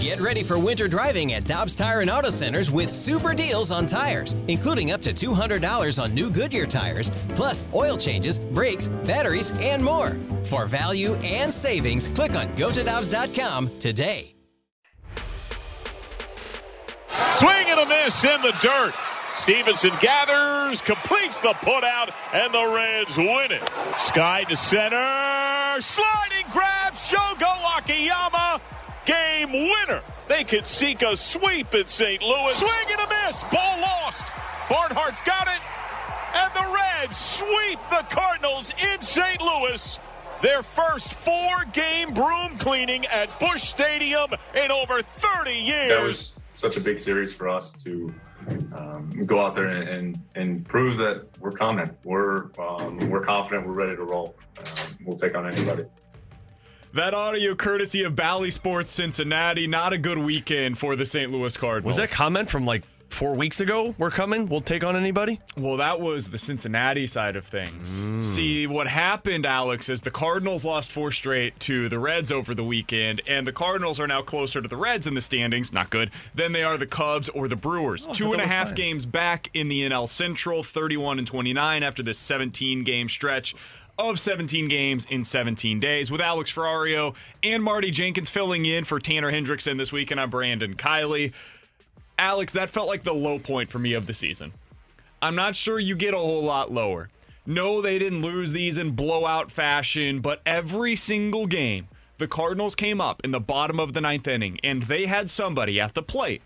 Get ready for winter driving at Dobbs Tire and Auto Centers with super deals on tires, including up to $200 on new Goodyear tires, plus oil changes, brakes, batteries, and more. For value and savings, click on gotodobbs.com today. Swing and a miss in the dirt. Stephenson gathers, completes the putout, and the Reds win it. Sky to center, sliding grab, Shogo Akiyama game winner. They could seek a sweep in St. Louis. Swing and a miss. Ball lost. Barnhart's got it. And the Reds sweep the Cardinals in St. Louis. Their first four game broom cleaning at Busch Stadium in over 30 years. That was such a big series for us to um, go out there and, and, and, prove that we're coming. We're, um, we're confident. We're ready to roll. Um, we'll take on anybody. That audio courtesy of Bally Sports Cincinnati. Not a good weekend for the St. Louis Cardinals. Was that comment from like four weeks ago? We're coming. We'll take on anybody. Well, that was the Cincinnati side of things. Mm. See what happened, Alex, is the Cardinals lost four straight to the Reds over the weekend, and the Cardinals are now closer to the Reds in the standings. Not good. Than they are the Cubs or the Brewers. Oh, Two and a half fine. games back in the NL Central, 31 and 29 after this 17 game stretch of 17 games in 17 days with Alex Ferrario and Marty Jenkins filling in for Tanner Hendrickson this week, and I'm Brandon Kiley. Alex, that felt like the low point for me of the season. I'm not sure you get a whole lot lower. No, they didn't lose these in blowout fashion, but every single game, the Cardinals came up in the bottom of the ninth inning, and they had somebody at the plate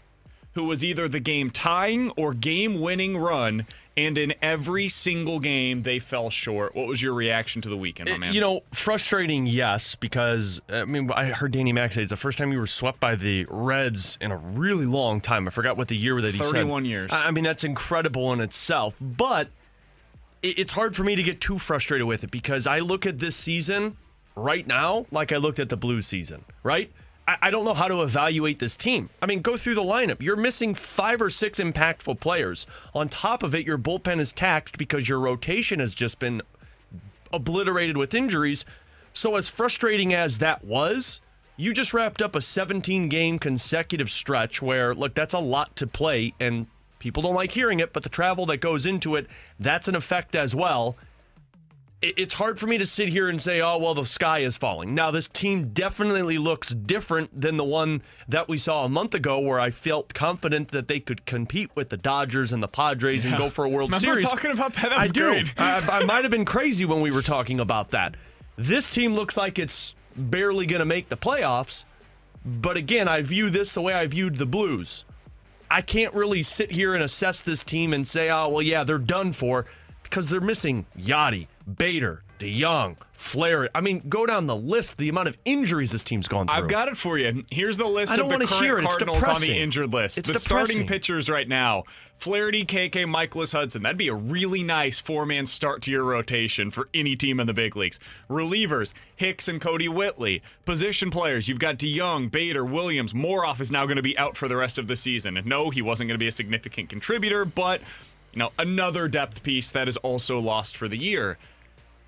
who was either the game tying or game winning run and in every single game they fell short. What was your reaction to the weekend, my uh, man? You know, frustrating, yes, because I mean, I heard Danny Mac say it's the first time you were swept by the Reds in a really long time. I forgot what the year that he 31 said. Thirty-one years. I mean, that's incredible in itself, but it's hard for me to get too frustrated with it because I look at this season right now like I looked at the Blues season, right? I don't know how to evaluate this team. I mean, go through the lineup. You're missing five or six impactful players. On top of it, your bullpen is taxed because your rotation has just been obliterated with injuries. So, as frustrating as that was, you just wrapped up a 17 game consecutive stretch where, look, that's a lot to play, and people don't like hearing it, but the travel that goes into it, that's an effect as well it's hard for me to sit here and say, oh, well, the sky is falling. Now, this team definitely looks different than the one that we saw a month ago, where I felt confident that they could compete with the Dodgers and the Padres yeah. and go for a World Remember Series. talking about that? that I do. I, I might have been crazy when we were talking about that. This team looks like it's barely going to make the playoffs. But again, I view this the way I viewed the Blues. I can't really sit here and assess this team and say, oh, well, yeah, they're done for because they're missing Yadi, Bader, DeJong, Flair. I mean, go down the list. The amount of injuries this team's gone through. I've got it for you. Here's the list of the current Cardinals on the injured list. It's the depressing. starting pitchers right now: Flaherty, KK, Mikolas Hudson. That'd be a really nice four-man start to your rotation for any team in the big leagues. Relievers: Hicks and Kodi Whitley. Position players: You've got DeJong, Bader, Williams. Moroff is now going to be out for the rest of the season. And no, he wasn't going to be a significant contributor, but you know, another depth piece that is also lost for the year.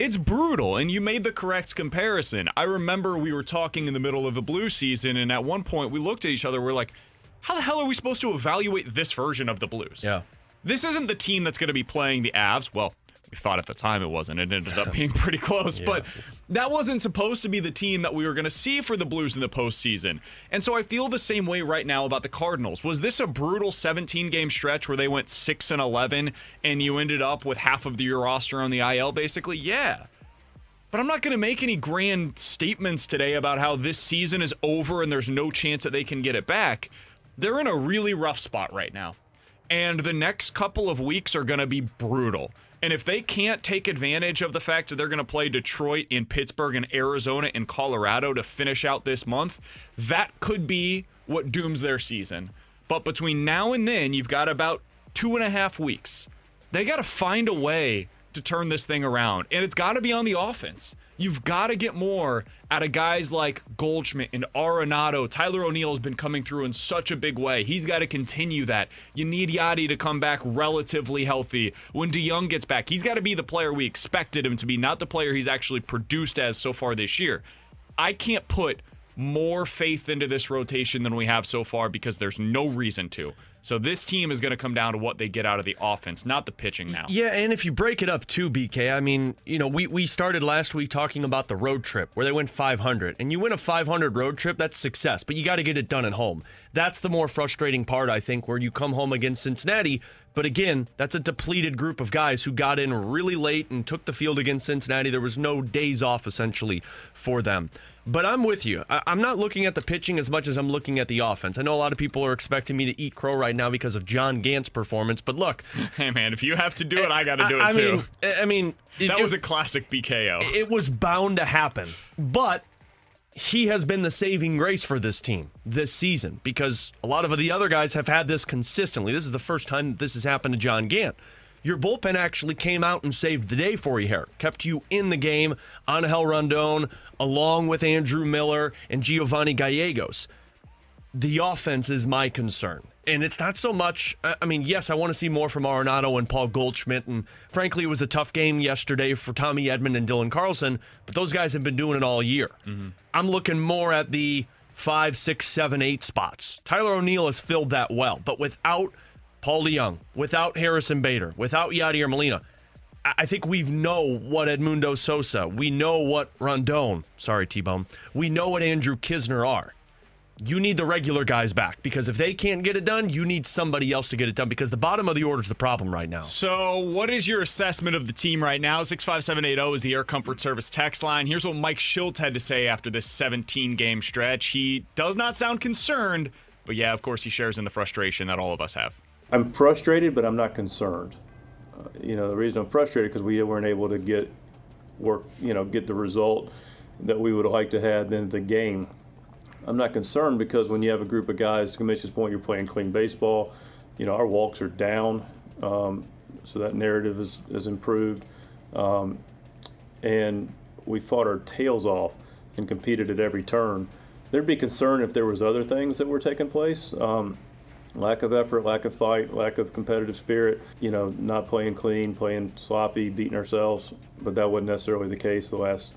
It's brutal, and you made the correct comparison. I remember we were talking in the middle of the blue season, and at one point we looked at each other, we're like, how the hell are we supposed to evaluate this version of the Blues? Yeah. This isn't the team that's going to be playing the Avs. Well, we thought at the time it wasn't. It ended up being pretty close. yeah. But that wasn't supposed to be the team that we were going to see for the Blues in the postseason. And so I feel the same way right now about the Cardinals. Was this a brutal 17 game stretch where they went 6 and 11 and you ended up with half of your roster on the IL basically? Yeah. But I'm not going to make any grand statements today about how this season is over and there's no chance that they can get it back. They're in a really rough spot right now. And the next couple of weeks are going to be brutal. And if they can't take advantage of the fact that they're going to play Detroit in Pittsburgh and Arizona and Colorado to finish out this month, that could be what dooms their season. But between now and then, you've got about two and a half weeks. They got to find a way to turn this thing around, and it's got to be on the offense. You've got to get more out of guys like Goldschmidt and Arenado. Tyler O'Neill has been coming through in such a big way. He's got to continue that. You need Yadi to come back relatively healthy. When DeJong gets back, he's got to be the player we expected him to be, not the player he's actually produced as so far this year. I can't put more faith into this rotation than we have so far because there's no reason to. So this team is going to come down to what they get out of the offense, not the pitching now. Yeah, and if you break it up too, BK, I mean, you know, we, we started last week talking about the road trip where they went 500. And you win a 500 road trip, that's success, but you got to get it done at home. That's the more frustrating part, I think, where you come home against Cincinnati. But again, that's a depleted group of guys who got in really late and took the field against Cincinnati. There was no days off, essentially, for them. But I'm with you. I- am not looking at the pitching as much as I'm looking at the offense. I know a lot of people are expecting me to eat crow right now because of John Gant's performance, but look. Hey, man, if you have to do it, I got to do it I, I too. Mean, I mean, that it, was a classic BKO. It was bound to happen. But he has been the saving grace for this team this season because a lot of the other guys have had this consistently. This is the first time this has happened to John Gant. Your bullpen actually came out and saved the day for you here, kept you in the game. Angel Rondon, along with Andrew Miller and Giovanni Gallegos. The offense is my concern. And it's not so much, I mean, yes, I want to see more from Arenado and Paul Goldschmidt. And frankly, it was a tough game yesterday for Tommy Edman and Dylan Carlson, but those guys have been doing it all year. Mm-hmm. I'm looking more at the five, six, seven, eight spots. Tyler O'Neill has filled that well, but without Paul DeJong, without Harrison Bader, without Yadier Molina, I think we know what Edmundo Sosa, we know what Rondon, sorry, T Bone, we know what Andrew Knizner are. You need the regular guys back because if they can't get it done, you need somebody else to get it done because the bottom of the order is the problem right now. So, what is your assessment of the team right now? 65780 is the Air Comfort Service text line. Here's what Mike Shildt had to say after this 17 game stretch. He does not sound concerned, but yeah, of course, he shares in the frustration that all of us have. I'm frustrated, but I'm not concerned. Uh, you know, the reason I'm frustrated because we weren't able to get work, you know, get the result that we would like to have in the game. I'm not concerned because when you have a group of guys, to Commission's point, you're playing clean baseball. You know, our walks are down, um, so that narrative is, is improved. Um, and we fought our tails off and competed at every turn. There'd be concern if there was other things that were taking place. Um, lack of effort, lack of fight, lack of competitive spirit, you know, not playing clean, playing sloppy, beating ourselves. But that wasn't necessarily the case the last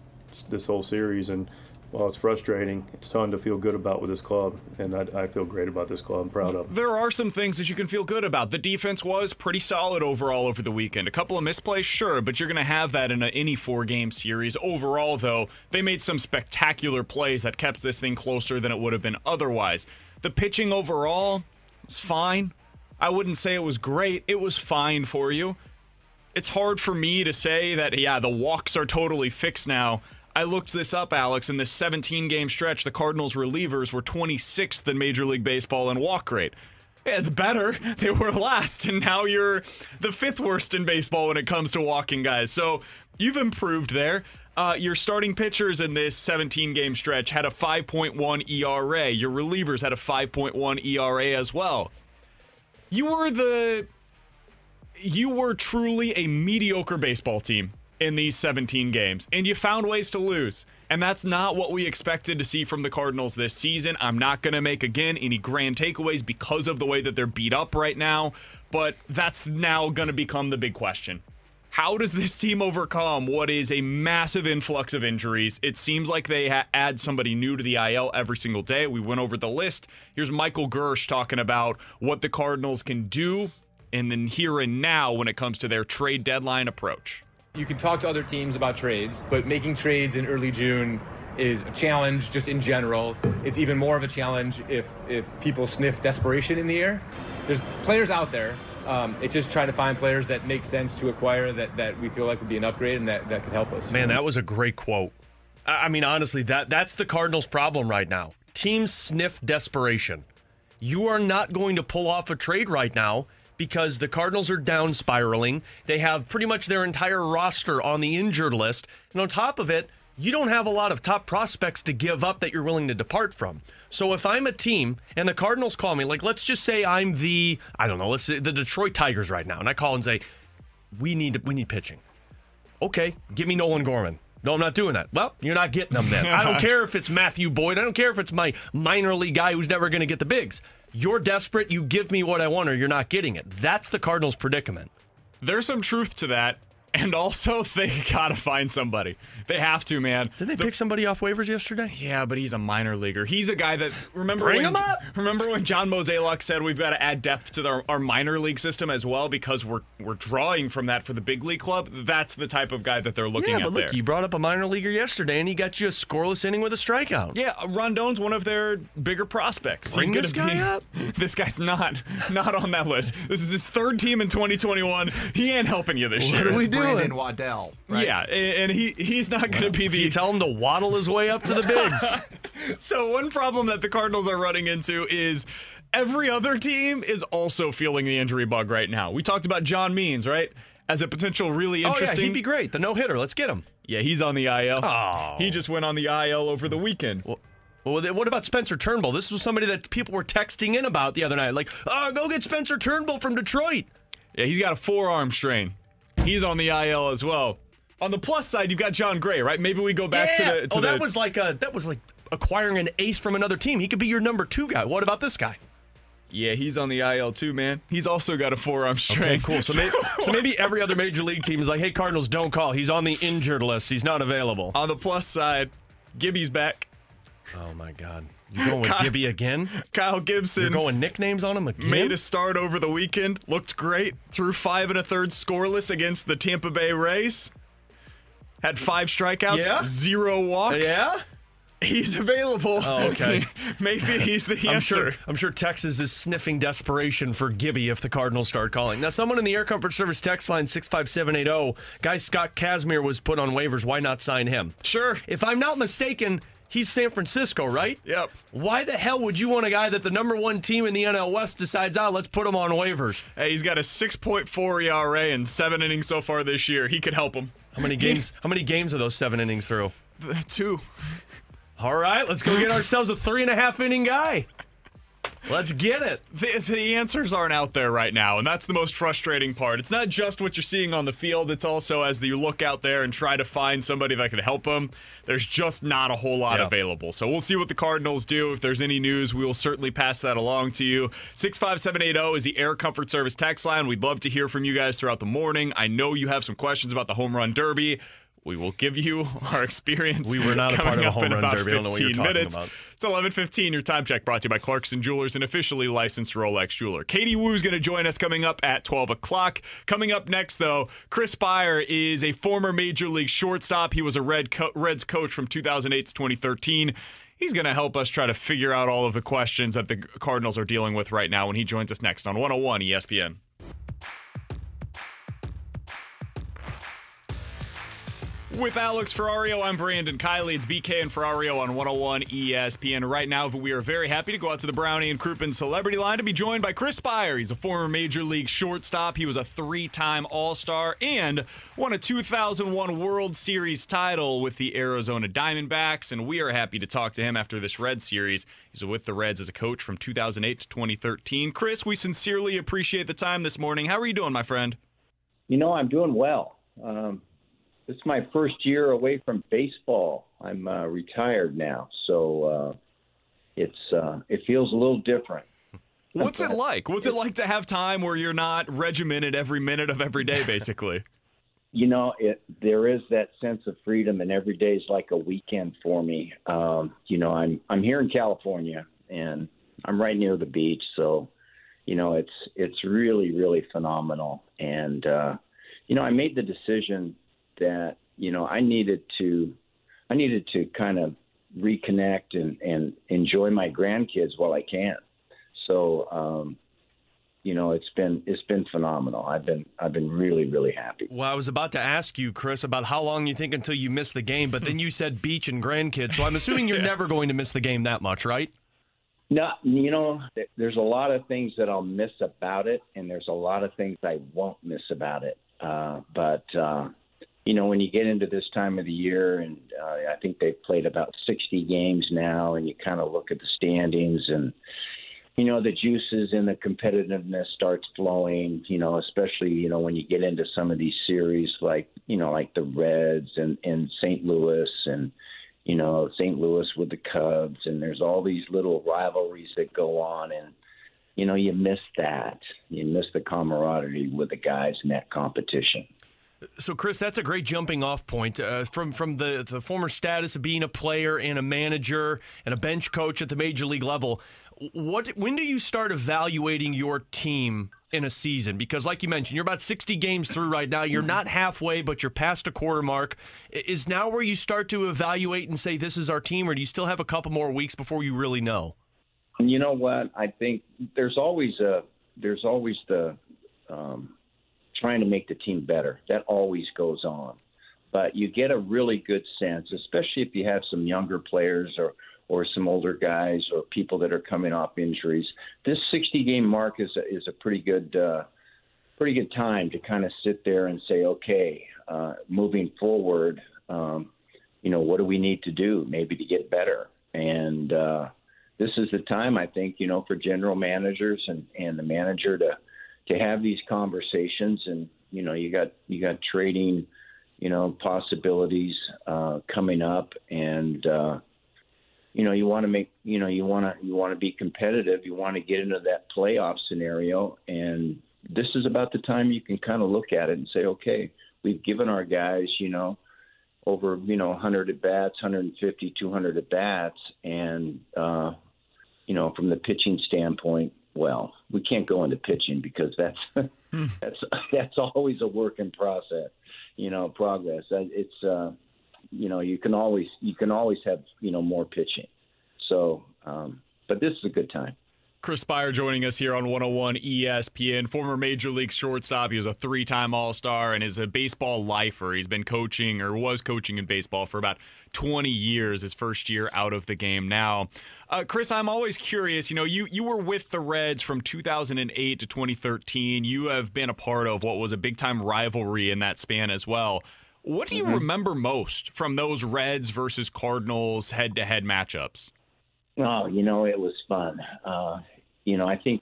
this whole series. And while it's frustrating, it's fun to feel good about with this club, and I, I, feel great about this club. I'm proud of. There are some things that you can feel good about. The defense was pretty solid overall over the weekend. A couple of misplays, sure, but you're going to have that in a, any four-game series. Overall, though, they made some spectacular plays that kept this thing closer than it would have been otherwise. The pitching overall, it's fine. I wouldn't say it was great. It was fine for you. It's hard for me to say that, yeah, the walks are totally fixed now. I looked this up, Alex. In this 17 game stretch, the Cardinals relievers were 26th in Major League Baseball in walk rate. Yeah, it's better. They were last, and now you're the fifth worst in baseball when it comes to walking guys. So you've improved there. Uh, your starting pitchers in this 17 game stretch had a 5.1 ERA. Your relievers had a 5.1 ERA as well. You were the. You were truly a mediocre baseball team in these 17 games, and you found ways to lose. And that's not what we expected to see from the Cardinals this season. I'm not going to make, again, any grand takeaways because of the way that they're beat up right now, but that's now going to become the big question. How does this team overcome what is a massive influx of injuries? It seems like they ha- add somebody new to the IL every single day. We went over the list. Here's Michael Girsch talking about what the Cardinals can do and then here and now when it comes to their trade deadline approach. You can talk to other teams about trades, but making trades in early June is a challenge just in general. It's even more of a challenge if if people sniff desperation in the air. There's players out there Um, it's just trying to find players that make sense to acquire that, that we feel like would be an upgrade and that, that could help us. Man, that was a great quote. I mean, honestly, that that's the Cardinals' problem right now. Teams sniff desperation. You are not going to pull off a trade right now because the Cardinals are down spiraling. They have pretty much their entire roster on the injured list. And on top of it, you don't have a lot of top prospects to give up that you're willing to depart from. So if I'm a team and the Cardinals call me, like let's just say I'm the I don't know, let's say the Detroit Tigers right now, and I call and say, We need we need pitching. Okay, give me Nolan Gorman. No, I'm not doing that. Well, you're not getting them then. I don't care if it's Matthew Boyd. I don't care if it's my minor league guy who's never going to get the bigs. You're desperate. You give me what I want, or you're not getting it. That's the Cardinals' predicament. There's some truth to that. And also, they gotta find somebody. They have to, man. Did they pick somebody off waivers yesterday? Yeah, but he's a minor leaguer. He's a guy that remember Bring when, him up! Remember when John Mozeliak said we've got to add depth to our, our minor league system as well because we're we're drawing from that for the big league club. That's the type of guy that they're looking yeah, at but look, there. you brought up a minor leaguer yesterday, and he got you a scoreless inning with a strikeout. Yeah, Rondon's one of their bigger prospects. Bring He's this guy be, up. This guy's not not on that list. This is his third team in 2021. He ain't helping you this What year. are we doing? Brandon Waddell. right? Yeah, and and he he's not going to be the You tell him to waddle his way up to the bigs. So one problem that the Cardinals are running into is every other team is also feeling the injury bug right now. We talked about John Means, right? As a potential really interesting. oh yeah, interesting. he'd be great. The no hitter. Let's get him. yeah, he's on the IL. Oh. He just went on the IL over the weekend. Well, then what about Spencer Turnbull? This was somebody that people were texting in about the other night. Like, oh, go get Spencer Turnbull from Detroit. Yeah, he's got a forearm strain. He's on the IL as well. On the plus side, you've got Jon Gray, right? Maybe we go back yeah. to the. To oh, the, that was like a that was like acquiring an ace from another team. He could be your number two guy. What about this guy? Yeah, he's on the IL too, man. He's also got a forearm strain. Okay, cool. So maybe, so maybe every other major league team is like, hey, Cardinals, don't call. He's on the injured list. He's not available. on the plus side, Gibby's back. Oh my God, you going with Kyle- Gibby again? Kyle Gibson. You're going nicknames on him again? Made a start over the weekend. Looked great. Threw five and a third scoreless against the Tampa Bay Rays. Had five strikeouts, Yeah? zero walks. yeah. He's available. Oh, okay. Maybe he's the I'm answer. sure. I'm sure Texas is sniffing desperation for Gibby if the Cardinals start calling. Now, someone in the Air Comfort Service text line six five seven eight zero. Guy Scott Kazmir was put on waivers. Why not sign him? Sure. If I'm not mistaken, he's San Francisco, right? Yep. Why the hell would you want a guy that the number one team in the NL West decides, ah, let's put him on waivers? Hey, he's got a 6.4 ERA and seven innings so far this year. He could help him. How many games? how many games are those seven innings through? Two. All right, let's go get ourselves a three and a half inning guy. Let's get it. The, the answers aren't out there right now, and that's the most frustrating part. It's not just what you're seeing on the field, it's also as you look out there and try to find somebody that can help them. There's just not a whole lot Yeah. available. So we'll see what the Cardinals do. If there's any news, we will certainly pass that along to you. 65780 is the Air Comfort Service text line. We'd love to hear from you guys throughout the morning. I know you have some questions about the home run derby. We will give you our experience. We were not a coming part of a up home in run about derby. I don't know what you're 15 talking minutes. about. It's 11:15. Your time check brought to you by Clarkson Jewelers, an officially licensed Rolex jeweler. Katie Woo's going to join us coming up at 12 o'clock. Coming up next, though, Chris Speier is a former Major League shortstop. He was a Red co- Reds coach from 2008 to 2013. He's going to help us try to figure out all of the questions that the Cardinals are dealing with right now when he joins us next on 101 ESPN. With Alex Ferrario, I'm Brandon Kiley. It's BK and Ferrario on 101 ESPN. Right now, we are very happy to go out to the Brownie and Crouppen Celebrity Line to be joined by Chris Speier. He's a former Major League shortstop. He was a three-time All-Star and won a 2001 World Series title with the Arizona Diamondbacks. And we are happy to talk to him after this Red Series. He's with the Reds as a coach from 2008 to 2013. Chris, we sincerely appreciate the time this morning. How are you doing, my friend? You know, I'm doing well. Um, this is my first year away from baseball. I'm uh, retired now, so uh, it's uh, it feels a little different. What's it like? What's it like to have time where you're not regimented every minute of every day, basically? You know, it, there is that sense of freedom, and every day is like a weekend for me. Um, you know, I'm I'm here in California, and I'm right near the beach, so you know, it's it's really really phenomenal. And uh, you know, I made the decision that you know I needed to I needed to kind of reconnect and and enjoy my grandkids while I can. So um, you know, it's been it's been phenomenal. I've been I've been really really happy. Well, I was about to ask you, Chris, about how long you think until you miss the game, but then you said beach and grandkids, so I'm assuming you're never going to miss the game that much, right? No, you know, there's a lot of things that I'll miss about it, and there's a lot of things I won't miss about it. Uh, but uh, you know, when you get into this time of the year, and uh, I think they've played about 60 games now, and you kind of look at the standings, and you know, the juices and the competitiveness starts flowing. You know, especially you know when you get into some of these series like you know like the Reds and and St. Louis and you know, St. Louis with the Cubs, and there's all these little rivalries that go on, and you know, you miss that. You miss the camaraderie with the guys in that competition. So, Chris, that's a great jumping off point uh, from from the the former status of being a player and a manager and a bench coach at the major league level. What when do you start evaluating your team in a season? Because, like you mentioned, you're about 60 games through right now. You're not halfway, but you're past a quarter mark. Is now where you start to evaluate and say this is our team, or do you still have a couple more weeks before you really know? You know what? I think there's always a there's always the um, trying to make the team better. That always goes on. But you get a really good sense, especially if you have some younger players or or some older guys or people that are coming off injuries. This 60 game mark is a, is a pretty good uh, pretty good time to kind of sit there and say, okay, uh, moving forward, um, you know, what do we need to do maybe to get better? And uh, this is the time I think you know for general managers and and the manager to to have these conversations and you know you got you got trading you know possibilities uh, coming up and uh, you know you want to make you know you want to you want to be competitive. You want to get into that playoff scenario and this is about the time you can kind of look at it and say okay we've given our guys you know over you know 100 at bats 150 200 at bats. And uh you know from the pitching standpoint well we can't go into pitching because that's that's that's always a work in process you know progress. It's uh you know you can always you can always have you know more pitching. So um but this is a good time Chris Speier joining us here on 101 ESPN, former Major League shortstop. He was a three time All Star and is a baseball lifer. He's been coaching or was coaching in baseball for about 20 years, his first year out of the game now. Uh, Chris, I'm always curious. You know, you, you were with the Reds from 2008 to 2013. You have been a part of what was a big time rivalry in that span as well. What do you mm-hmm. remember most from those Reds versus Cardinals head to head matchups? Oh, you know, it was fun. Uh, you know, I think,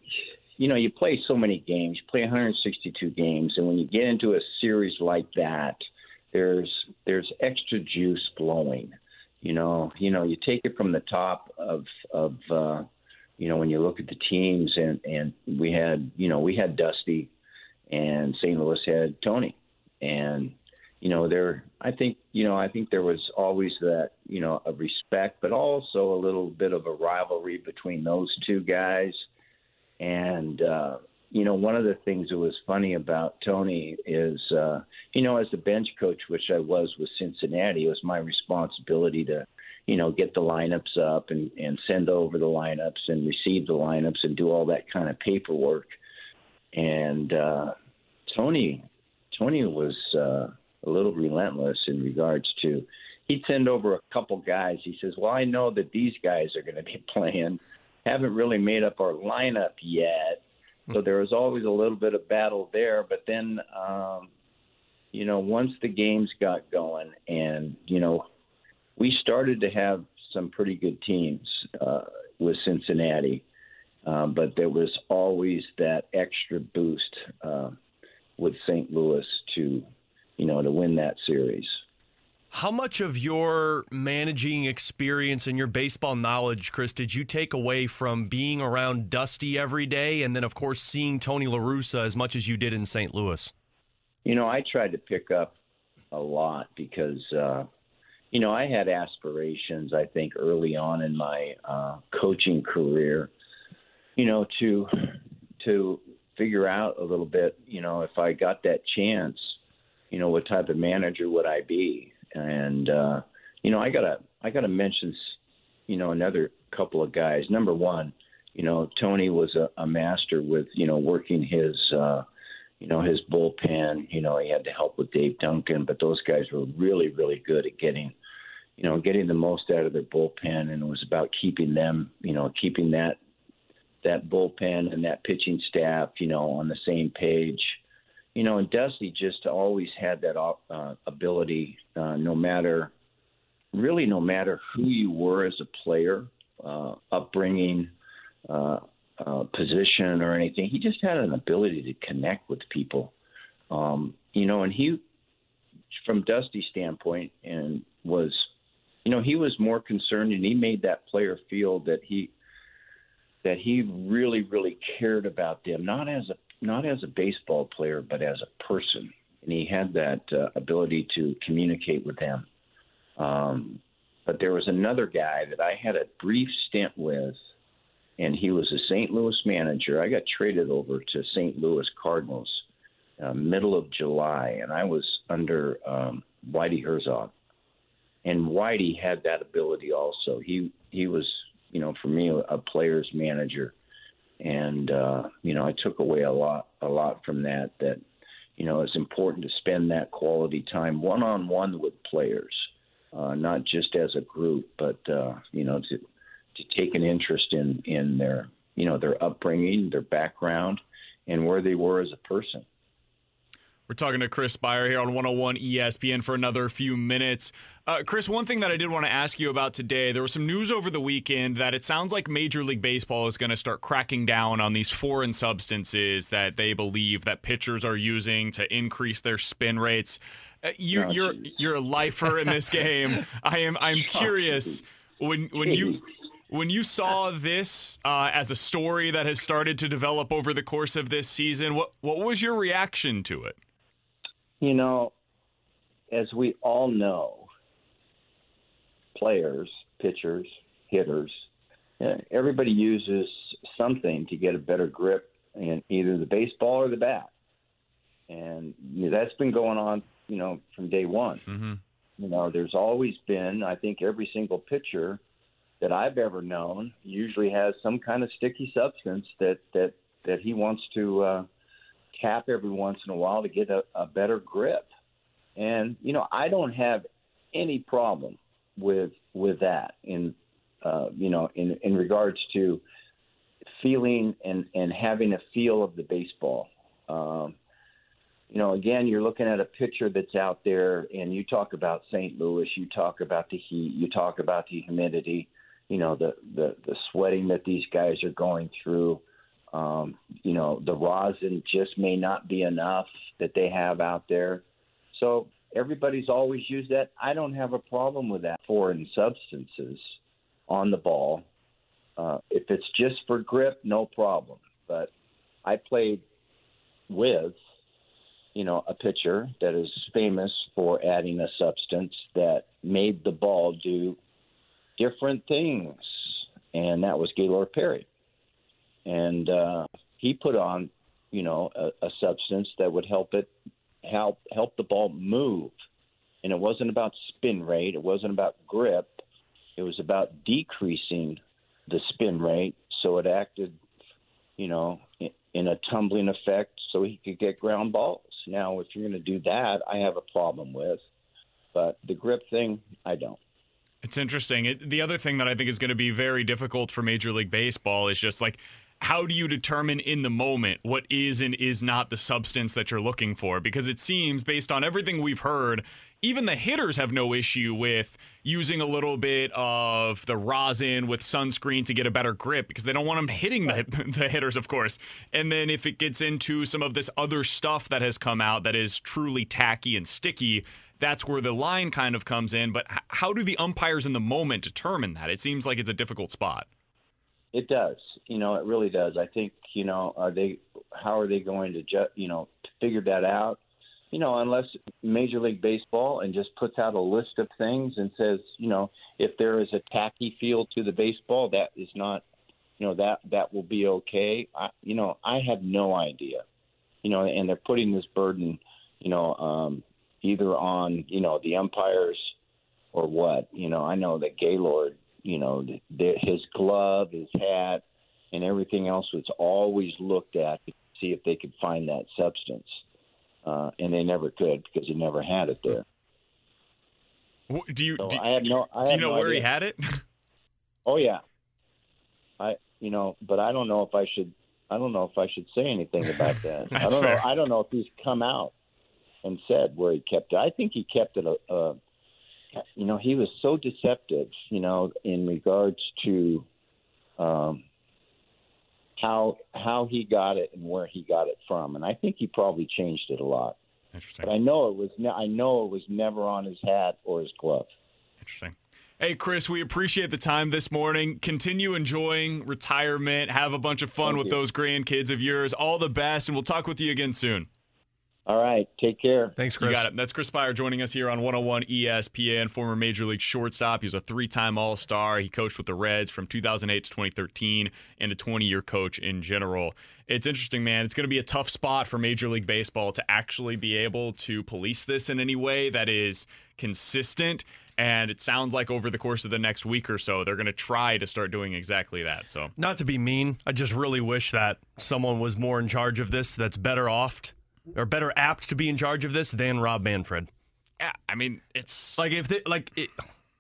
you know, you play so many games, you play 162 games, and when you get into a series like that, there's there's extra juice flowing. You know, you know, you take it from the top of of uh, you know when you look at the teams, and and we had you know we had Dusty, and St. Louis had Tony, and you know there I think you know I think there was always that you know a respect, but also a little bit of a rivalry between those two guys. And uh, you know, one of the things that was funny about Tony is, uh, you know, as the bench coach, which I was with Cincinnati, it was my responsibility to, you know, get the lineups up and, and send over the lineups and receive the lineups and do all that kind of paperwork. And uh, Tony, Tony was uh, a little relentless in regards to. He'd send over a couple guys. He says, "Well, I know that these guys are going to be playing." haven't really made up our lineup yet. So there was always a little bit of battle there. But then, um, you know, once the games got going and, you know, we started to have some pretty good teams uh, with Cincinnati. Um, but there was always that extra boost uh, with St. Louis to, you know, to win that series. How much of your managing experience and your baseball knowledge, Chris, did you take away from being around Dusty every day and then, of course, seeing Tony La Russa as much as you did in St. Louis? You know, I tried to pick up a lot because, uh, you know, I had aspirations, I think, early on in my uh, coaching career, you know, to to figure out a little bit, you know, if I got that chance, you know, what type of manager would I be? And uh, you know, I gotta I gotta mention, you know, another couple of guys. Number one, you know, Tony was a, a master with you know working his. Uh, you know his bullpen. You know he had to help with Dave Duncan, but those guys were really, really good at getting, you know, getting the most out of their bullpen, and it was about keeping them, you know, keeping that that bullpen and that pitching staff, you know, on the same page. You know, and Dusty just always had that uh, ability, uh, no matter, really, no matter who you were as a player, uh, upbringing, uh, uh, position or anything. He just had an ability to connect with people, um, you know. And he, from Dusty's standpoint, and was, you know, he was more concerned, and he made that player feel that he that he really, really cared about them, not as a not as a baseball player, but as a person. And he had that uh, ability to communicate with them. Um, but there was another guy that I had a brief stint with and he was a St. Louis manager. I got traded over to St. Louis Cardinals uh, middle of July, and I was under um, Whitey Herzog. And Whitey had that ability also. He he was, you know, for me a player's manager, and uh, you know I took away a lot a lot from that. That you know it's important to spend that quality time one on one with players, uh, not just as a group, but uh, you know to to take an interest in in their you know their upbringing, their background, and where they were as a person. We're talking to Chris Speier here on 101 ESPN for another few minutes. Uh, Chris, one thing that I did want to ask you about today there was some news over the weekend that it sounds like Major League Baseball is going to start cracking down on these foreign substances that they believe that pitchers are using to increase their spin rates. Uh, you, are oh, you're, you're a lifer in this game. I am I'm curious when when you when you saw this uh, as a story that has started to develop over the course of this season, what what was your reaction to it? You know, as we all know, players, pitchers, hitters, uh, everybody uses something to get a better grip in either the baseball or the bat, and you know, that's been going on, you know, from day one. Mm-hmm. You know, there's always been, I think, every single pitcher that I've ever known usually has some kind of sticky substance that that that he wants to uh, tap every once in a while to get a, a better grip. And you know, I don't have any problem with with that in uh, you know in in regards to feeling and and having a feel of the baseball. Um, you know, again, you're looking at a pitcher that's out there, and you talk about St. Louis, you talk about the heat, you talk about the humidity you know the the the sweating that these guys are going through. Um, you know the rosin just may not be enough that they have out there. So everybody's always used that. I don't have a problem with that foreign substances on the ball. Uh, if it's just for grip, no problem. But I played with, you know, a pitcher that is famous for adding a substance that made the ball do different things, and that was Gaylord Perry. And uh, he put on, you know, a, a substance that would help it help help the ball move. And it wasn't about spin rate. It wasn't about grip. It was about decreasing the spin rate so it acted, you know, in, a tumbling effect so he could get ground balls. Now, if you're going to do that, I have a problem with. But the grip thing, I don't. It's interesting. It, the other thing that I think is going to be very difficult for Major League Baseball is just like how do you determine in the moment what is and is not the substance that you're looking for? Because it seems, based on everything we've heard, even the hitters have no issue with using a little bit of the rosin with sunscreen to get a better grip because they don't want them hitting the, the hitters, of course. And then if it gets into some of this other stuff that has come out that is truly tacky and sticky, that's where the line kind of comes in. But how do the umpires in the moment determine that? It seems like it's a difficult spot. It does. You know, it really does. I think, you know, are they, how are they going to, ju- you know, figure that out? You know, unless Major League Baseball and just puts out a list of things and says, you know, if there is a tacky feel to the baseball, that is not, you know, that that will be okay. I, you know, I have no idea. You know, and they're putting this burden, you know, um, either on you know the umpires or what. You know, I know that Gaylord, you know, the, the, his glove, his hat, and everything else was always looked at to see if they could find that substance, uh, and they never could because he never had it there. Do you So do, I had no. I do you know no where he had it? Oh yeah. I you know, but I don't know if I should. I don't know if I should say anything about that. I don't fair. know. I don't know if he's come out and said where he kept it. I think he kept it. A, a, you know, he was so deceptive. You know, in regards to um, how how he got it and where he got it from, and I think he probably changed it a lot. Interesting. But I know it was. Ne- I know it was never on his hat or his glove. Interesting. Hey, Chris, we appreciate the time this morning. Continue enjoying retirement. Have a bunch of fun Thank with you. those grandkids of yours. All the best, and we'll talk with you again soon. All right, take care. Thanks, You Chris. got it. That's Chris Speier joining us here on 101 ESPN, former Major League shortstop. He was a three time All Star. He coached with the Reds from 2008 to 2013 and a 20 year coach in general. It's interesting, man. It's going to be a tough spot for Major League Baseball to actually be able to police this in any way that is consistent. And it sounds like over the course of the next week or so, they're going to try to start doing exactly that. So, Not to be mean, I just really wish that someone was more in charge of this that's better off or better apt to be in charge of this than Rob Manfred. yeah, I mean, it's Like if they, like it,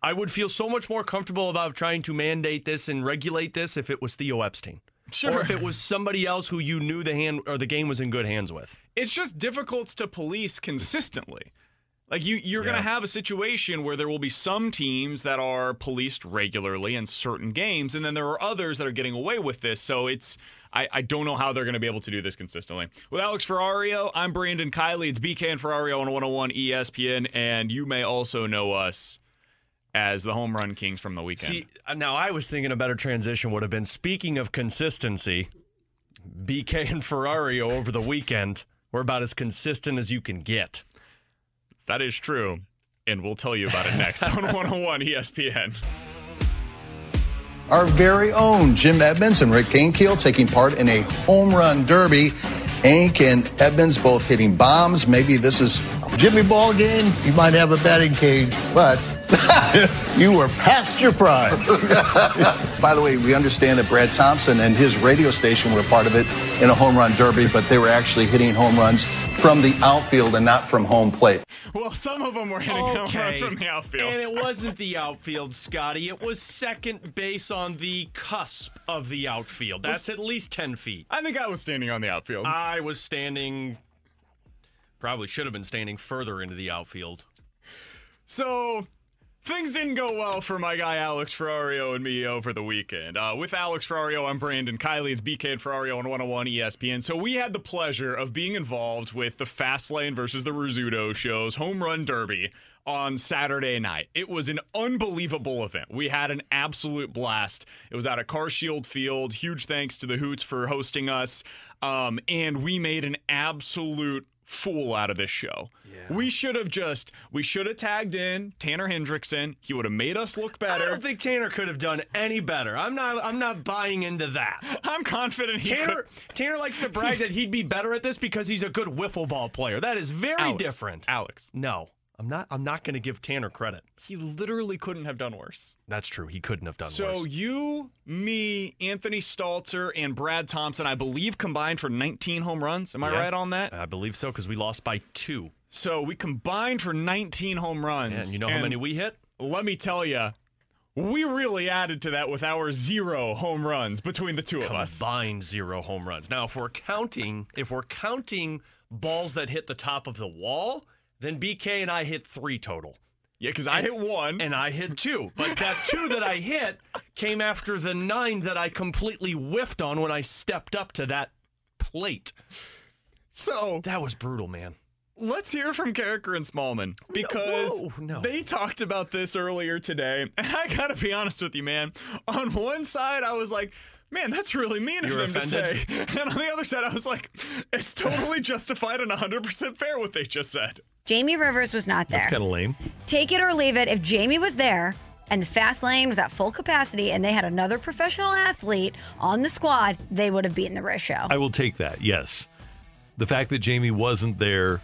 I would feel so much more comfortable about trying to mandate this and regulate this if it was Theo Epstein. Sure. Or if it was somebody else who you knew the hand or the game was in good hands with. it's just difficult to police consistently. Like you, you're going to have a situation where there will be some teams that are policed regularly in certain games, and then there are others that are getting away with this. So it's, I, I don't know how they're going to be able to do this consistently. With Alex Ferrario, I'm Brandon Kiley. It's BK and Ferrario on 101 ESPN, and you may also know us as the home run kings from the weekend. See, uh, now I was thinking a better transition would have been speaking of consistency, BK and Ferrario over the weekend were about as consistent as you can get. that is true, and we'll tell you about it next on 101 ESPN. Our very own Jim Edmonds and Rick Ankiel taking part in a home run derby. Hank and Edmonds both hitting bombs. Maybe this is Jimmy Ball game, you might have a batting cage, but you were past your prime. By the way, we understand that Brad Thompson and his radio station were part of it in a home run derby, but they were actually hitting home runs from the outfield and not from home plate. Well, some of them were hitting home runs from the outfield. And it wasn't the outfield, Scotty. It was second base on the cusp of the outfield. That's at least 10 feet. I think I was standing on the outfield. I was standing, probably should have been standing further into the outfield. So things didn't go well for my guy Alex Ferrario and me over the weekend. Uh, with Alex Ferrario, I'm Brandon Kiley. It's BK and Ferrario on 101 ESPN. So we had the pleasure of being involved with the Fastlane versus the Rizzuto shows home run derby on Saturday night. It was an unbelievable event. We had an absolute blast. It was at a CarShield Field. Huge thanks to the Hoots for hosting us. Um, and we made an absolute fool out of this show. We should have just we should have tagged in Tanner Hendrickson. He would have made us look better. I don't think Tanner could have done any better. I'm not. I'm not buying into that. I'm confident he Tanner could. Tanner likes to brag that he'd be better at this because he's a good wiffle ball player. That is very Alex, different. Alex, No, I'm not. I'm not going to give Tanner credit. he literally couldn't have done worse. That's true. He couldn't have done So worse. So you, me, Anthony Stalter, and Brad Thompson, I believe, combined for 19 home runs. Am I Yeah. right on that? I believe so because we lost by two. So we combined for 19 home runs. And you know how many we hit? Let me tell you, we really added to that with our zero home runs between the two of us. Combined zero home runs. Now, if we're counting, if we're counting balls that hit the top of the wall, then BK and I hit three total. Yeah, because I hit one. and I hit two. But that two that I hit came after the nine that I completely whiffed on when I stepped up to that plate. so That was brutal, man. let's hear from Karraker and Smallman because whoa, no. they talked about this earlier today. And I gotta be honest with you, man. On one side, I was like, man, that's really mean of You're them to say. And on the other side, I was like, it's totally justified and 100% fair what they just said. Jamie Rivers was not there. That's kind of lame. Take it or leave it. If Jamie was there and the fast lane was at full capacity and they had another professional athlete on the squad, they would have beaten the Riz show. I will take that. Yes, the fact that Jamie wasn't there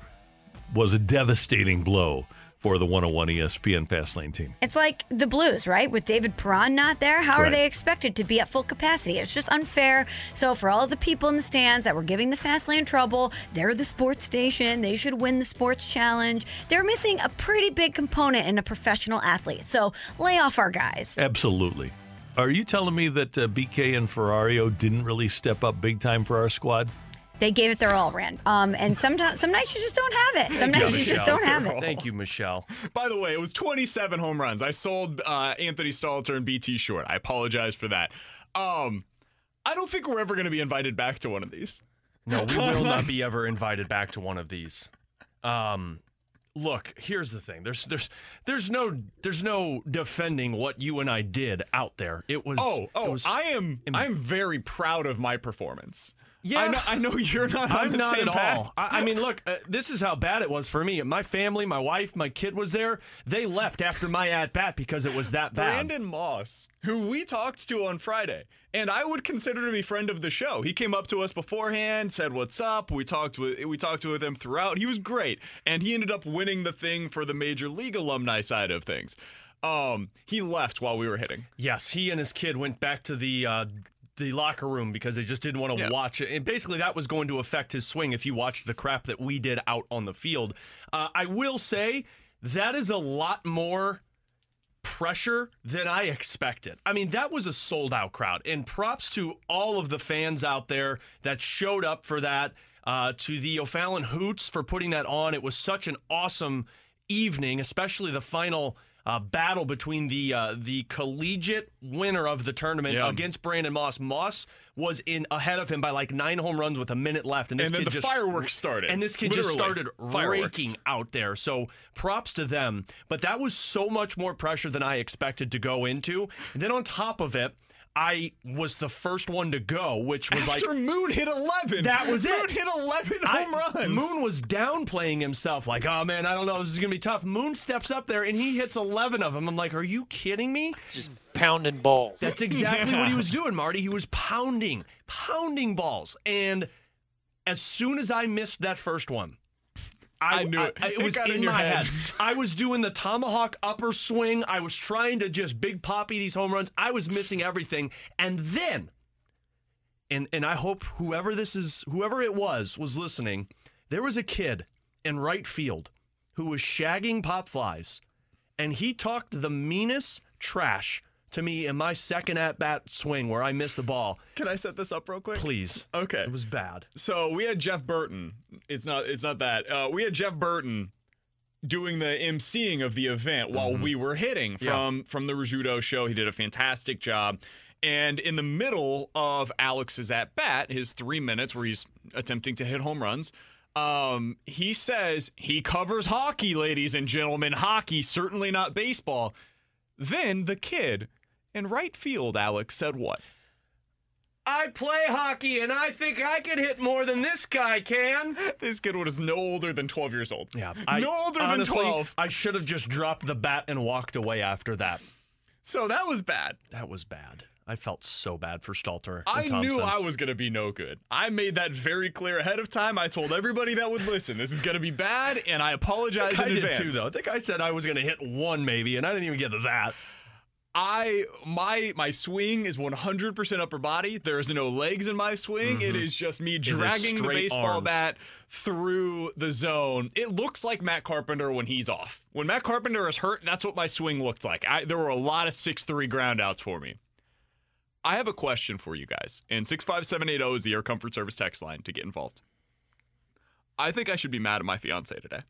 was a devastating blow for the 101 ESPN Fast Lane team. It's like the Blues, right? With David Perron not there, how are they expected to be at full capacity? It's just unfair. So for all the people in the stands that were giving the fast lane trouble, they're the sports station. They should win the sports challenge. They're missing a pretty big component in a professional athlete. So lay off our guys. Absolutely. Are you telling me that uh, BK and Ferrario didn't really step up big time for our squad? They gave it their all, Rand. Um, and sometimes some nights you just don't have it. Some nights you just don't have it. Thank you, Michelle. By the way, it was 27 home runs. I sold uh, Anthony Stalter and BT short. I apologize for that. Um, I don't think we're ever going to be invited back to one of these. No, we will not be ever invited back to one of these. Um, look, here's the thing. There's there's there's no there's no defending what you and I did out there. It was Oh, oh, was- I am I'm very proud of my performance. Yeah. I know, I know you're not I'm not at path. all. I, I mean, look, uh, this is how bad it was for me. My family, my wife, my kid was there. They left after my at bat because it was that bad. Brandon Moss, who we talked to on Friday, and I would consider to be friend of the show. He came up to us beforehand, said what's up. We talked with we talked with him throughout. He was great, and he ended up winning the thing for the major league alumni side of things. Um, he left while we were hitting. Yes, he and his kid went back to the uh, the locker room because they just didn't want to Yeah. watch it. And basically, that was going to affect his swing if he watched the crap that we did out on the field. Uh, I will say that is a lot more pressure than I expected. I mean, that was a sold out crowd. And props to all of the fans out there that showed up for that. Uh, to the O'Fallon Hoots for putting that on. It was such an awesome evening, especially the final uh, battle between the uh, the collegiate winner of the tournament Yeah. against Brandon Moss. Moss was in ahead of him by like nine home runs with a minute left, and this And then kid the just fireworks started. And this kid just started Fireworks. raking out there. So props to them. But that was so much more pressure than I expected to go into. And then on top of it, I was the first one to go, which was After like Moon hit 11. that was it. Moon hit 11 I- home runs. Moon was downplaying himself, like, oh man, I don't know, this is gonna be tough. Moon steps up there and he hits 11 of them. I'm like, are you kidding me? Just pounding balls. That's exactly what he was doing, Marty. He was pounding, pounding balls. And as soon as I missed that first one, I, I knew it. it It was in, in my head. head. I was doing the tomahawk upper swing. I was trying to just Big Papi these home runs. I was missing everything. And then, and and I hope whoever this is, whoever it was, was listening. There was a kid in right field who was shagging pop flies, and he talked the meanest trash to me in my second at bat swing where I missed the ball. Can I set this up real quick? Please. Okay. It was bad. So we had Jeff Burton. It's not. It's not that. Uh, we had Jeff Burton doing the emceeing of the event while we were hitting Mm-hmm. Yeah. from from the Rizzuto show. He did a fantastic job. And in the middle of Alex's at bat, his three minutes where he's attempting to hit home runs, um, he says he covers hockey, ladies and gentlemen. Hockey, certainly not baseball. Then the kid in right field, Alex said what? I play hockey and I think I could hit more than this guy can. This kid was no older than 12 years old. Yeah. I, no older honestly, than 12. I should have just dropped the bat and walked away after that. So that was bad. That was bad. I felt so bad for Stalter. and I knew I was going to be no good. I made that very clear ahead of time. I told everybody that would listen, this is going to be bad, and I I apologize think I in did advance. too, though. I think I said I was going to hit one maybe, and I didn't even get to that. I my my swing is 100% upper body. There is no legs in my swing. It Mhm. is just me dragging the baseball arms. bat through the zone. It looks like Matt Carpenter when he's off. When Matt Carpenter is hurt, that's what my swing looked like. I, there were a lot of 6-3 groundouts for me. I have a question for you guys. And 65780 is the Air Comfort Service text line to get involved. I think I should be mad at my fiance today.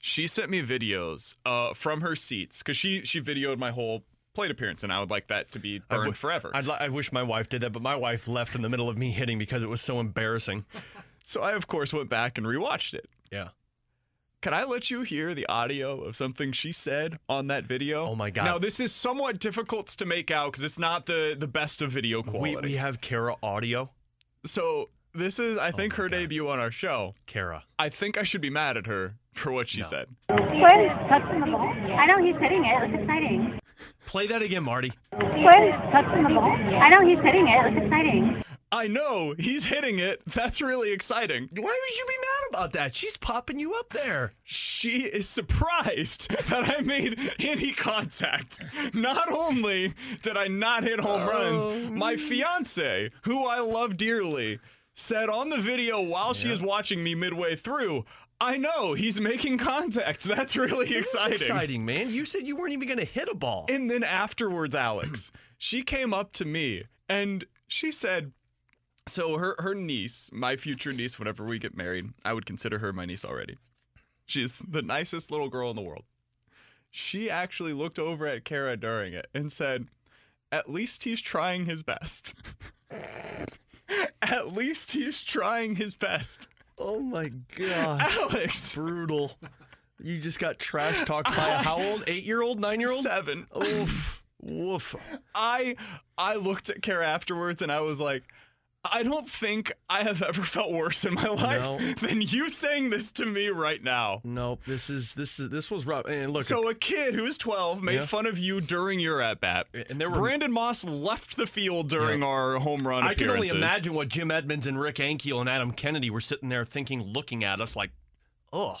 She sent me videos uh, from her seats because she she videoed my whole plate appearance, and I would like that to be burned w- forever. I'd li- I wish my wife did that, but my wife left in the middle of me hitting because it was so embarrassing. So I, of course, went back and rewatched it. Yeah. Can I let you hear the audio of something she said on that video? Oh my God. Now this is somewhat difficult to make out because it's not the the best of video quality. we we have Kara audio. so this is, Oh I think, her debut on our show. Kara. I think I should be mad at her for what she said. Quinn touching the ball. I know he's hitting it. It's exciting. Play that again, Marty. Quinn touching the ball. I know he's hitting it. It's exciting. I know he's hitting it. That's really exciting. Why would you be mad about that? She's popping you up there. She is surprised that I made any contact. Not only did I not hit home Oh. runs, my fiance, who I love dearly, said on the video while she is watching me midway through, I know he's making contact. That's really exciting. exciting, man. You said you weren't even going to hit a ball. And then afterwards, Alex, she came up to me and she said, so her her niece, my future niece, whenever we get married, I would consider her my niece already. She's the nicest little girl in the world. She actually looked over at Kara during it and said, "At least he's trying his best. at least he's trying his best." Oh my god, Alex, brutal. You just got trash talked by a how old? Eight year old? Nine year old? Seven. Oof. Woof. I I looked at Kara afterwards and I was like, I don't think I have ever felt worse in my life No. than you saying this to me right now. No, this is this is this was rough. And look, so a kid who's 12 made Yeah. fun of you during your at bat, and there were Brandon Moss left the field during Yeah. our home run I can only imagine what Jim Edmonds and Rick Ankiel and Adam Kennedy were sitting there thinking, looking at us like, oh.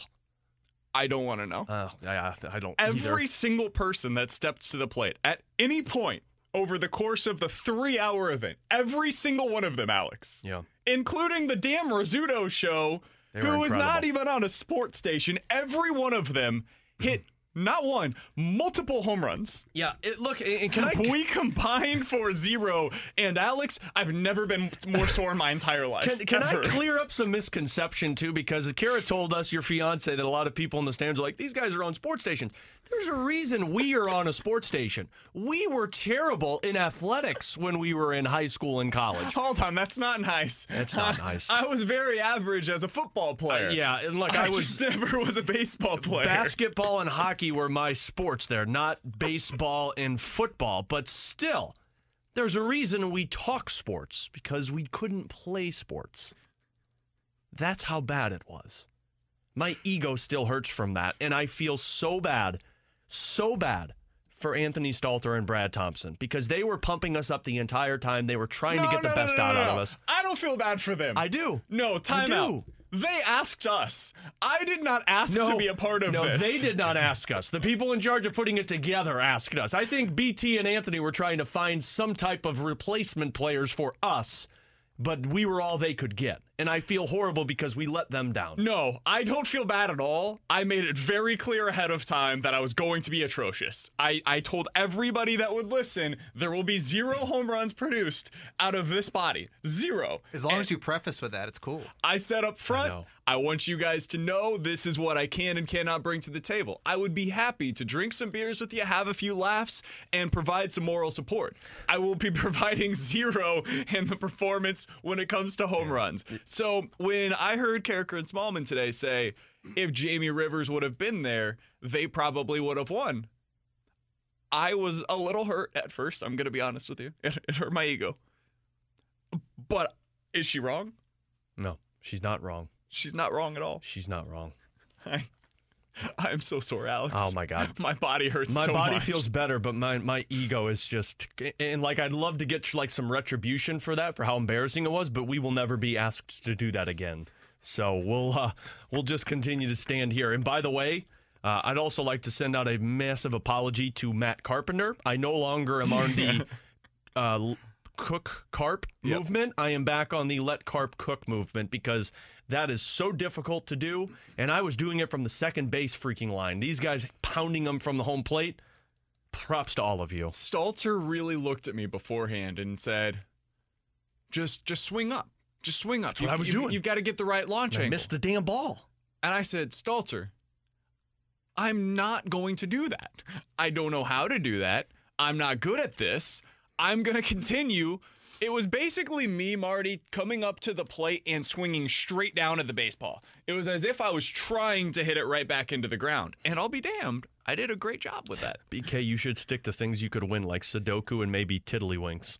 I don't want to know. Uh, I, I don't Every either. single person that stepped to the plate at any point over the course of the three-hour event, every single one of them, Alex. Yeah. including the damn Rizzuto show, who were was not even on a sports station. Every one of them hit not one, multiple home runs. Yeah, it, look, and can I? We combined for zero. And Alex, I've never been more sore in my entire life. Can, can I clear up some misconception too? Because Kara told us, your fiance, that a lot of people in the stands are like, these guys are on sports stations. There's a reason we are on a sports station. We were terrible in athletics when we were in high school and college. Hold on, that's not nice. That's not nice. I was very average as a football player. Uh, yeah, and look, I, I was- just never was a baseball player. Basketball and hockey were my sports there, not baseball and football. But still, there's a reason we talk sports because we couldn't play sports. That's how bad it was. My ego still hurts from that, and I feel so bad, so bad for Anthony Stalter and Brad Thompson because they were pumping us up the entire time. They were trying No, to get no, the best no, out of us. I don't feel bad for them. I do. No, time do. out. They asked us. I did not ask to be a part of no, this. they did not ask us. The people in charge of putting it together asked us. I think BT and Anthony were trying to find some type of replacement players for us, but we were all they could get. And I feel horrible because we let them down. No, I don't feel bad at all. I made it very clear ahead of time that I was going to be atrocious. I, I told everybody that would listen there will be zero home runs produced out of this body. Zero. As long as you preface with that, it's cool. I said up front, I, want you guys to know this is what I can and cannot bring to the table. I would be happy to drink some beers with you, have a few laughs, and provide some moral support. I will be providing zero in the performance when it comes to home runs. So when I heard Karraker and Smallman today say, if Jamie Rivers would have been there, they probably would have won. I was a little hurt at first. I'm going to be honest with you. It, it hurt my ego. But is she wrong? No, she's not wrong. She's not wrong at all. She's not wrong. I, I'm so sore, Alex. Oh my God. my body hurts. My so body much. feels better, but my my ego is just and like I'd love to get like some retribution for that for how embarrassing it was, but we will never be asked to do that again. So we'll uh, we'll just continue to stand here. And by the way, uh, I'd also like to send out a massive apology to Matt Carpenter. I no longer am on the uh, cook carp movement. I am back on the let carp cook movement because that is so difficult to do. And I was doing it from the second base freaking line. These guys pounding them from the home plate. Props to all of you. Stalter really looked at me beforehand and said, "Just, just swing up. Just swing up. That's what I was doing. You've got to get the right launch And I angle." missed the damn ball. And I said, Stalter, I'm not going to do that. I don't know how to do that. I'm not good at this. I'm going to continue. It was basically me, Marty, coming up to the plate and swinging straight down at the baseball. It was as if I was trying to hit it right back into the ground. And I'll be damned, I did a great job with that. BK, you should stick to things you could win, like Sudoku and maybe Tiddlywinks.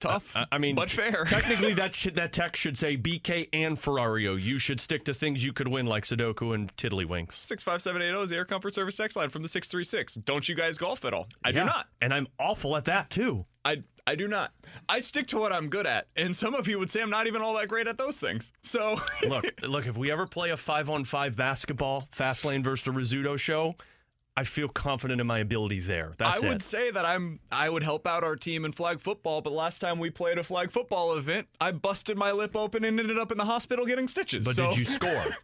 Tough. I, I mean, but fair. technically, that should, that text should say BK and Ferrario. You should stick to things you could win, like Sudoku and Tiddlywinks. 65780 is the Air Comfort Service text line from the 636. Don't you guys golf at all? I Yeah, do not. and I'm awful at that too. I I do not. I stick to what I'm good at, and some of you would say I'm not even all that great at those things. So look, look. If we ever play a five on five basketball, fast lane versus the Rizzuto show, I feel confident in my ability there. That's I would it. say that I'm I would help out our team in flag football, but last time we played a flag football event, I busted my lip open and ended up in the hospital getting stitches. But So- did you score?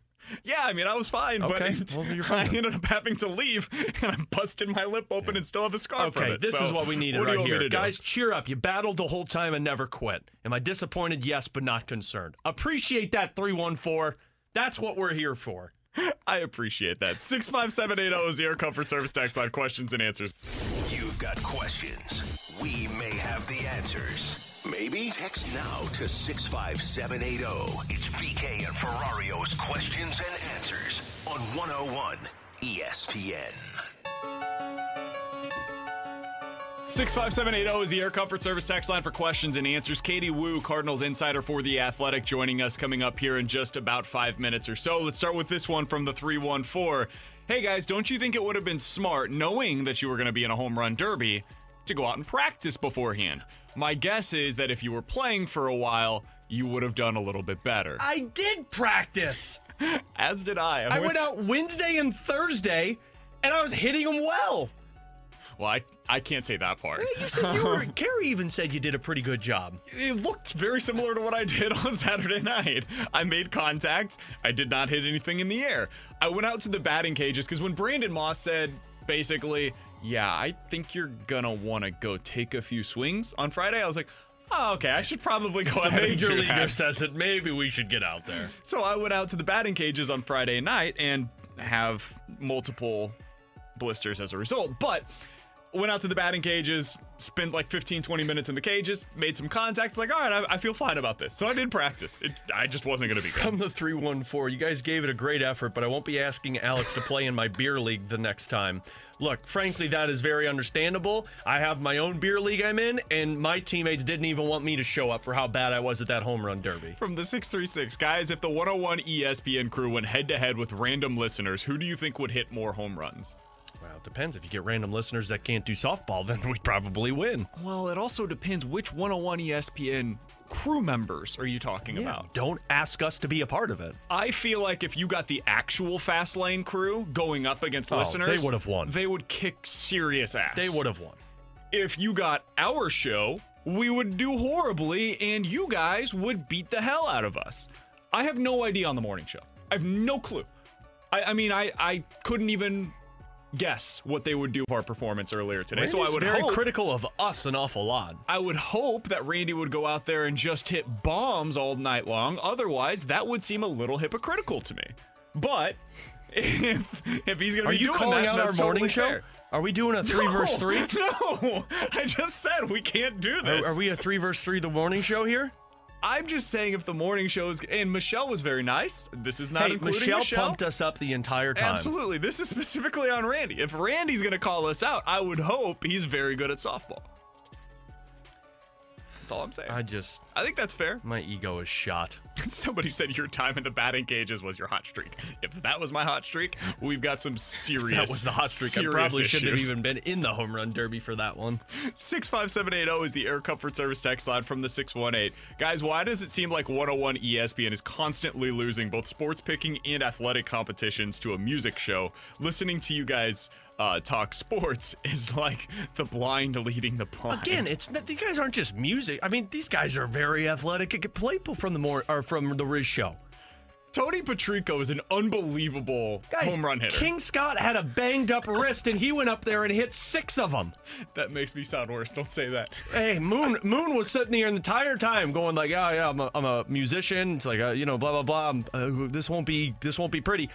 yeah, I mean I was fine, Okay, but well, you're I then. ended up having to leave, and I busted my lip open and still have a scar from Okay, it. this So is what we needed what right here. to do? Guys, cheer up. You battled the whole time and never quit. Am I disappointed? Yes, but not concerned. Appreciate that 314. That's what we're here for. I appreciate that. 65780 is the Air Comfort Service text line questions and answers. You've got questions. We may have the answers. Maybe? Text now to 65780. It's BK and Ferrario's questions and answers on 101 ESPN. 65780 is the Air Comfort Service text line for questions and answers. Katie Woo, Cardinals insider for The Athletic, joining us coming up here in just about five minutes or so. Let's start with this one from the 314. Hey guys, don't you think it would have been smart, knowing that you were going to be in a home run derby, to go out and practice beforehand? My guess is that if you were playing for a while, you would have done a little bit better. I did practice. As did I. I went out Wednesday and Thursday, and I was hitting them well. Well, I, I can't say that part. You said you were. Carrie even said you did a pretty good job. it looked very similar to what I did on Saturday night. I made contact. I did not hit anything in the air. I went out to the batting cages because when Brandon Moss said basically, yeah, I think you're gonna want to go take a few swings on Friday, I was like, oh, okay, I should probably go and major leaguer that. says that maybe we should get out there. So I went out to the batting cages on Friday night and have multiple blisters as a result. But went out to the batting cages, spent like 15, 20 minutes in the cages, made some contacts. Like, all right, I, I feel fine about this. So I did practice. It, I just wasn't going to be good. From the 314, you guys gave it a great effort, but I won't be asking Alex to play in my beer league the next time. Look, frankly, that is very understandable. I have my own beer league I'm in, and my teammates didn't even want me to show up for how bad I was at that home run derby. From the 636, guys, if the 101 ESPN crew went head to head with random listeners, who do you think would hit more home runs? Depends. If you get random listeners that can't do softball, then we probably win. Well, it also depends which 101 ESPN crew members are you talking Yeah, about? Don't ask us to be a part of it. I feel like if you got the actual fast lane crew going up against Oh, listeners, they would have won. They would kick serious ass. They would have won. If you got our show, we would do horribly, and you guys would beat the hell out of us. I have no idea on the morning show. I have no clue. I, I mean, I, I couldn't even guess what they would do for our performance earlier today. so I would very hope, critical of us an awful lot. I would hope that Randy would go out there and just hit bombs all night long. Otherwise, that would seem a little hypocritical to me. But if if he's gonna Are be you doing calling that, out our morning totally show? fair. Are we doing a three No, verse three? No, I just said we can't do Are, this. are we a three verse three the morning show here? I'm just saying if the morning shows and Michelle was very nice. This is not hey, including Michelle, Michelle. pumped us up the entire time. Absolutely. This is specifically on Randy. If Randy's going to call us out, I would hope he's very good at softball. That's all I'm saying. I just, I think that's fair. my ego is shot. Somebody said your time in the batting cages was your hot streak. If that was my hot streak, we've got some serious. That was the hot streak. I serious probably shouldn't have issues. even been in the home run derby for that one. 65780 is the Air Comfort Service text line from the 618. Guys, why does it seem like 101 ESPN is constantly losing both sports picking and athletic competitions to a music show? Listening to you guys uh, talk sports is like the blind leading the blind. Again, it's not, these guys aren't just music. I mean, these guys are very athletic. It could play from the more or from the Riz show. Tony Patrico is an unbelievable Guys, home run hitter. King Scott had a banged up wrist, and he went up there and hit six of them. that makes me sound worse. Don't say that. Hey, Moon Moon was sitting there the entire time going like, "Yeah, yeah, I'm a, I'm a musician." It's like, uh, you know, blah blah blah. Uh, this won't be this won't be pretty.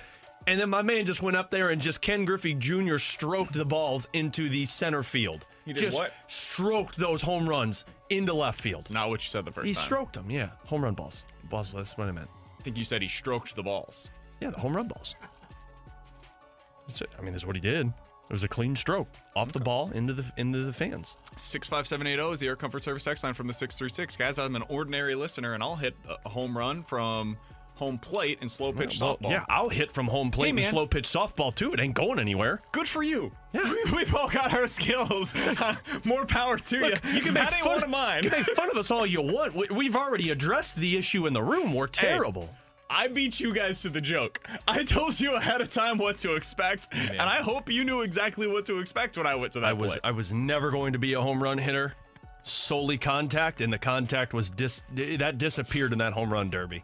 And then my man just went up there and just Ken Griffey Jr. stroked the balls into the center field. He did just what? stroked those home runs into left field. Not what you said the first He time. stroked them, yeah. Home run balls. Balls, that's what I meant. I think you said he stroked the balls. Yeah, the home run balls. That's it. I mean, that's what he did. It was a clean stroke off the ball into the into the fans. 65780 is the Air Comfort Service text line from the 636. Guys, I'm an ordinary listener, and I'll hit a home run from home plate and slow pitch Well, softball. yeah, I'll hit from home plate Hey, and slow pitch softball too. It ain't going anywhere. Good for you. We, we've all got our skills. More power to Look, you. you can make that fun of mine. You can make fun of us all you want. We, we've already addressed the issue in the room. We're Hey, terrible. I beat you guys to the joke. I told you ahead of time what to expect, and I hope you knew exactly what to expect when I went to that I was plate. I was never going to be a home run hitter. Solely contact, and the contact was dis that disappeared in that home run derby.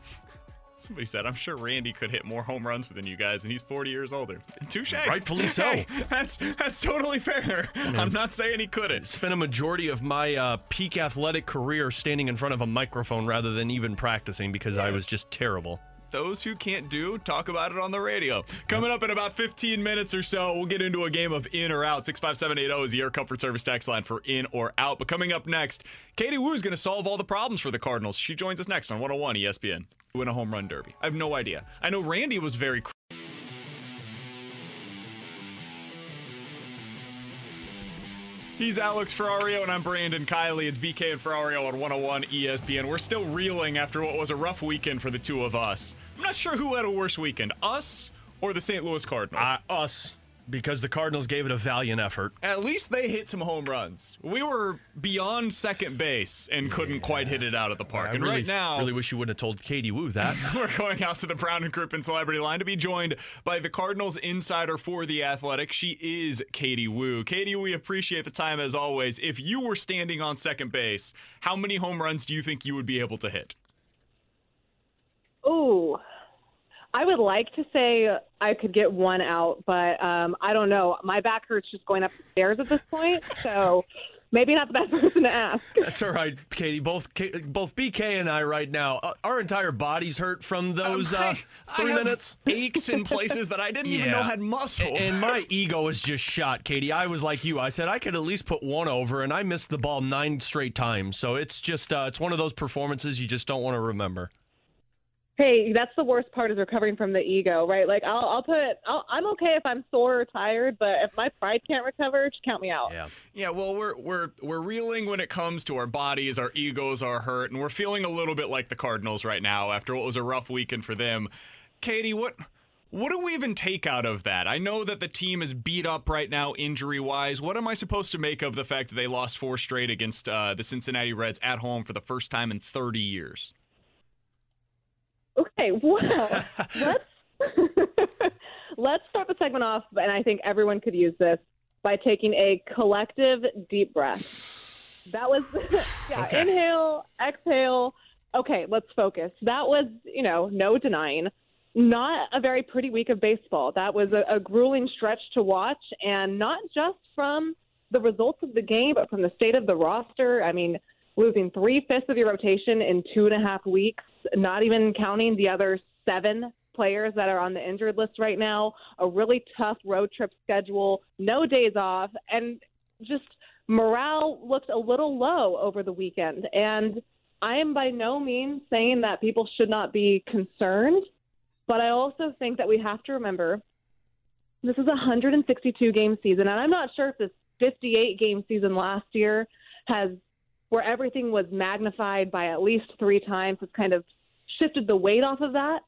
Somebody said, I'm sure Randy could hit more home runs than you guys, and he's 40 years older. Touche. Rightfully so. Hey, that's that's totally fair. I'm not saying he couldn't. Spent a majority of my uh, peak athletic career standing in front of a microphone rather than even practicing because I was just terrible. Those who can't do, talk about it on the radio. Coming up in about 15 minutes or so, we'll get into a game of in or out. 65780 is the Air Comfort Service text line for in or out. But coming up next, Katie Woo is going to solve all the problems for the Cardinals. She joins us next on 101 ESPN. Win a home run derby. I have no idea. I know Randy was very. He's Alex Ferrario, and I'm Brandon Kiley. It's BK and Ferrario on 101 ESPN. We're still reeling after what was a rough weekend for the two of us. I'm not sure who had a worse weekend, us or the St. Louis Cardinals. Uh, us, because the Cardinals gave it a valiant effort. At least they hit some home runs. We were beyond second base and couldn't quite hit it out of the park. I and really, right now, really wish you wouldn't have told Katie Woo that. We're going out to the Brown and Group and Celebrity Line to be joined by the Cardinals insider for the Athletic. She is Katie Woo. Katie, we appreciate the time as always. If you were standing on second base, how many home runs do you think you would be able to hit? Ooh, I would like to say I could get one out, but um, I don't know. My back hurts just going up the stairs at this point, so maybe not the best person to ask. That's all right, Katie. Both both BK and I right now, uh, our entire bodies hurt from those uh, three I minutes. Aches in places that I didn't even know had muscles. And my ego is just shot, Katie. I was like you. I said I could at least put one over, and I missed the ball nine straight times. So it's just uh, it's one of those performances you just don't want to remember. Hey, that's the worst part is recovering from the ego, right? Like I'll, I'll put, I'll, I'm okay if I'm sore or tired, but if my pride can't recover, just count me out. Yeah. Yeah, well, we're we're we're reeling when it comes to our bodies, our egos are hurt, and we're feeling a little bit like the Cardinals right now after what was a rough weekend for them. Katie, what what do we even take out of that? I know that the team is beat up right now, injury wise. What am I supposed to make of the fact that they lost four straight against uh, the Cincinnati Reds at home for the first time in 30 years? Okay, well, let's let's start the segment off, and I think everyone could use this by taking a collective deep breath. That was yeah, Okay. inhale, exhale. Okay, let's focus. That was, you know, no denying. Not a very pretty week of baseball. That was a, a grueling stretch to watch, and not just from the results of the game, but from the state of the roster. I mean, losing three fifths of your rotation in two and a half weeks, not even counting the other seven players that are on the injured list right now, a really tough road trip schedule, no days off, and just morale looked a little low over the weekend. And I am by no means saying that people should not be concerned, but I also think that we have to remember this is a 162 game season, and I'm not sure if this 58 game season last year has where everything was magnified by at least three times has kind of shifted the weight off of that.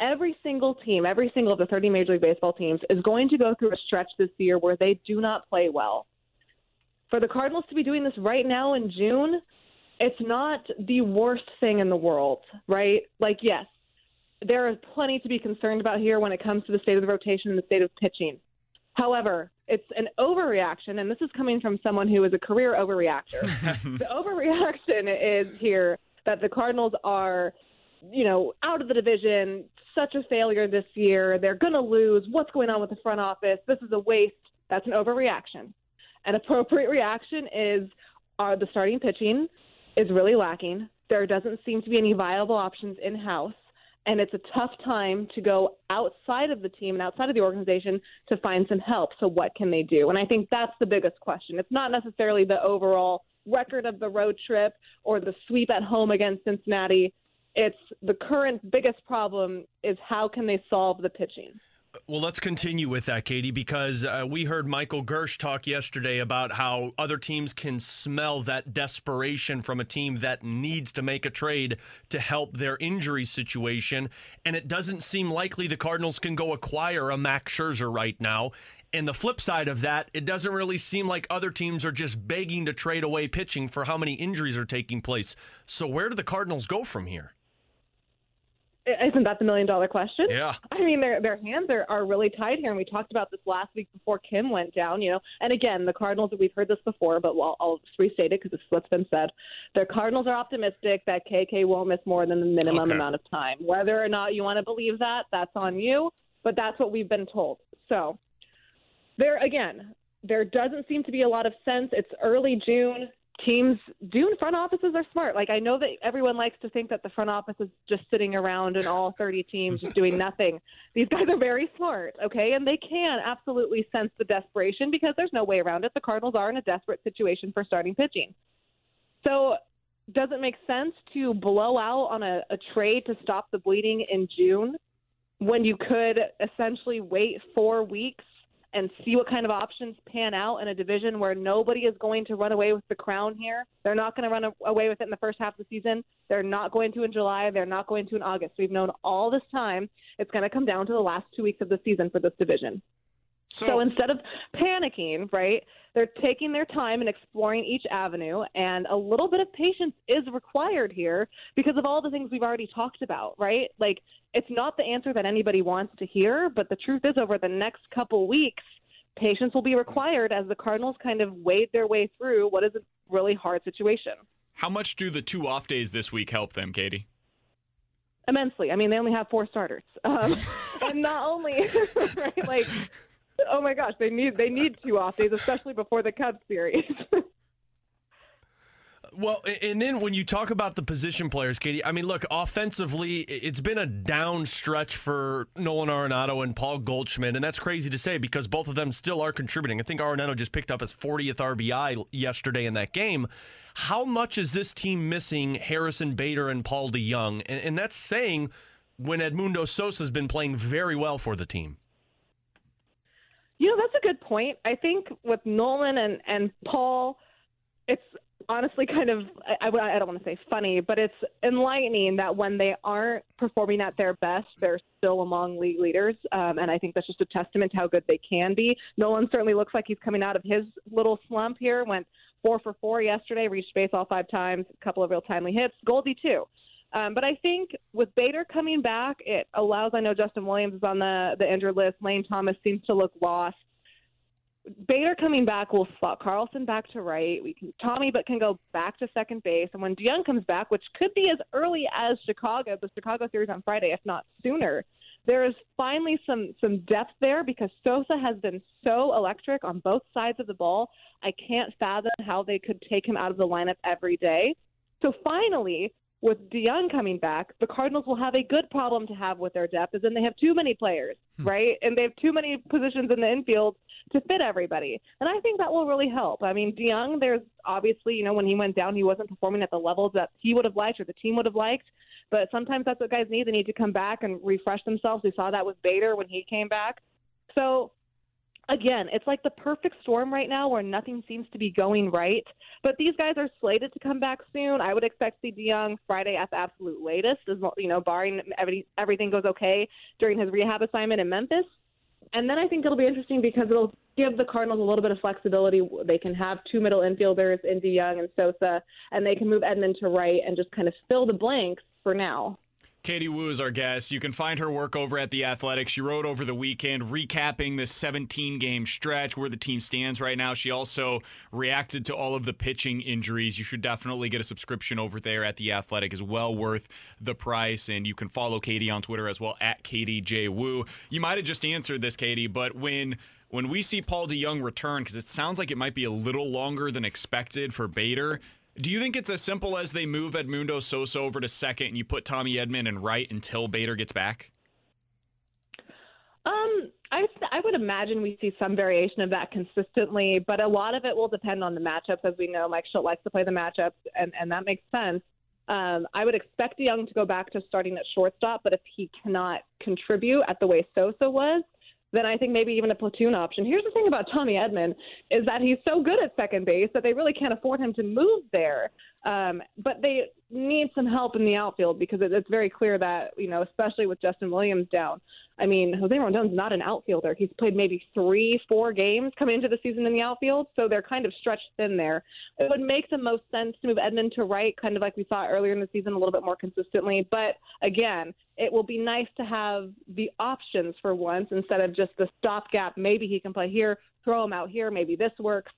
Every single team, every single of the 30 Major League Baseball teams is going to go through a stretch this year where they do not play well. For the Cardinals to be doing this right now in June, it's not the worst thing in the world, right? Like, yes, there is plenty to be concerned about here when it comes to the state of the rotation and the state of pitching. However, it's an overreaction, and this is coming from someone who is a career overreactor. the overreaction is here that the Cardinals are, you know, out of the division, such a failure this year. They're going to lose. What's going on with the front office? This is a waste. That's an overreaction. An appropriate reaction is are the starting pitching is really lacking. There doesn't seem to be any viable options in house and it's a tough time to go outside of the team and outside of the organization to find some help. So, what can they do? And I think that's the biggest question. It's not necessarily the overall record of the road trip or the sweep at home against Cincinnati. It's the current biggest problem is how can they solve the pitching? Well, let's continue with that, Katie, because uh, we heard Michael Girsch talk yesterday about how other teams can smell that desperation from a team that needs to make a trade to help their injury situation. And it doesn't seem likely the Cardinals can go acquire a Max Scherzer right now. And the flip side of that, it doesn't really seem like other teams are just begging to trade away pitching for how many injuries are taking place. So, where do the Cardinals go from here? Isn't that the million dollar question? Yeah. I mean, their their hands are, are really tied here, and we talked about this last week before Kim went down. You know, and again, the Cardinals. We've heard this before, but I'll, I'll just restate it because it's what's been said. The Cardinals are optimistic that KK won't miss more than the minimum Okay. amount of time. Whether or not you want to believe that, that's on you. But that's what we've been told. So there again, there doesn't seem to be a lot of sense. It's early June. Teams do front offices are smart. Like I know that everyone likes to think that the front office is just sitting around and all 30 teams just doing nothing. These guys are very smart, okay? And they can absolutely sense the desperation because there's no way around it. The Cardinals are in a desperate situation for starting pitching. So does it make sense to blow out on a, a trade to stop the bleeding in June when you could essentially wait four weeks and see what kind of options pan out in a division where nobody is going to run away with the crown here. They're not going to run away with it in the first half of the season. They're not going to in July. They're not going to in August. We've known all this time it's going to come down to the last two weeks of the season for this division. So, instead of panicking, right, they're taking their time and exploring each avenue, and a little bit of patience is required here because of all the things we've already talked about, right? Like, it's not the answer that anybody wants to hear, but the truth is, over the next couple weeks, patience will be required as the Cardinals kind of wade their way through what is a really hard situation. How much do the two off days this week help them, Katie? immensely. I mean, they only have four starters, um, and not only right, like, oh my gosh, they need they need two off days, especially before the Cubs series. Well, and then when you talk about the position players, Katie, I mean, look, offensively, it's been a down stretch for Nolan Arenado and Paul Goldschmidt, and that's crazy to say because both of them still are contributing. I think Arenado just picked up his 40th RBI yesterday in that game. How much is this team missing Harrison Bader and Paul DeJong? And, and that's saying when Edmundo Sosa's been playing very well for the team. You know, that's a good point. I think with Nolan and and Paul, it's honestly kind of I, I don't want to say funny, but it's enlightening that when they aren't performing at their best, they're still among league leaders, um, and I think that's just a testament to how good they can be. Nolan certainly looks like he's coming out of his little slump here. Went four for four yesterday, reached base all five times, a couple of real timely hits. Goldie too. Um, but I think with Bader coming back, it allows. I know Justin Williams is on the the injured list. Lane Thomas seems to look lost. Bader coming back will slot Carlson back to right. We can Tommy, but can go back to second base. And when DeJong comes back, which could be as early as Chicago, the Chicago series on Friday, if not sooner, there is finally some some depth there because Sosa has been so electric on both sides of the ball. I can't fathom how they could take him out of the lineup every day. So finally, with DeJong coming back, the Cardinals will have a good problem to have with their depth, is then they have too many players, hmm. right? And they have too many positions in the infield to fit everybody. And I think that will really help. I mean, DeJong, there's obviously, you know, when he went down, he wasn't performing at the levels that he would have liked or the team would have liked. But sometimes that's what guys need. They need to come back and refresh themselves. We saw that with Bader when he came back. So again, it's like the perfect storm right now where nothing seems to be going right. But these guys are slated to come back soon. I would expect to see DeJong Friday at the absolute latest, as well, you know, barring every, everything goes okay during his rehab assignment in Memphis. And then I think it'll be interesting because it'll give the Cardinals a little bit of flexibility. They can have two middle infielders in DeJong and Sosa, and they can move Edman to right and just kind of fill the blanks for now. Katie Woo is our guest. You can find her work over at The Athletic. She wrote over the weekend recapping this 17 game stretch where the team stands right now. She also reacted to all of the pitching injuries. You should definitely get a subscription over there at The Athletic. is well worth the price. And you can follow Katie on Twitter as well at Katie J. Woo. You might have just answered this, Katie, but when when we see Paul DeJong return, because it sounds like it might be a little longer than expected for Bader, do you think it's as simple as they move Edmundo Sosa over to second and you put Tommy Edman in right until Bader gets back? Um, I I would imagine we see some variation of that consistently, but a lot of it will depend on the matchups. As we know, Mike Shildt likes to play the matchups, and and that makes sense. Um, I would expect Young to go back to starting at shortstop, but if he cannot contribute at the way Sosa was, than I think maybe even a platoon option. Here's the thing about Tommy Edman is that he's so good at second base that they really can't afford him to move there. Um, but they need some help in the outfield because it, it's very clear that you know, especially with Justin Williams down. I mean, Jose Rondon's not an outfielder. He's played maybe three, four games coming into the season in the outfield, so they're kind of stretched thin there. It would make the most sense to move Edman to right, kind of like we saw earlier in the season, a little bit more consistently. But again, it will be nice to have the options for once instead of just the stopgap. Maybe he can play here, throw him out here, maybe this works.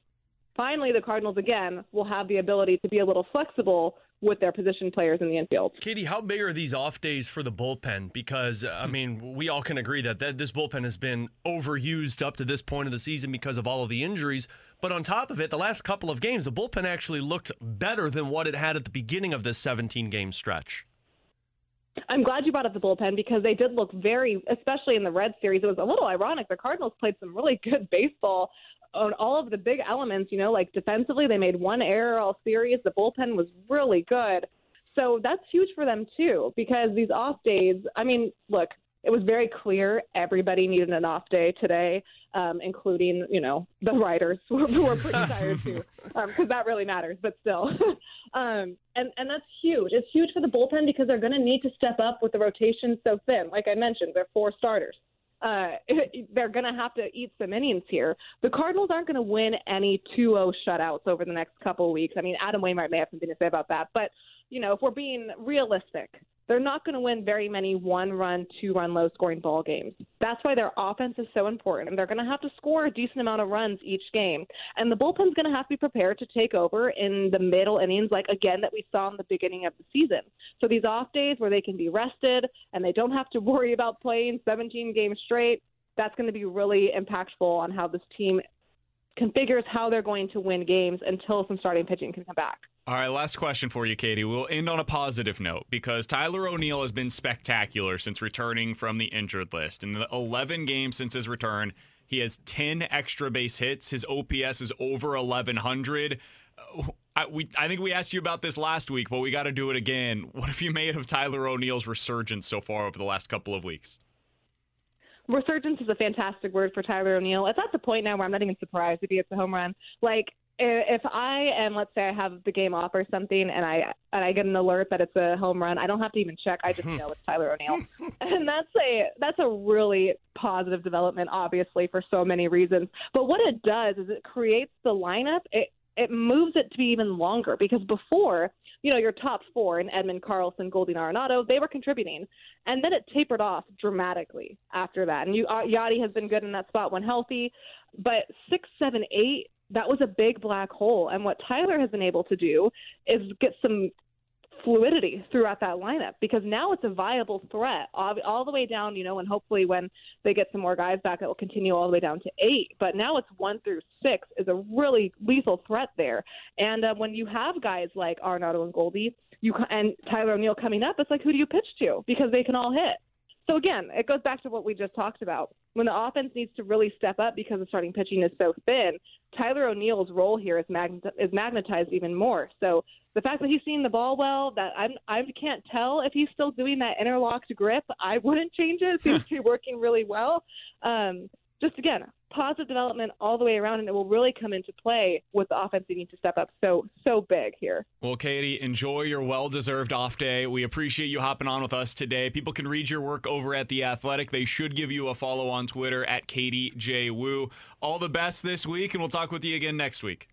Finally, the Cardinals again will have the ability to be a little flexible with their position players in the infield. Katie, how big are these off days for the bullpen? Because uh, I hmm. mean, we all can agree that, that this bullpen has been overused up to this point of the season because of all of the injuries. But on top of it, the last couple of games, the bullpen actually looked better than what it had at the beginning of this 17 game stretch. I'm glad you brought up the bullpen because they did look very, especially in the Red series. It was a little ironic. The Cardinals played some really good baseball on all of the big elements. You know, like defensively, they made one error all series. The bullpen was really good. So that's huge for them too because these off days. I mean, look, it was very clear everybody needed an off day today, um, including you know the writers who were pretty tired too, because um, that really matters. But still, um, and and that's huge. It's huge for the bullpen because they're going to need to step up with the rotation so thin. Like I mentioned, they're four starters. Uh, they're going to have to eat some innings here. The Cardinals aren't going to win any 2-0 shutouts over the next couple of weeks. I mean, Adam Wainwright may have something to say about that, but you know, if we're being realistic, they're not going to win very many one run, two run, low scoring ball games. That's why their offense is so important. And they're going to have to score a decent amount of runs each game. And the bullpen's going to have to be prepared to take over in the middle innings, like again that we saw in the beginning of the season. So these off days where they can be rested and they don't have to worry about playing 17 games straight, that's going to be really impactful on how this team configures how they're going to win games until some starting pitching can come back. All right, last question for you, Katie. We'll end on a positive note because Tyler O'Neill has been spectacular since returning from the injured list. In the 11 games since his return, he has 10 extra base hits. His OPS is over 1100. Uh, I, we, I think we asked you about this last week, but we got to do it again. What have you made of Tyler O'Neill's resurgence so far over the last couple of weeks? Resurgence is a fantastic word for Tyler O'Neill. It's at the point now where I'm not even surprised if he hits a home run. Like if I am, let's say I have the game off or something, and I and I get an alert that it's a home run, I don't have to even check. I just know it's Tyler O'Neill, and that's a that's a really positive development, obviously for so many reasons. But what it does is it creates the lineup. It it moves it to be even longer because before, you know, your top four in Edman Carlson, Goldie, Arenado, they were contributing, and then it tapered off dramatically after that. And you, uh, Yadi has been good in that spot when healthy, but six, seven, eight that was a big black hole. And what Tyler has been able to do is get some fluidity throughout that lineup because now it's a viable threat all, all, the way down, you know, and hopefully when they get some more guys back, it will continue all the way down to eight. But now it's one through six is a really lethal threat there. And uh, when you have guys like Arenado and Goldie, you and Tyler O'Neill coming up, it's like who do you pitch to because they can all hit. So again, it goes back to what we just talked about. When the offense needs to really step up because the starting pitching is so thin, Tyler O'Neill's role here is, is magnetized even more. So the fact that he's seeing the ball well, that I'm, I can't tell if he's still doing that interlocked grip. I wouldn't change it. It seems to be working really well. Um, just again, positive development all the way around, and it will really come into play with the offense needing to step up so so big here. Well, Katie, enjoy your well-deserved off day. We appreciate you hopping on with us today. People can read your work over at the Athletic. They should give you a follow on Twitter at Katie J Woo. All the best this week, and we'll talk with you again next week.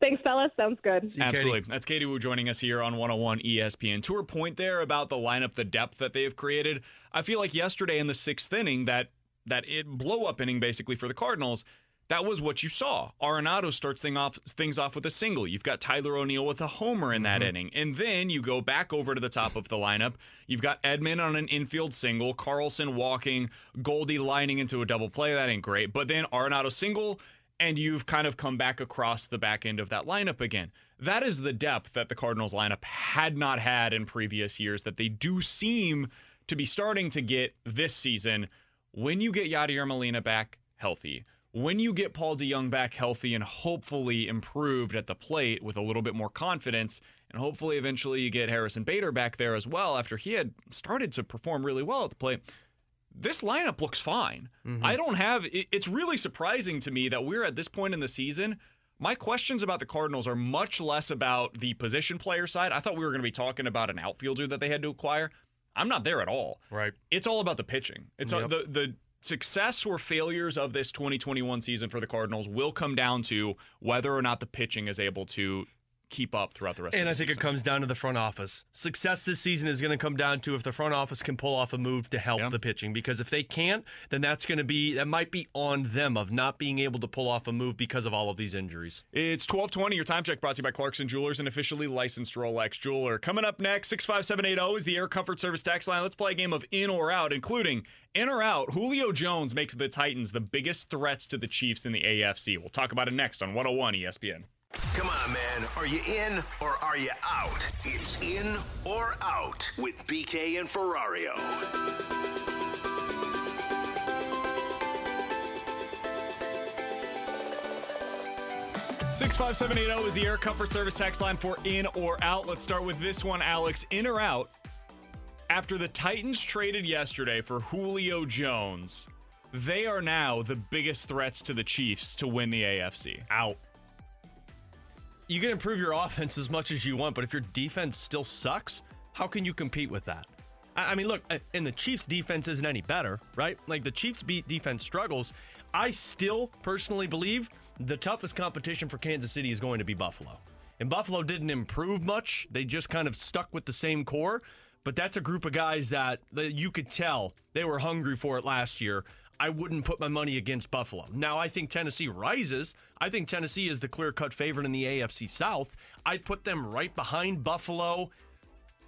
Thanks, fellas. Sounds good. Absolutely. Katie. That's Katie Woo joining us here on 101 ESPN. To her point there about the lineup, the depth that they have created, I feel like yesterday in the sixth inning that that it blow up inning basically for the Cardinals, that was what you saw. Arenado starts thing off, things off with a single. You've got Tyler O'Neill with a homer in that mm-hmm. inning. And then you go back over to the top of the lineup. You've got Edman on an infield single, Carlson walking, Goldie lining into a double play. That ain't great. But then Arenado single, and you've kind of come back across the back end of that lineup again. That is the depth that the Cardinals lineup had not had in previous years that they do seem to be starting to get this season when you get Yadier Molina back healthy, when you get Paul DeJong back healthy and hopefully improved at the plate with a little bit more confidence, and hopefully eventually you get Harrison Bader back there as well after he had started to perform really well at the plate, this lineup looks fine. Mm-hmm. I don't have. It, it's really surprising to me that we're at this point in the season. My questions about the Cardinals are much less about the position player side. I thought we were going to be talking about an outfielder that they had to acquire. I'm not there at all. Right. It's all about the pitching. It's all, the the success or failures of this 2021 season for the Cardinals will come down to whether or not the pitching is able to keep up throughout the rest And of I think season. it comes down to the front office. Success this season is going to come down to if the front office can pull off a move to help the pitching. Because if they can't, then that's going to be that might be on them of not being able to pull off a move because of all of these injuries. It's 1220. Your time check brought to you by Clarkson Jewelers, an officially licensed Rolex jeweler. Coming up next, 65780 is the Air Comfort Service tax line. Let's play a game of in or out, including in or out. Julio Jones makes the Titans the biggest threats to the Chiefs in the AFC. We'll talk about it next on 101 ESPN. Come on, man. Are you in or are you out? It's in or out with BK and Ferrario. 65780 is the Air Comfort Service tax line for in or out. Let's start with this one, Alex. In or out? After the Titans traded yesterday for Julio Jones, they are now the biggest threats to the Chiefs to win the AFC. Out. You can improve your offense as much as you want, but if your defense still sucks, how can you compete with that? I I mean, look, uh, and the Chiefs' defense isn't any better, right? Like the Chiefs' beat defense struggles. I still personally believe the toughest competition for Kansas City is going to be Buffalo. And Buffalo didn't improve much. They just kind of stuck with the same core. But that's a group of guys that, that you could tell they were hungry for it last year. I wouldn't put my money against Buffalo. Now, I think Tennessee rises. I think Tennessee is the clear cut favorite in the AFC South. I'd put them right behind Buffalo.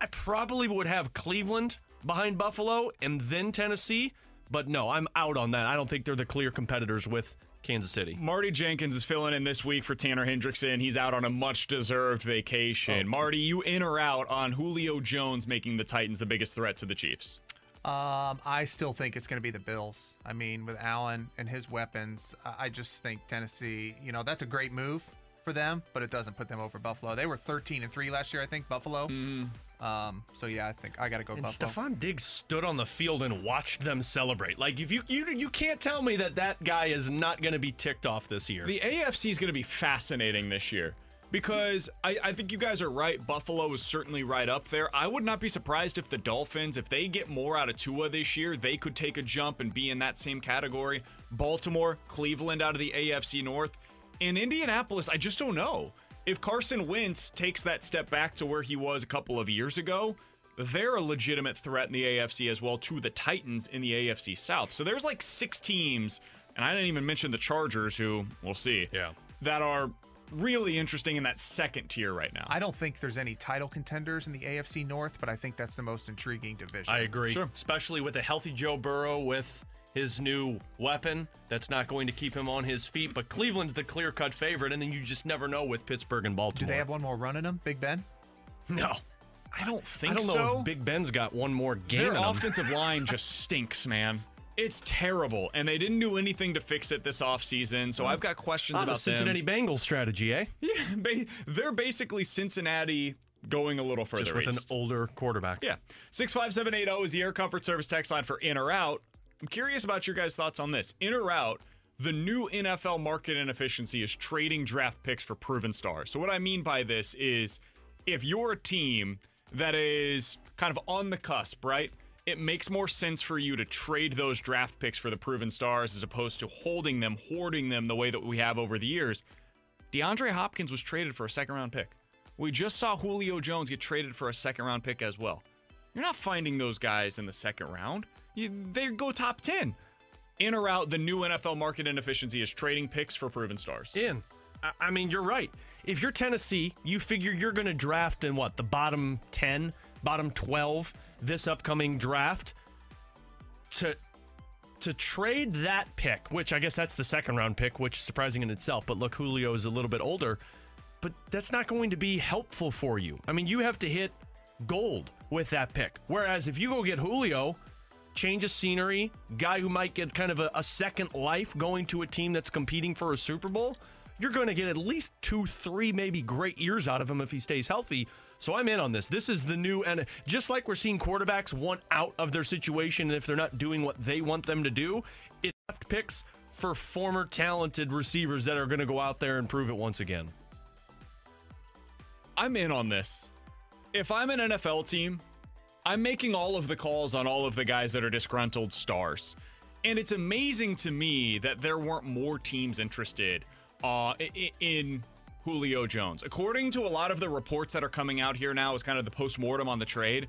I probably would have Cleveland behind Buffalo and then Tennessee. But no, I'm out on that. I don't think they're the clear competitors with Kansas City. Marty Jenkins is filling in this week for Tanner Hendrickson. He's out on a much deserved vacation. Oh, Marty, you in or out on Julio Jones making the Titans the biggest threat to the Chiefs? Um, I still think it's going to be the Bills. I mean, with Allen and his weapons, I I just think Tennessee. You know, that's a great move for them, but it doesn't put them over Buffalo. They were 13 and three last year, I think. Buffalo. Um, so yeah, I think I got to go And Buffalo. Stefon Diggs stood on the field and watched them celebrate. Like if you you you can't tell me that that guy is not going to be ticked off this year. The AFC is going to be fascinating this year because I, I think you guys are right. Buffalo is certainly right up there. I would not be surprised if the Dolphins, if they get more out of Tua this year, they could take a jump and be in that same category. Baltimore, Cleveland out of the AFC North. In Indianapolis, I just don't know. If Carson Wentz takes that step back to where he was a couple of years ago, they're a legitimate threat in the AFC as well to the Titans in the AFC South. So there's like six teams, and I didn't even mention the Chargers, who we'll see, yeah. that are really interesting in that second tier right now. I don't think there's any title contenders in the AFC North, but I think that's the most intriguing division. I agree. Sure. Especially with a healthy Joe Burrow with his new weapon that's not going to keep him on his feet. But Cleveland's the clear cut favorite, and then you just never know with Pittsburgh and Baltimore. Do they have one more run in them, Big Ben? No. I don't think I don't know if Big Ben's got one more game Their in offensive line just stinks, man. It's terrible, and they didn't do anything to fix it this offseason, so I've got questions Ah, the about them. Cincinnati Bengals strategy, eh? Yeah, ba- they're basically Cincinnati going a little further Just with an older quarterback. Yeah. 65780 is the Air Comfort Service text line for in or out. I'm curious about your guys' thoughts on this. In or out, the new NFL market inefficiency is trading draft picks for proven stars. So, what I mean by this is if you're a team that is kind of on the cusp, right? It makes more sense for you to trade those draft picks for the proven stars as opposed to holding them, hoarding them the way that we have over the years. DeAndre Hopkins was traded for a second round pick. We just saw Julio Jones get traded for a second round pick as well. You're not finding those guys in the second round. You, they go top 10. In or out, the new NFL market inefficiency is trading picks for proven stars. In. I- mean, you're right. If you're Tennessee, you figure you're going to draft in what, the bottom 10, bottom 12 this upcoming draft? To to trade that pick, which I guess that's the second round pick, which is surprising in itself, but look, Julio is a little bit older, but that's not going to be helpful for you. I mean, you have to hit gold with that pick. Whereas if you go get Julio, change of scenery, guy who might get kind of a, a second life going to a team that's competing for a Super Bowl, you're going to get at least two, three, maybe great years out of him if he stays healthy. So I'm in on this. This is the new, and just like we're seeing quarterbacks want out of their situation and if they're not doing what they want them to do, it draft picks for former talented receivers that are going to go out there and prove it once again. I'm in on this. If I'm an NFL team, I'm making all of the calls on all of the guys that are disgruntled stars. And it's amazing to me that there weren't more teams interested uh, in Julio Jones. According to a lot of the reports that are coming out here now, as kind of the post mortem on the trade,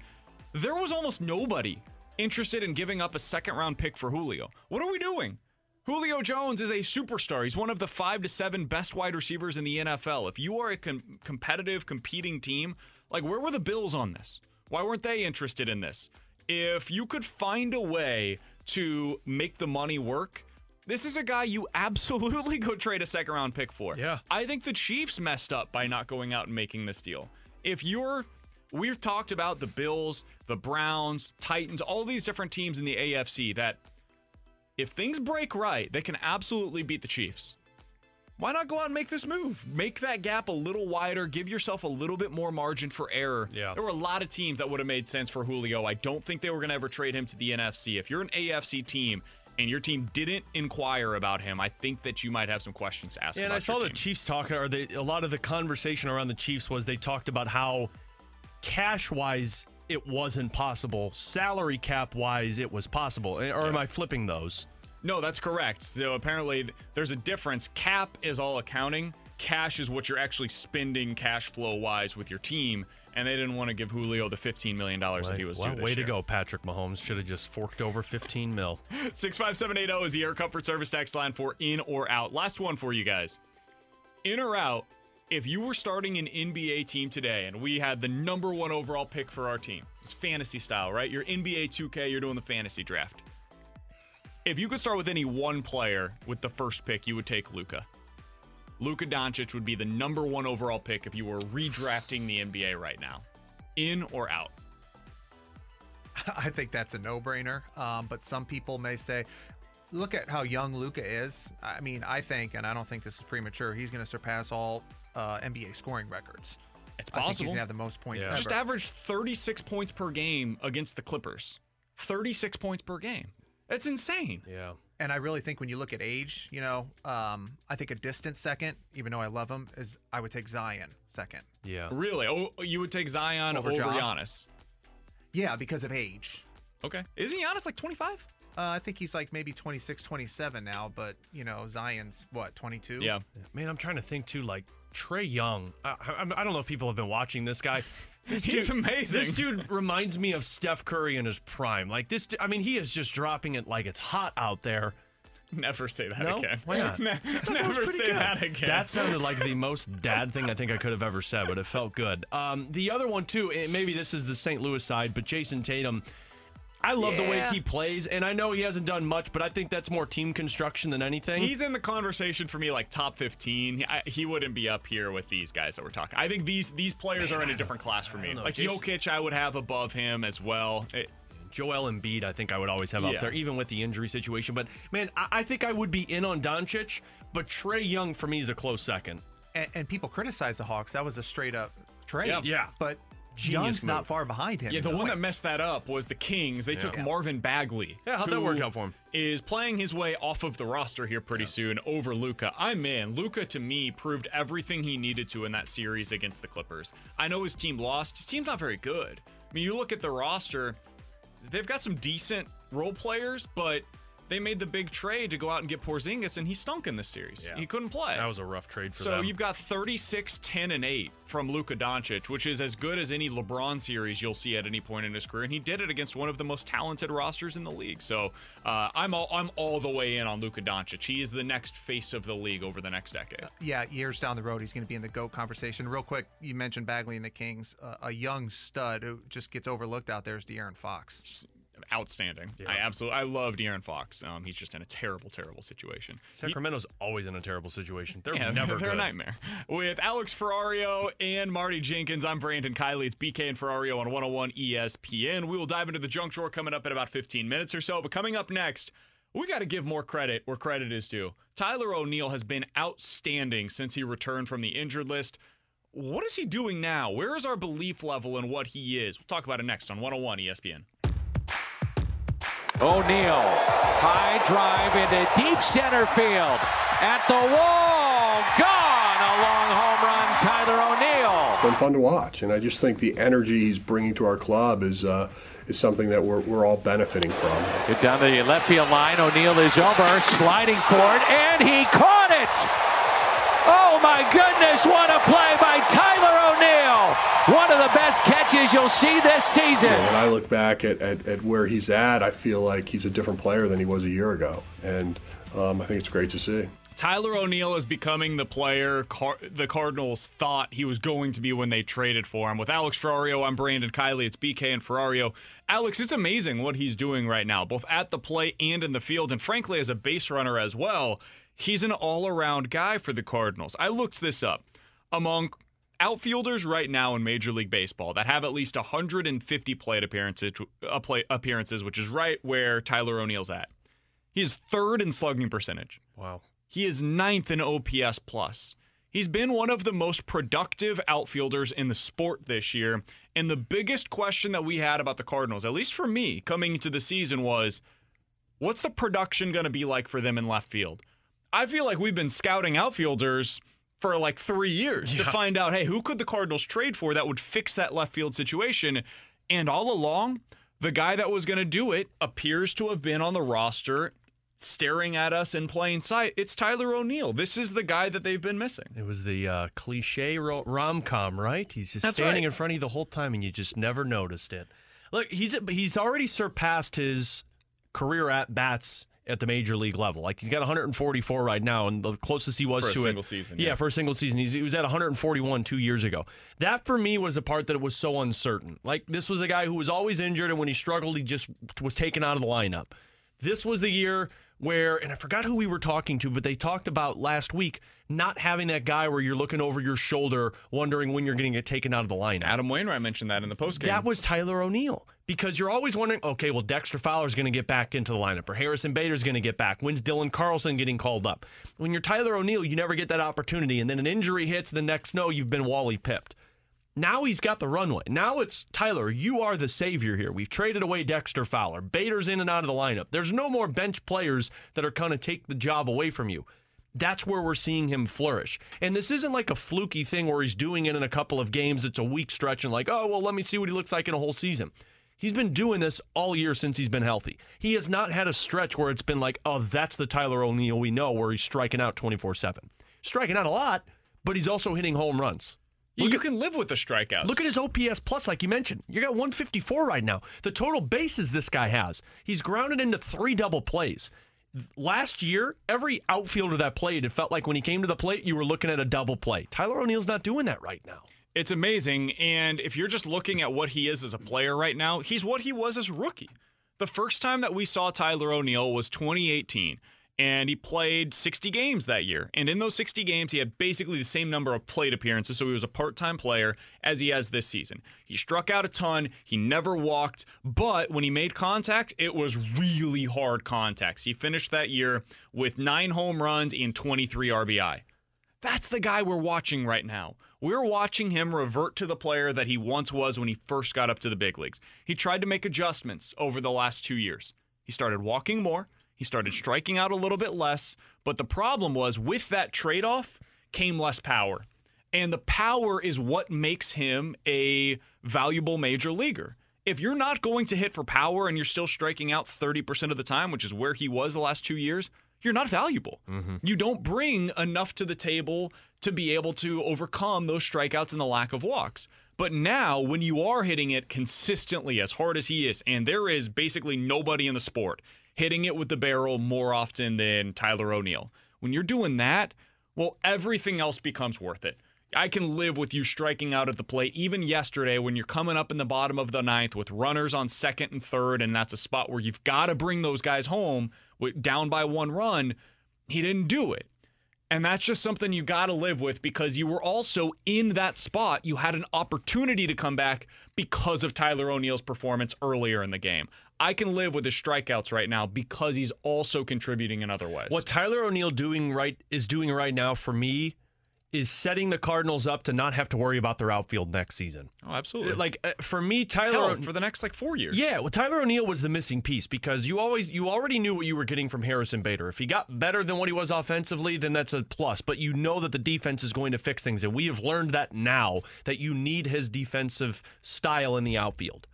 there was almost nobody interested in giving up a second round pick for Julio. What are we doing? Julio Jones is a superstar. He's one of the five to seven best wide receivers in the NFL. If you are a com- competitive, competing team, like where were the Bills on this? Why weren't they interested in this? If you could find a way to make the money work, this is a guy you absolutely go trade a second round pick for. Yeah. I think the Chiefs messed up by not going out and making this deal. If you're we've talked about the Bills, the Browns, Titans, all these different teams in the AFC that if things break right, they can absolutely beat the Chiefs. Why not go out and make this move? Make that gap a little wider, give yourself a little bit more margin for error. Yeah. There were a lot of teams that would have made sense for Julio. I don't think they were going to ever trade him to the NFC. If you're an AFC team and your team didn't inquire about him, I think that you might have some questions to ask. Yeah, and I saw the Chiefs talking, or they, a lot of the conversation around the Chiefs was they talked about how cash wise it wasn't possible, salary cap wise it was possible. Eh, or yeah. am I flipping those? No, that's correct. So apparently there's a difference. Cap is all accounting. Cash is what you're actually spending cash flow wise with your team, and they didn't want to give Julio the $15 million that he was well, due. way year. to go, Patrick Mahomes. Should have just forked over 15 mil. 65780 is the Air Comfort Service text line for in or out. Last one for you guys. In or out, if you were starting an NBA team today and we had the number one overall pick for our team, it's fantasy style, right? You're NBA 2K, you're doing the fantasy draft. If you could start with any one player with the first pick, you would take Luka. Luka Doncic would be the number one overall pick if you were redrafting the NBA right now. In or out? I think that's a no brainer. Um, but some people may say, look at how young Luka is. I mean, I think, and I don't think this is premature, he's going to surpass all uh, NBA scoring records. It's I think he's going to have the most points Yeah. ever. Just averaged 36 points per game against the Clippers. 36 points per game. That's insane. Yeah. And I really think when you look at age, you know, um, I think a distant second, even though I love him, is I would take Zion second. Yeah. Really? Oh, you would take Zion over, Over Giannis? Yeah, because of age. Okay. Isn't Giannis like 25? Uh, I think he's like maybe 26, 27 now, but, you know, Zion's what, 22? Yeah. Man, I'm trying to think too, like Trae Young. I, I, I don't know if people have been watching this guy. This He's dude, amazing. This dude reminds me of Steph Curry in his prime. Like this, I mean, he is just dropping it like it's hot out there. Never say that No? again. Why not? Ne- that never say good. that again. That sounded like the most dad thing I think I could have ever said, but it felt good. Um, the other one too, maybe this is the St. Louis side, but Jayson Tatum. I love the way he plays, and I know he hasn't done much, but I think that's more team construction than anything. He's in the conversation for me, like top 15. He, I, he wouldn't be up here with these guys that we're talking. I think these these players are in a different class for me. know. Like Jason- Jokic, I would have above him as well. It- Joel Embiid, I think I would always have Yeah. up there, even with the injury situation. But man, I, I think I would be in on Doncic, but Trae Young for me is a close second. And, and people criticize the Hawks. That was a straight up trade. Yeah. Yeah. But Genius Young's not far behind him. yeah, in the one that messed that up was the Kings. They took Yeah. Marvin Bagley. Yeah, how'd that who work out for him? Is playing his way off of the roster here pretty soon over Luka. I'm in. Luka to me proved everything he needed to in that series against the Clippers. I know his team lost. His team's not very good. I mean, you look at the roster, they've got some decent role players, but they made the big trade to go out and get Porzingis, and he stunk in this series. Yeah. He couldn't play. That was a rough trade for so them. you've got 36, 10, and 8 from Luka Doncic, which is as good as any LeBron series you'll see at any point in his career. And he did it against one of the most talented rosters in the league. So uh, I'm all I'm all the way in on Luka Doncic. He is the next face of the league over the next decade. Yeah, years down the road, he's going to be in the GOAT conversation. Real quick, you mentioned Bagley and the Kings. Uh, a young stud who just gets overlooked out there is De'Aaron Fox. Outstanding. I absolutely I love De'Aaron Fox. Um, he's just in a terrible, terrible situation. He- Sacramento's always in a terrible situation. They're Yeah, never they're good. a nightmare. With Alex Ferrario and Marty Jenkins, I'm Brandon Kiley. It's BK and Ferrario on 101 ESPN. We will dive into the junk drawer coming up in about 15 minutes or so. But coming up next, We got to give more credit where credit is due. Tyler O'Neill has been outstanding since he returned from the injured list. What is he doing now? Where is our belief level in what he is? We'll talk about it next on 101 ESPN. O'Neill, high drive into deep center field. At the wall, gone. A long home run, Tyler O'Neill. It's been fun to watch, and I just think the energy he's bringing to our club is uh, is something that we're, we're all benefiting from. Get down the left field line. O'Neill is over, sliding forward, and he caught it. Oh my goodness, what a play by Tyler O'Neill. One of the best catches you'll see this season. You know, when I look back at, at, at, where he's at, I feel like he's a different player than he was a year ago. And um, I think it's great to see. Tyler O'Neill is becoming the player Car- the Cardinals thought he was going to be when they traded for him. With Alex Ferrario, I'm Brandon Kiley. It's BK and Ferrario. Alex, it's amazing what he's doing right now, both at the play and in the field, and frankly, as a base runner as well. He's an all around guy for the Cardinals. I looked this up. Among outfielders right now in Major League Baseball that have at least 150 plate appearances, uh, play, appearances, which is right where Tyler O'Neill's at. He is third in slugging percentage. Wow. He is ninth in OPS plus. He's been one of the most productive outfielders in the sport this year. And the biggest question that we had about the Cardinals, at least for me coming into the season, was what's the production going to be like for them in left field? I feel like we've been scouting outfielders for like three years yeah. to find out, hey, who could the Cardinals trade for that would fix that left field situation? And all along, the guy that was going to do it appears to have been on the roster staring at us in plain sight. It's Tyler O'Neill. This is the guy that they've been missing. It was the uh, cliche rom com, right? He's just That's standing right. in front of you the whole time, and you just never noticed it. Look, he's he's already surpassed his career at bats at the major league level. Like he's got 144 right now, and the closest he was for to single it, season. Yeah, for a single season, he's, he was at 141 two years ago. That for me was the part that it was so uncertain. Like this was a guy who was always injured, and when he struggled, he just was taken out of the lineup. This was the year where, and I forgot who we were talking to, but they talked about last week not having that guy where you're looking over your shoulder, wondering when you're going to get taken out of the lineup. Adam Wainwright mentioned that in the postgame. That was Tyler O'Neill because you're always wondering, okay, well, Dexter Fowler's going to get back into the lineup or Harrison Bader's going to get back. When's Dylan Carlson getting called up? When you're Tyler O'Neill, you never get that opportunity. And then an injury hits, the next no, you've been Wally pipped. Now he's got the runway. Now it's Tyler, you are the savior here. We've traded away Dexter Fowler. Bader's in and out of the lineup. There's no more bench players that are going to take the job away from you. That's where we're seeing him flourish. And this isn't like a fluky thing where he's doing it in a couple of games. It's a week stretch and like, oh, well, let me see what he looks like in a whole season. He's been doing this all year since he's been healthy. He has not had a stretch where it's been like, oh, that's the Tyler O'Neill we know, where he's striking out 24 7. Striking out a lot, but he's also hitting home runs. you can live with the strikeouts. Look at his OPS plus, like you mentioned. You got 154 right now. The total bases this guy has. He's grounded into three double plays. Last year, every outfielder that played, it felt like when he came to the plate, you were looking at a double play. Tyler O'Neill's not doing that right now. It's amazing. And if you're just looking at what he is as a player right now, he's what he was as rookie. The first time that we saw Tyler O'Neill was 2018 and he played 60 games that year. And in those 60 games, he had basically the same number of plate appearances, so he was a part time player as he has this season. He struck out a ton, he never walked, but when he made contact, it was really hard contacts. He finished that year with nine home runs and 23 RBI. That's the guy we're watching right now. We're watching him revert to the player that he once was when he first got up to the big leagues. He tried to make adjustments over the last two years. He started walking more. He started striking out a little bit less, but the problem was with that trade off came less power. And the power is what makes him a valuable major leaguer. If you're not going to hit for power and you're still striking out 30% of the time, which is where he was the last two years, you're not valuable. Mm-hmm. You don't bring enough to the table to be able to overcome those strikeouts and the lack of walks. But now, when you are hitting it consistently as hard as he is, and there is basically nobody in the sport hitting it with the barrel more often than Tyler O'Neill, when you're doing that, well, everything else becomes worth it. I can live with you striking out at the plate, even yesterday when you're coming up in the bottom of the ninth with runners on second and third, and that's a spot where you've got to bring those guys home down by one run. He didn't do it. And that's just something you got to live with because you were also in that spot. You had an opportunity to come back because of Tyler O'Neill's performance earlier in the game. I can live with his strikeouts right now because he's also contributing in other ways. What Tyler O'Neill doing right is doing right now for me is setting the Cardinals up to not have to worry about their outfield next season. Oh, absolutely. Like uh, for me, Tyler Hell, for the next like four years. Yeah, well, Tyler O'Neill was the missing piece because you always you already knew what you were getting from Harrison Bader. If he got better than what he was offensively, then that's a plus. But you know that the defense is going to fix things, and we have learned that now that you need his defensive style in the outfield.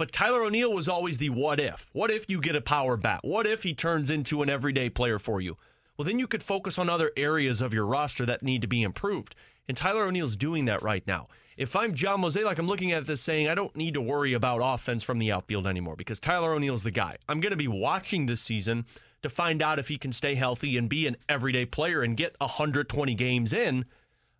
But Tyler O'Neill was always the what if. What if you get a power bat? What if he turns into an everyday player for you? Well, then you could focus on other areas of your roster that need to be improved. And Tyler O'Neill's doing that right now. If I'm John Mozeliak, I'm looking at this saying I don't need to worry about offense from the outfield anymore because Tyler O'Neill's the guy. I'm going to be watching this season to find out if he can stay healthy and be an everyday player and get 120 games in.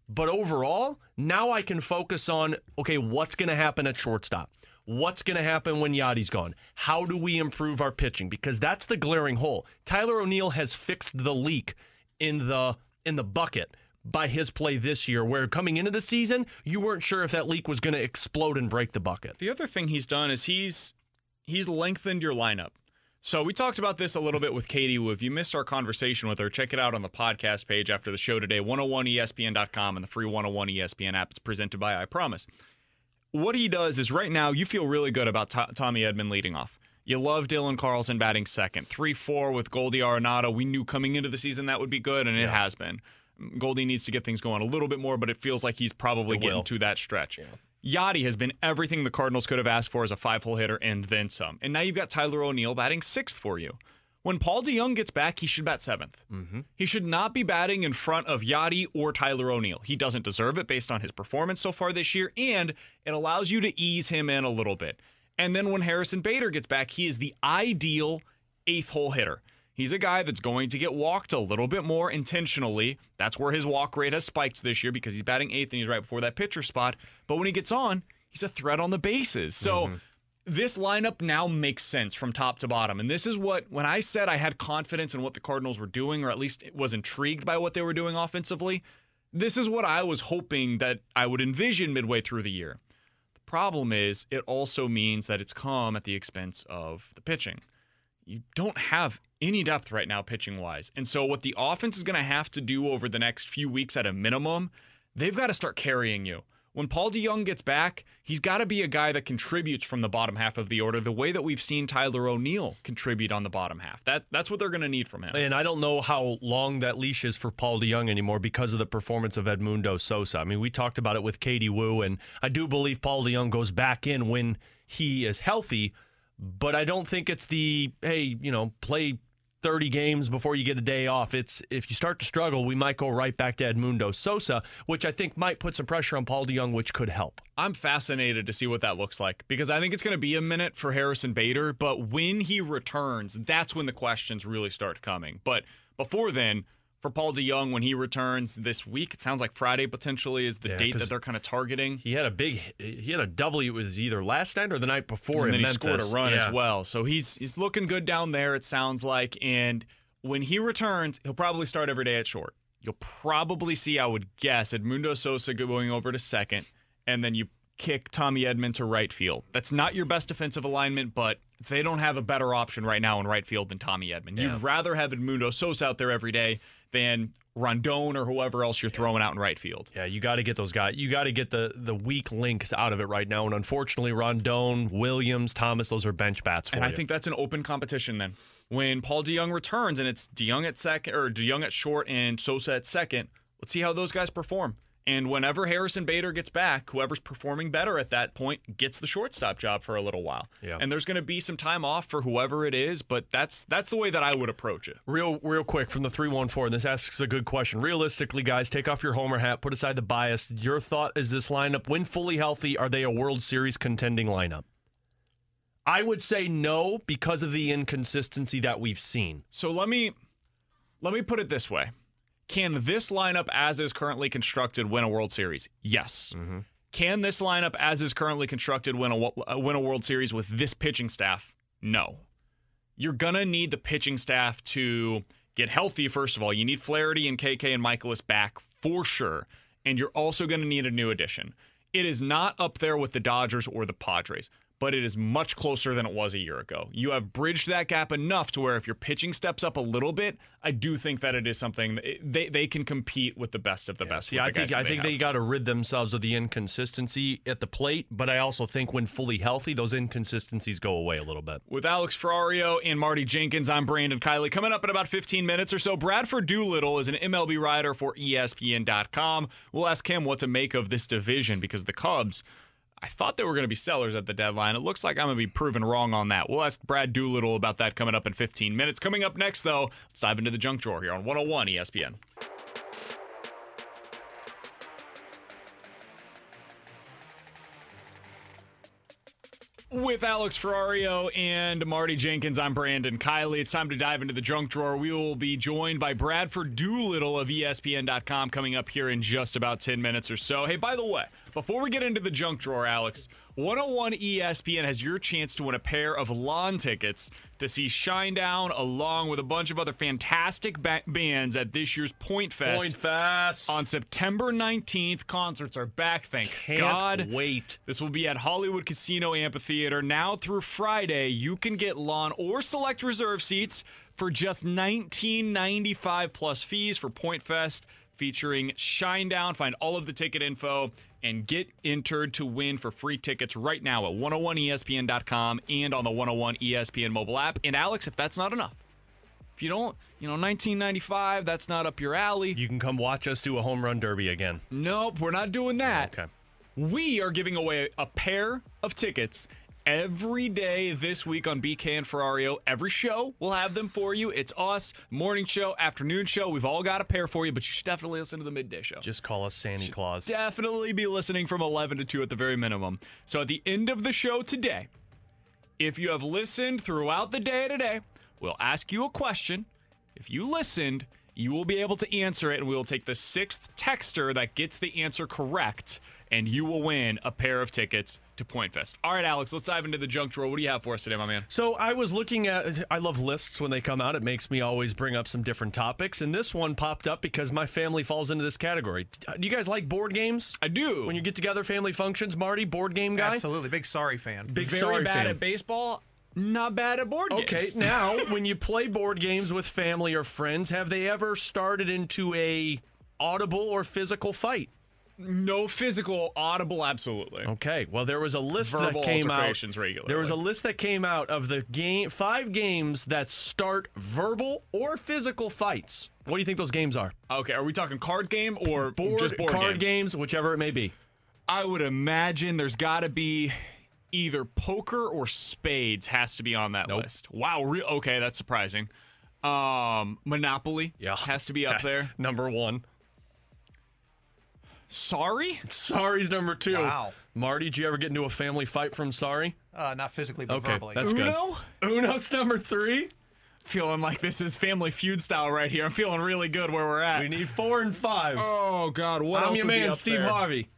But overall, now I can focus on okay, what's going to happen at shortstop? What's going to happen when Yadi's gone? How do we improve our pitching? Because that's the glaring hole. Tyler O'Neill has fixed the leak in the in the bucket by his play this year, where coming into the season, you weren't sure if that leak was going to explode and break the bucket. The other thing he's done is he's he's lengthened your lineup. So we talked about this a little bit with Katie. If you missed our conversation with her, check it out on the podcast page after the show today, 101ESPN.com and the free 101 ESPN app. It's presented by I Promise. What he does is right now you feel really good about To- Tommy Edman leading off. You love Dylan Carlson batting second. 3 4 with Goldie Arenado. We knew coming into the season that would be good, and it has been. Goldie needs to get things going a little bit more, but it feels like he's probably It getting will. to that stretch. Yadi has been everything the Cardinals could have asked for as a five hole hitter and then some. And now you've got Tyler O'Neill batting sixth for you. When Paul DeJong gets back, he should bat 7th Mm-hmm. He should not be batting in front of Yadi or Tyler O'Neill. He doesn't deserve it based on his performance so far this year, and it allows you to ease him in a little bit. And then when Harrison Bader gets back, he is the ideal eighth hole hitter. He's a guy that's going to get walked a little bit more intentionally. That's where his walk rate has spiked this year because he's batting eighth and he's right before that pitcher spot. But when he gets on, he's a threat on the bases. So this lineup now makes sense from top to bottom. And this is what, when I said I had confidence in what the Cardinals were doing, or at least was intrigued by what they were doing offensively, this is what I was hoping that I would envision midway through the year. The problem is, it also means that it's come at the expense of the pitching. You don't have any depth right now, pitching wise. And so, what the offense is going to have to do over the next few weeks at a minimum, they've got to start carrying you. When Paul DeJong gets back, he's got to be a guy that contributes from the bottom half of the order, the way that we've seen Tyler O'Neill contribute on the bottom half. That that's what they're going to need from him. And I don't know how long that leash is for Paul DeJong anymore because of the performance of Edmundo Sosa. I mean, we talked about it with Katie Woo, and I do believe Paul DeJong goes back in when he is healthy, but I don't think it's the, hey, you know, play 30 games before you get a day off. It's if you start to struggle, we might go right back to Edmundo Sosa, which I think might put some pressure on Paul DeJong, which could help. I'm fascinated to see what that looks like because I think it's going to be a minute for Harrison Bader, but when he returns, that's when the questions really start coming. But before then, for Paul DeJong, when he returns this week, it sounds like Friday potentially is the Yeah, date that they're kind of targeting. He had a big, he had a double. It was either last night or the night before and then he scored a run Yeah. as well. So he's he's looking good down there. It sounds like, and when he returns, he'll probably start every day at short. You'll probably see, I would guess, Edmundo Sosa going over to second, and then you kick Tommy Edman to right field. That's not your best defensive alignment, but they don't have a better option right now in right field than Tommy Edman. Yeah. You'd rather have Edmundo Sosa out there every day than Rondon or whoever else you're throwing out in right field. Yeah, you got to get those guys. You got to get the the weak links out of it right now. And unfortunately, Rondon, Williams, Thomas, those are bench bats for And you. I think that's an open competition then. When Paul DeJong returns and it's DeJong at second or DeJong at short and Sosa at second, let's see how those guys perform. And whenever Harrison Bader gets back, whoever's performing better at that point gets the shortstop job for a little while. Yeah. And there's going to be some time off for whoever it is, but that's that's the way that I would approach it. Real, real quick from the three one four. This asks a good question. Realistically, guys, take off your homer hat, put aside the bias. Your thought is this lineup, when fully healthy, are they a World Series contending lineup? I would say no because of the inconsistency that we've seen. So let me let me put it this way. Can this lineup as is currently constructed win a World Series? Yes. Can this lineup as is currently constructed win a uh, win a World Series with this pitching staff? No. You're going to need the pitching staff to get healthy, first of all. You need Flaherty and KK and Mikolas back for sure. And you're also going to need a new addition. It is not up there with the Dodgers or the Padres, but it is much closer than it was a year ago. You have bridged that gap enough to where if your pitching steps up a little bit, I do think that it is something they they can compete with the best of the best. Yeah, I think I that think have. they got to rid themselves of the inconsistency at the plate, but I also think when fully healthy, those inconsistencies go away a little bit. With Alex Ferrario and Marty Jenkins, I'm Brandon Kiley. Coming up in about 15 minutes or so, Bradford Doolittle is an MLB writer for ESPN.com. We'll ask him what to make of this division because the Cubs, I thought they were going to be sellers at the deadline. It looks like I'm going to be proven wrong on that. We'll ask Brad Doolittle about that coming up in 15 minutes. Coming up next, though, let's dive into the junk drawer here on 101 ESPN. With Alex Ferrario and Marty Jenkins, I'm Brandon Kiley. It's time to dive into the junk drawer. We will be joined by Bradford Doolittle of ESPN.com coming up here in just about 10 minutes or so. Hey, by the way, before we get into the junk drawer, Alex, 101 ESPN has your chance to win a pair of lawn tickets to see Shinedown along with a bunch of other fantastic ba- bands at this year's Point Fest. Point Fest. On September 19th, concerts are back, thank Can't God. wait. This will be at Hollywood Casino Amphitheater. Now through Friday, you can get lawn or select reserve seats for just $19.95 plus fees for Point Fest featuring Shinedown. Find all of the ticket info and get entered to win for free tickets right now at 101ESPN.com and on the 101 ESPN mobile app. And Alex, if that's not enough, if you don't, you know, 1995, that's not up your alley. You can come watch us do a home run derby again. Nope, we're not doing that. Okay. We are giving away a pair of tickets every day this week on BK and Ferrario. Every show, we'll have them for you. It's us, morning show, afternoon show. We've all got a pair for you, but you should definitely listen to the midday show. Just call us Santa Claus. Definitely be listening from 11 to 2 at the very minimum. So at the end of the show today, if you have listened throughout the day today, we'll ask you a question. If you listened, you will be able to answer it, and we will take the sixth texter that gets the answer correct, and you will win a pair of tickets to Point Fest. All right, Alex, let's dive into the junk drawer. What do you have for us today, my man? So I was looking at. I love lists when they come out. It makes me always bring up some different topics, and this one popped up because my family falls into this category. Do you guys like board games? I do. When you get together, family functions, Marty, board game guy. Absolutely, big sorry fan. Big Very sorry bad fan. at baseball, not bad at board Okay, games. Okay, now when you play board games with family or friends, have they ever started into a audible or physical fight? No physical, audible, absolutely. Okay, well there was a list Verbal that came out. regularly. There was a list that came out of the game five games that start verbal or physical fights. What do you think those games are? Okay, are we talking card game or Board, just board card games? games, whichever it may be. I would imagine there's got to be either poker or spades has to be on that list. Wow, re- okay, that's surprising. Um, Monopoly Yeah. has to be up there. Number one. Sorry? Sorry's number two. Wow. Marty, did you ever get into a family fight from Sorry? Uh, not physically, but Okay, verbally. that's Uno? good. Uno's number three. Feeling like this is Family Feud style right here. I'm feeling really good where we're at. We need four and five. Oh God, what I'm else your would be man, up Steve there? Harvey.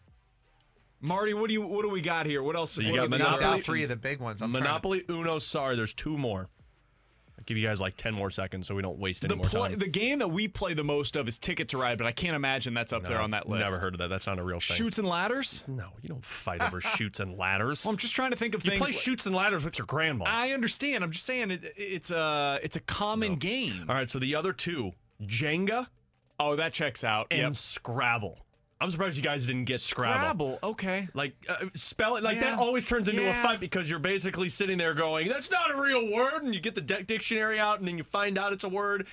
Marty, what do you what do we got here? What else? So you what got have we Knocked Monopoly. out three of the big ones. I'm trying to- Monopoly, Uno, Sorry. There's two more. Give you guys like 10 more seconds so we don't waste any The, more play, time. the game that we play the most of is Ticket to Ride, but I can't imagine that's up there on that list. Never heard of that. That's not a real thing. Chutes and ladders? No, you don't fight over chutes and ladders. Well, I'm just trying to think of You things. play like- chutes and ladders with your grandma. I understand. I'm just saying it, it's a it's a common game. All right, so the other two, Jenga Oh, that checks out. and Yep. Scrabble. I'm surprised you guys didn't get Scrabble. Scrabble. Okay. Like uh, spell it like Yeah. that always turns into a fight because you're basically sitting there going, "That's not a real word," and you get the de- dictionary out, and then you find out it's a word.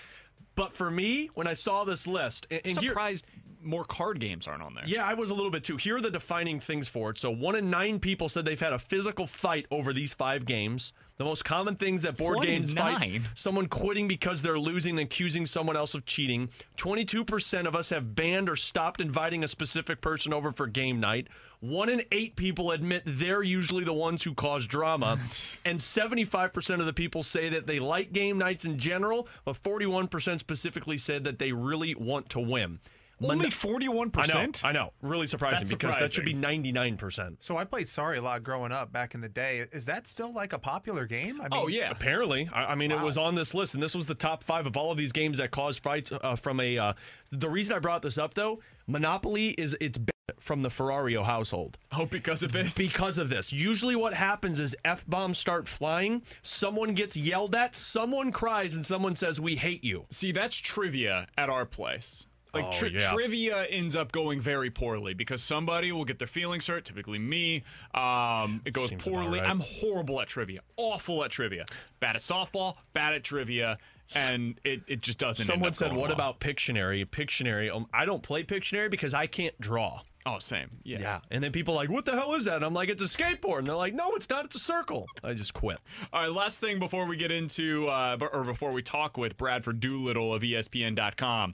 But for me, when I saw this list, and, and here, Surprised more card games aren't on there. yeah, I was a little bit too. Here are the defining things for it. So, one in nine people said they've had a physical fight over these five games. The most common things that board games fights: nine? someone quitting because they're losing and accusing someone else of cheating. Twenty-two percent of us have banned or stopped inviting a specific person over for game night. One in eight people admit they're usually the ones who cause drama, and seventy-five percent of the people say that they like game nights in general, but forty-one percent specifically said that they really want to win. Only forty-one I know. percent. I know. Really surprising That's because that should be ninety nine percent. So I played Sorry a lot growing up back in the day. Is that still like a popular game? I mean, oh yeah, apparently. I, I mean, it was on this list, and this was the top five of all of these games that caused fights uh, from a. Uh, the reason I brought this up though, Monopoly is it's banned from the Ferrario household. Oh, because of this. Because of this. Usually, what happens is f bombs start flying. Someone gets yelled at. Someone cries, and someone says, "We hate you." See, that's trivia at our place. Like Oh, yeah. trivia ends up going very poorly because somebody will get their feelings hurt. Typically me. Um, it goes Seems poorly. right. I'm horrible at trivia. Awful at trivia. Bad at softball. Bad at trivia. And it, it just doesn't. Someone said, "What well." about Pictionary?" Pictionary. Um, I don't play Pictionary because I can't draw. Oh, same. Yeah. Yeah. And then people are like, "What the hell is that?" And I'm like, "It's a skateboard." And they're like, "No, it's not. It's a circle." I just quit. All right, last thing before we get into, uh, or before we talk with Bradford Doolittle of ESPN.com.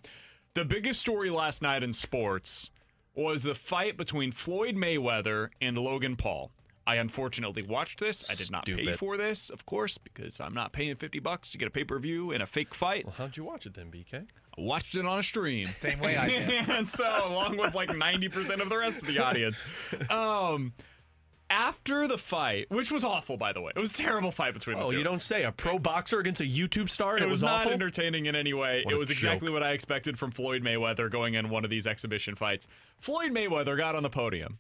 The biggest story last night in sports was the fight between Floyd Mayweather and Logan Paul. I unfortunately watched this. I did not pay for this, of course, because I'm not paying 50 bucks to get a pay per view and a fake fight. Well, how'd you watch it then, BK? I watched it on a stream. Same way I did. and so, along with like 90% of the rest of the audience. Um, after the fight, which was awful, by the way, it was a terrible fight between the Oh, two. you don't say. A pro boxer against a YouTube star, and It it was, was, not awful. entertaining in any way. What it was exactly joke. what I expected from Floyd Mayweather going in one of these exhibition fights. Floyd Mayweather got on the podium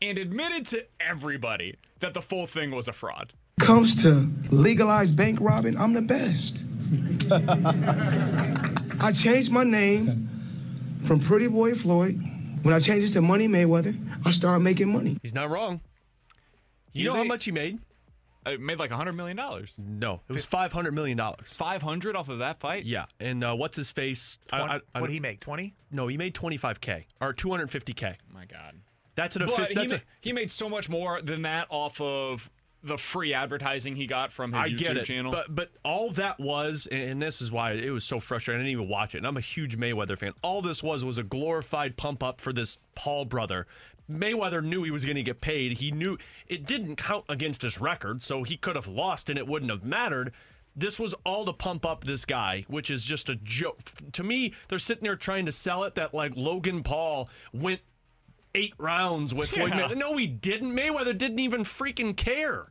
and admitted to everybody that the full thing was a fraud. comes to legalized bank robbing, I'm the best. I changed my name from Pretty Boy Floyd. When I changed it to Money Mayweather, I started making money. He's not wrong. You He's know how much he made? It made like $100 million. No, it was five hundred million dollars. 500 off of that fight? Yeah, and uh, what's his face? what did he make? Twenty? No, he made twenty five k or two hundred fifty k. my God. That's an But official. he, ma- he made so much more than that off of the free advertising he got from his I YouTube get it, channel. but but all that was, and this is why it was so frustrating. I didn't even watch it, and I'm a huge Mayweather fan. All this was was a glorified pump up for this Paul brother. Mayweather knew he was going to get paid. He knew it didn't count against his record, so he could have lost, and it wouldn't have mattered. This was all to pump up this guy, which is just a joke. To me, they're sitting there trying to sell it that like Logan Paul went eight rounds with Floyd Mayweather. No, he didn't. Mayweather didn't even freaking care.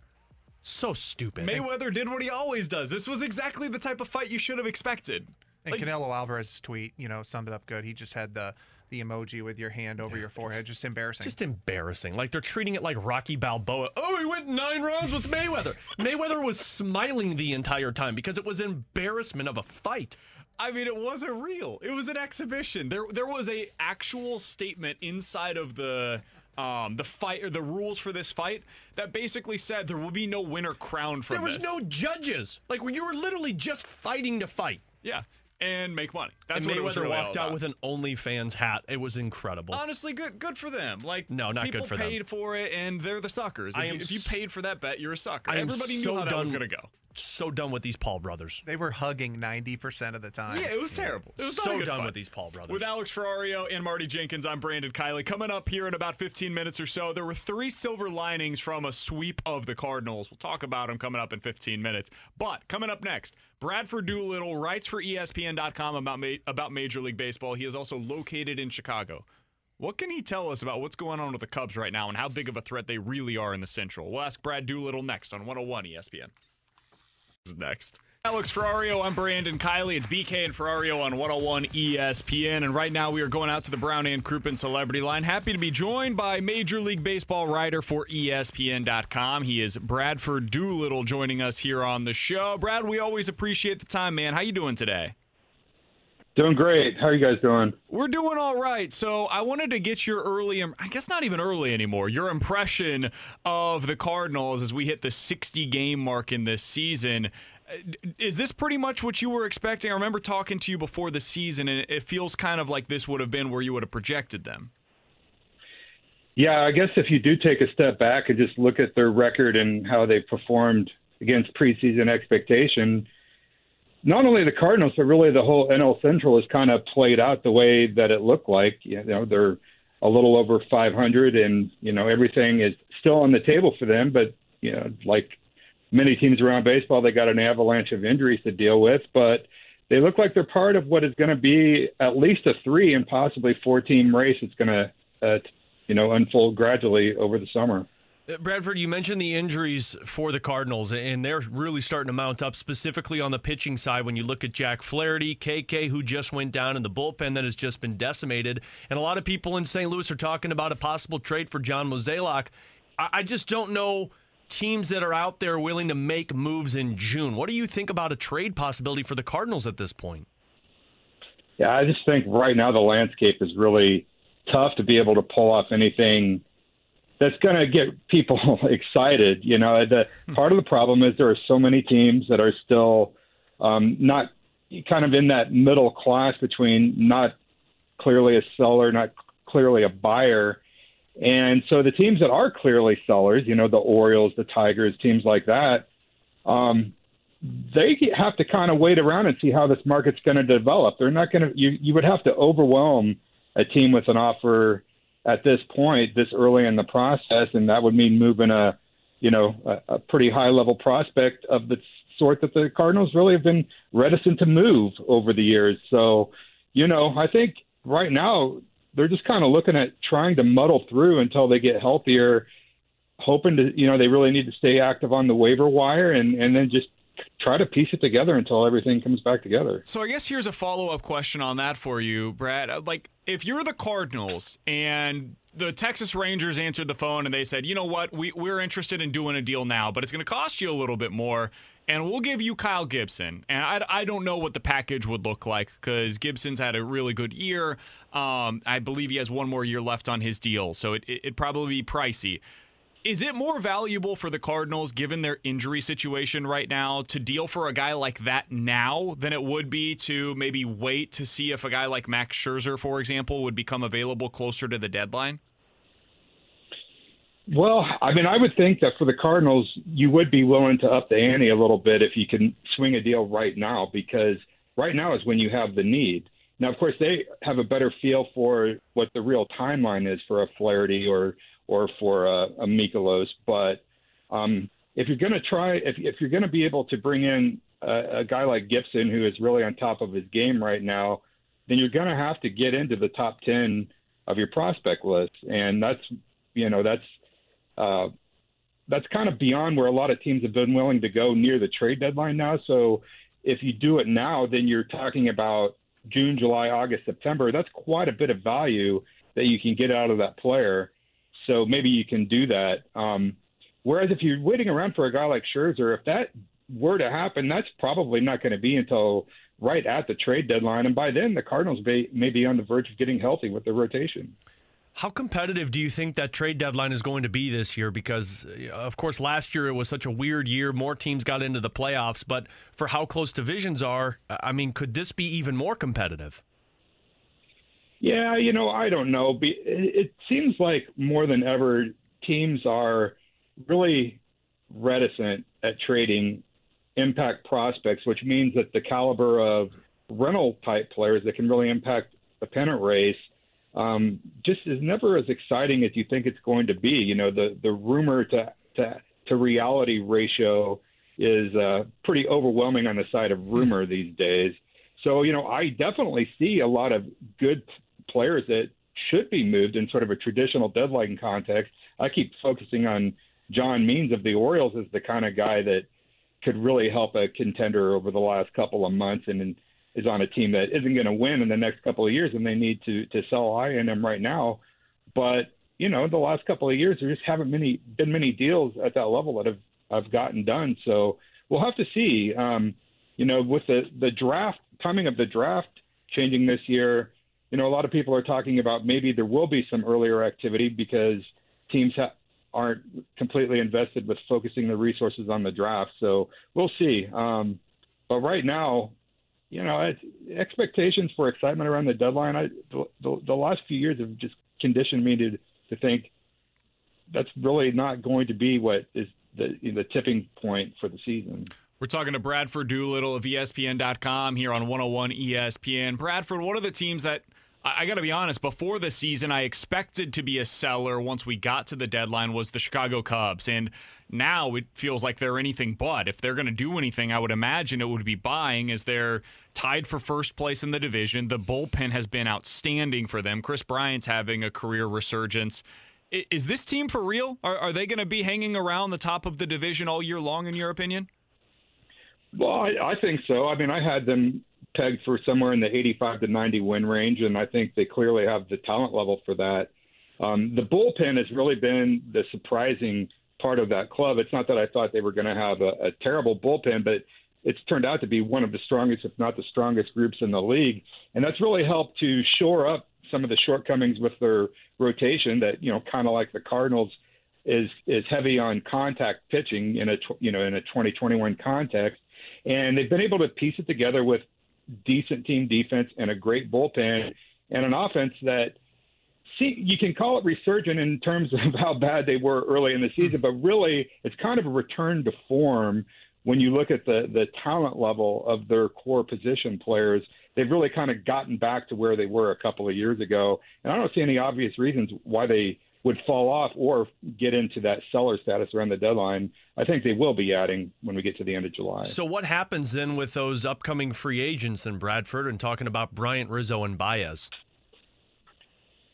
So stupid. Mayweather did what he always does. This was exactly the type of fight you should have expected. And Canelo Alvarez's tweet, you know, summed it up good. He just had the the emoji with your hand over your forehead. Just embarrassing. Just embarrassing. Like they're treating it like Rocky Balboa. Oh, he went nine rounds with Mayweather. Mayweather was smiling the entire time because it was embarrassment of a fight. I mean, it wasn't real. It was an exhibition. There, there was a actual statement inside of the um, the fight or the rules for this fight that basically said there will be no winner crowned from There was this. no judges. Like you were literally just fighting to fight. yeah, and make money. That's and what it was Mayweather really all walked out with an OnlyFans hat. It was incredible. Honestly, good good for them. Like No, not good for them. They paid for it, and they're the suckers. If, I you, if you paid for that bet, you're a sucker. I am Everybody so knew how that was going to go. So done with these Paul brothers. they were hugging ninety percent of the time. Yeah, it was terrible. It was so done fight. with these Paul brothers. With Alex Ferrario and Marty Jenkins, I'm Brandon Kiley. Coming up here in about 15 minutes or so, there were three silver linings from a sweep of the Cardinals. We'll talk about them coming up in 15 minutes. But coming up next, Bradford Doolittle writes for ESPN.com about, ma- about Major League Baseball. He is also located in Chicago. What can he tell us about what's going on with the Cubs right now and how big of a threat they really are in the Central? We'll ask Brad Doolittle next on 101 ESPN is next. Alex Ferrario, I'm Brandon Kiley. It's BK and Ferrario on 101 ESPN. And right now we are going out to the Brown and Crouppen Celebrity Line. Happy to be joined by Major League Baseball writer for ESPN.com. He is Bradford Doolittle joining us here on the show. Brad, we always appreciate the time, man. How you doing today? Doing great. How are you guys doing? We're doing all right. So I wanted to get your early, I guess not even early anymore, your impression of the Cardinals as we hit the 60 game mark in this season. Uh, Is this pretty much what you were expecting? I remember talking to you before the season, and it feels kind of like this would have been where you would have projected them. Yeah, I guess if you do take a step back and just look at their record and how they performed against preseason expectation, not only the Cardinals, but really the whole NL Central has kind of played out the way that it looked like. You know, they're a little over 500, and you know everything is still on the table for them. But you know, like many teams around baseball, they got an avalanche of injuries to deal with. But they look like they're part of what is going to be at least a three and possibly four team race. It's going to, uh, you know, unfold gradually over the summer. Uh, Bradford, you mentioned the injuries for the Cardinals, and they're really starting to mount up, specifically on the pitching side. When you look at Jack Flaherty, KK, who just went down, and the bullpen that has just been decimated. And a lot of people in St. Louis are talking about a possible trade for John Mozeliak. I just don't know teams that are out there willing to make moves in June. What do you think about a trade possibility for the Cardinals at this point? Yeah, I just think right now the landscape is really tough to be able to pull off anything that's going to get people excited. You know, the part of the problem is there are so many teams that are still um, not kind of in that middle class between not clearly a seller, not clearly a buyer. And so the teams that are clearly sellers, you know, the Orioles, the Tigers, teams like that, um, they have to kind of wait around and see how this market's going to develop. They're not going to, you, you would have to overwhelm a team with an offer at this point, this early in the process, and that would mean moving a, you know, a, a pretty high level prospect of the sort that the Cardinals really have been reticent to move over the years. So, you know, I think right now they're just kind of looking at trying to muddle through until they get healthier, hoping to, you know, they really need to stay active on the waiver wire and and then just try to piece it together until everything comes back together. So I guess here's a follow-up question on that for you, Brad. Uh, like if you're the Cardinals and the Texas Rangers answered the phone and they said, "You know what? We we're interested in doing a deal now, but it's going to cost you a little bit more." And we'll give you Kyle Gibson. And I, I don't know what the package would look like because Gibson's had a really good year. Um, I believe he has one more year left on his deal, so it, it, it'd probably be pricey. Is it more valuable for the Cardinals, given their injury situation right now, to deal for a guy like that now than it would be to maybe wait to see if a guy like Max Scherzer, for example, would become available closer to the deadline? Well, I mean, I would think that for the Cardinals, you would be willing to up the ante a little bit if you can swing a deal right now, because right now is when you have the need. Now, of course, they have a better feel for what the real timeline is for a Flaherty or or for a, a Mikolas. But um, if you're going to try, if, if you're going to be able to bring in a, a guy like Gibson, who is really on top of his game right now, then you're going to have to get into the top ten of your prospect list, and that's you know that's uh, that's kind of beyond where a lot of teams have been willing to go near the trade deadline now. So if you do it now, then you're talking about June, July, August, September. That's quite a bit of value that you can get out of that player. So maybe you can do that. Um, whereas if you're waiting around for a guy like Scherzer, if that were to happen, that's probably not going to be until right at the trade deadline. And by then, the Cardinals may, may be on the verge of getting healthy with their rotation. How competitive do you think that trade deadline is going to be this year? Because, uh, of course, last year it was such a weird year. More teams got into the playoffs. But for how close divisions are, I mean, could this be even more competitive? Yeah, you know, I don't know. It seems like more than ever, teams are really reticent at trading impact prospects, which means that the caliber of rental type players that can really impact the pennant race um, just is never as exciting as you think it's going to be. You know, the the rumor to to, to reality ratio is uh, pretty overwhelming on the side of rumor these days. So, you know, I definitely see a lot of good players that should be moved in sort of a traditional deadline context. I keep focusing on John Means of the Orioles as the kind of guy that could really help a contender over the last couple of months and is on a team that isn't going to win in the next couple of years, and they need to to sell high in him right now. But you know, the last couple of years there just haven't many been many deals at that level that have have gotten done. So we'll have to see. Um, you know, with the the draft timing of the draft changing this year, you know, a lot of people are talking about maybe there will be some earlier activity because teams ha- aren't completely invested with focusing the resources on the draft. So we'll see. Um, but right now, you know, expectations for excitement around the deadline. I, the, the, last few years have just conditioned me to to think that's really not going to be what is the the tipping point for the season. We're talking to Bradford Doolittle of ESPN.com here on 101 ESPN. Bradford, one of the teams that I, got to be honest. Before the season, I expected to be a seller. Once we got to the deadline, was the Chicago Cubs, and now it feels like they're anything but. If they're going to do anything, I would imagine it would be buying, as they're tied for first place in the division. The bullpen has been outstanding for them. Kris Bryant's having a career resurgence. Is this team for real? Are, are they going to be hanging around the top of the division all year long, in your opinion? Well, I, I think so. I mean, I had them pegged for somewhere in the 85 to 90 win range, and I think they clearly have the talent level for that. Um, the bullpen has really been the surprising part of that club. It's not that I thought they were going to have a, a terrible bullpen, but it's turned out to be one of the strongest, if not the strongest, groups in the league, and that's really helped to shore up some of the shortcomings with their rotation. That you know, kind of like the Cardinals, is is heavy on contact pitching in a you know in a 2021 context, and they've been able to piece it together with decent team defense and a great bullpen and an offense that see you can call it resurgent in terms of how bad they were early in the hmm. season, but really it's kind of a return to form when you look at the the talent level of their core position players. They've really kind of gotten back to where they were a couple of years ago, and I don't see any obvious reasons why they would fall off or get into that seller status around the deadline. I think they will be adding when we get to the end of July. So what happens then with those upcoming free agents in Bradford and talking about Bryant, Rizzo, and Baez?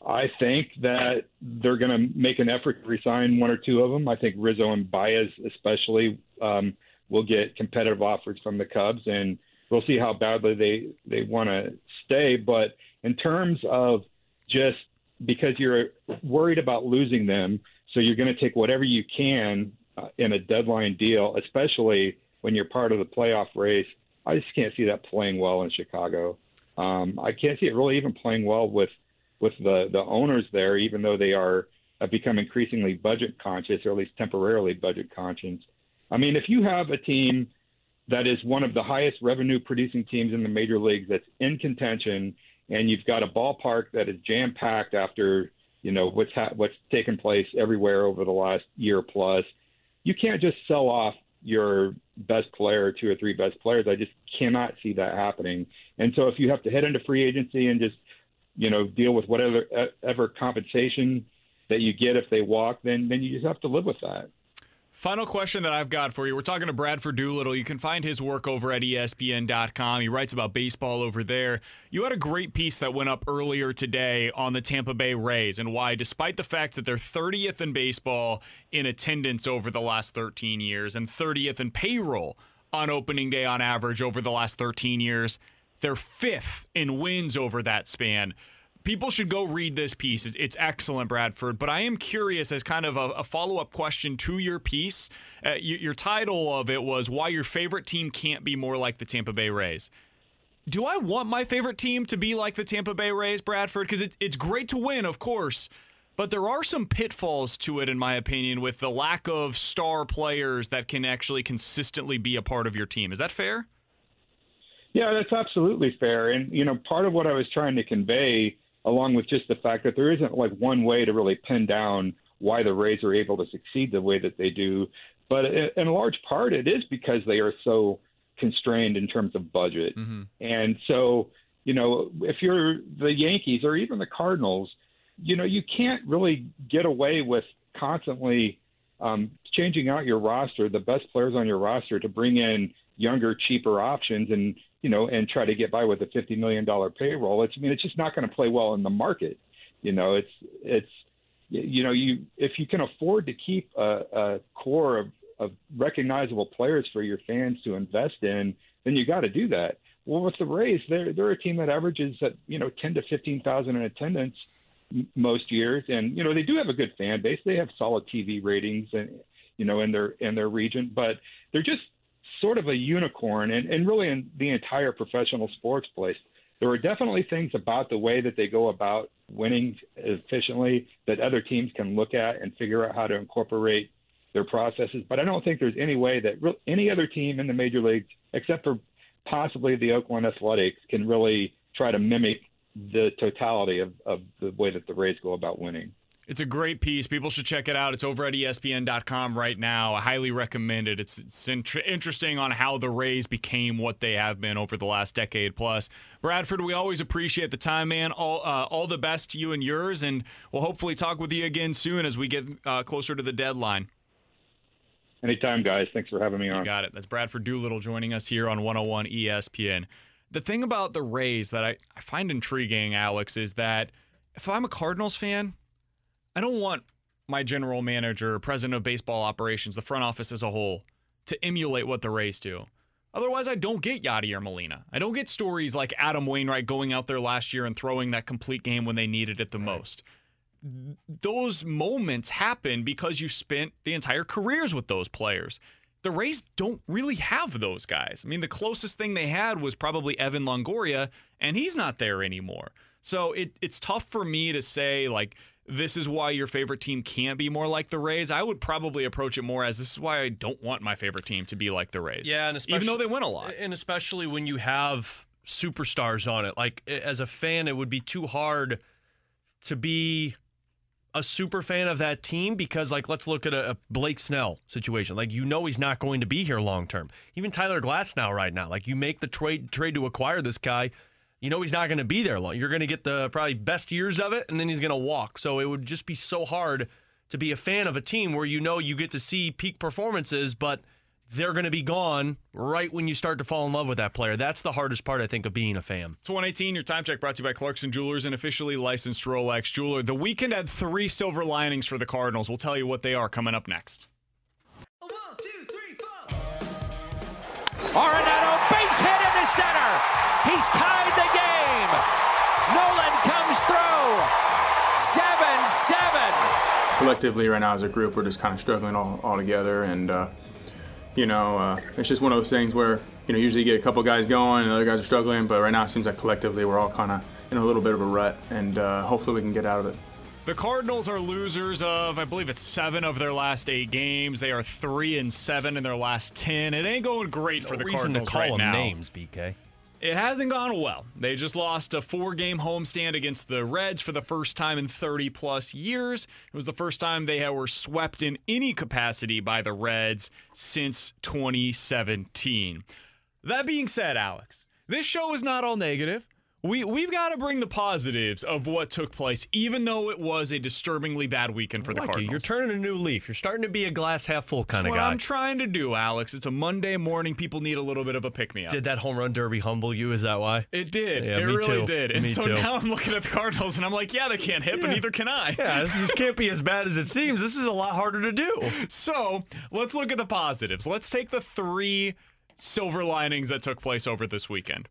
I think that they're going to make an effort to resign one or two of them. I think Rizzo and Baez, especially, um, will get competitive offers from the Cubs, and we'll see how badly they they want to stay. But in terms of just because you're worried about losing them, so you're going to take whatever you can uh, in a deadline deal, especially when you're part of the playoff race. I just can't see that playing well in Chicago. Um, I can't see it really even playing well with with the the owners there, even though they are have become increasingly budget conscious, or at least temporarily budget conscious. I mean, if you have a team that is one of the highest revenue producing teams in the major leagues that's in contention, and you've got a ballpark that is jam packed after you know what's ha- what's taken place everywhere over the last year plus, you can't just sell off your best player, two or three best players. I just cannot see that happening. And so if you have to head into free agency and just you know, deal with whatever ever compensation that you get if they walk, then then you just have to live with that. Final question that I've got for you. We're talking to Bradford Doolittle. You can find his work over at ESPN.com. He writes about baseball over there. You had a great piece that went up earlier today on the Tampa Bay Rays and why, despite the fact that they're 30th in baseball in attendance over the last 13 years and 30th in payroll on opening day on average over the last 13 years, they're fifth in wins over that span. People should go read this piece. It's, it's excellent, Bradford. But I am curious, as kind of a, a follow up question to your piece. Uh, your, your title of it was Why Your Favorite Team Can't Be More Like the Tampa Bay Rays. Do I want my favorite team to be like the Tampa Bay Rays, Bradford? Because it, it's great to win, of course. But there are some pitfalls to it, in my opinion, with the lack of star players that can actually consistently be a part of your team. Is that fair? Yeah, that's absolutely fair. And, you know, part of what I was trying to convey, along with just the fact that there isn't like one way to really pin down why the Rays are able to succeed the way that they do. But in a large part, it is because they are so constrained in terms of budget. Mm-hmm. And so, you know, if you're the Yankees or even the Cardinals, you know, you can't really get away with constantly um, changing out your roster, the best players on your roster, to bring in younger, cheaper options and you know and try to get by with a fifty million dollar payroll. It's I mean it's just not going to play well in the market. You know, it's it's you know you if you can afford to keep a, a core of, of recognizable players for your fans to invest in, then you got to do that. Well, with the Rays, they're they're a team that averages at you know ten to fifteen thousand in attendance most years, and you know they do have a good fan base. They have solid TV ratings and you know in their in their region, but they're just sort of a unicorn, and, and really in the entire professional sports place. There are definitely things about the way that they go about winning efficiently that other teams can look at and figure out how to incorporate their processes. But I don't think there's any way that re- any other team in the major leagues, except for possibly the Oakland Athletics, can really try to mimic the totality of, of the way that the Rays go about winning. It's a great piece. People should check it out. It's over at ESPN.com right now. I highly recommend it. It's, it's int- interesting on how the Rays became what they have been over the last decade plus. Bradford, we always appreciate the time, man. All uh, all the best to you and yours, and we'll hopefully talk with you again soon as we get uh, closer to the deadline. Anytime, guys. Thanks for having me on. You got it. That's Bradford Doolittle joining us here on 101 ESPN. The thing about the Rays that I, I find intriguing, Alex, is that if I'm a Cardinals fan, I don't want my general manager, president of baseball operations, the front office as a whole, to emulate what the Rays do. Otherwise, I don't get Yadier Molina. I don't get stories like Adam Wainwright going out there last year and throwing that complete game when they needed it the most. Those moments happen because you spent the entire careers with those players. The Rays don't really have those guys. I mean, the closest thing they had was probably Evan Longoria, and he's not there anymore. So it, it's tough for me to say, like, this is why your favorite team can't be more like the Rays. I would probably approach it more as this is why I don't want my favorite team to be like the Rays. Yeah, and especially even though they win a lot, and especially when you have superstars on it. Like as a fan, it would be too hard to be a super fan of that team because, like, let's look at a, a Blake Snell situation. Like, you know, he's not going to be here long term. Even Tyler Glasnow, right now, like, you make the trade trade to acquire this guy. You know he's not going to be there long. You're going to get the probably best years of it, and then he's going to walk. So it would just be so hard to be a fan of a team where you know you get to see peak performances, but they're going to be gone right when you start to fall in love with that player. That's the hardest part, I think, of being a fan. It's 118, your time check brought to you by Clarkson Jewelers, an officially licensed Rolex jeweler. The weekend had three silver linings for the Cardinals. We'll tell you what they are coming up next. One, two, three, four. Arenado base hit in the center. He's tied the game. Nolan comes through. 7 7. collectively right now as a group we're just kind of struggling all, all together and uh, you know uh, it's just one of those things where you know usually you get a couple guys going and other guys are struggling but right now it seems like collectively we're all kind of in a little bit of a rut and uh, hopefully we can get out of it The Cardinals are losers of, I believe it's seven of their last eight games. They are three and seven in their last ten. It ain't going great for No the reason Cardinals to call right them now. names, BK. It hasn't gone well. They just lost a four game homestand against the Reds for the first time in 30 plus years. It was the first time they were swept in any capacity by the Reds since 2017. That being said, Alex, this show is not all negative. We, we've got to bring the positives of what took place, even though it was a disturbingly bad weekend for the Like. Cardinals. You're turning a new leaf. You're starting to be a glass half full kind That's of what guy. I'm trying to do, Alex. It's a Monday morning. People need a little bit of a pick me up. Did that home run derby humble you? Is that why? It did. Yeah, it me really too. did. And Me so too. now I'm looking at the Cardinals and I'm like, yeah, they can't hit, but neither can I. Yeah, this, this can't be as bad as it seems. This is a lot harder to do. So let's look at the positives. Let's take the three silver linings that took place over this weekend.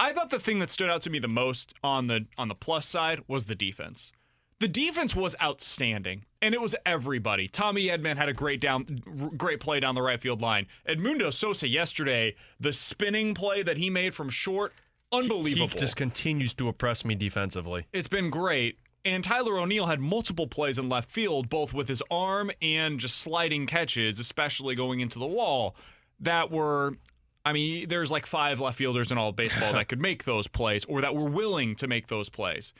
I thought the thing that stood out to me the most on the on the plus side was the defense. The defense was outstanding, and it was everybody. Tommy Edman had a great down, great play down the right field line. Edmundo Sosa yesterday, the spinning play that he made from short, unbelievable. He just continues to oppress me defensively. It's been great. And Tyler O'Neill had multiple plays in left field, both with his arm and just sliding catches, especially going into the wall, that were. I mean, there's like five left fielders in all baseball that could make those plays or that were willing to make those plays.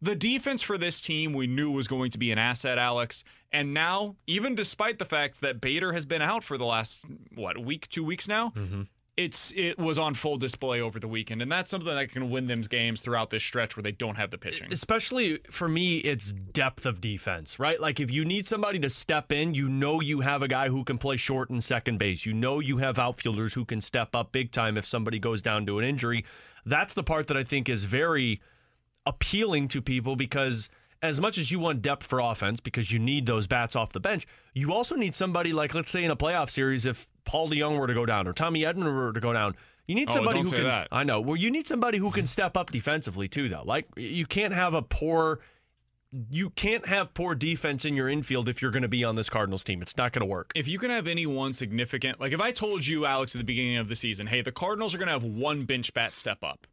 The defense for this team we knew was going to be an asset, Alex. And now, even despite the fact that Bader has been out for the last, what, week, two weeks now, mm-hmm. It's it was on full display over the weekend, and that's something that can win them games throughout this stretch where they don't have the pitching. Especially for me, it's depth of defense, right? Like if you need somebody to step in, you know you have a guy who can play short and second base. You know you have outfielders who can step up big time if somebody goes down to an injury. That's the part that I think is very appealing to people because as much as you want depth for offense because you need those bats off the bench, you also need somebody like let's say in a playoff series if Paul DeJong were to go down or Tommy Edman were to go down, you need Oh, somebody don't who can that. I know. Well, you need somebody who can step up defensively too though. Like you can't have a poor you can't have poor defense in your infield if you're going to be on this Cardinals team. It's not going to work. if you can have any one significant, like if I told you, Alex, at the beginning of the season, hey, the Cardinals are going to have one bench bat step up,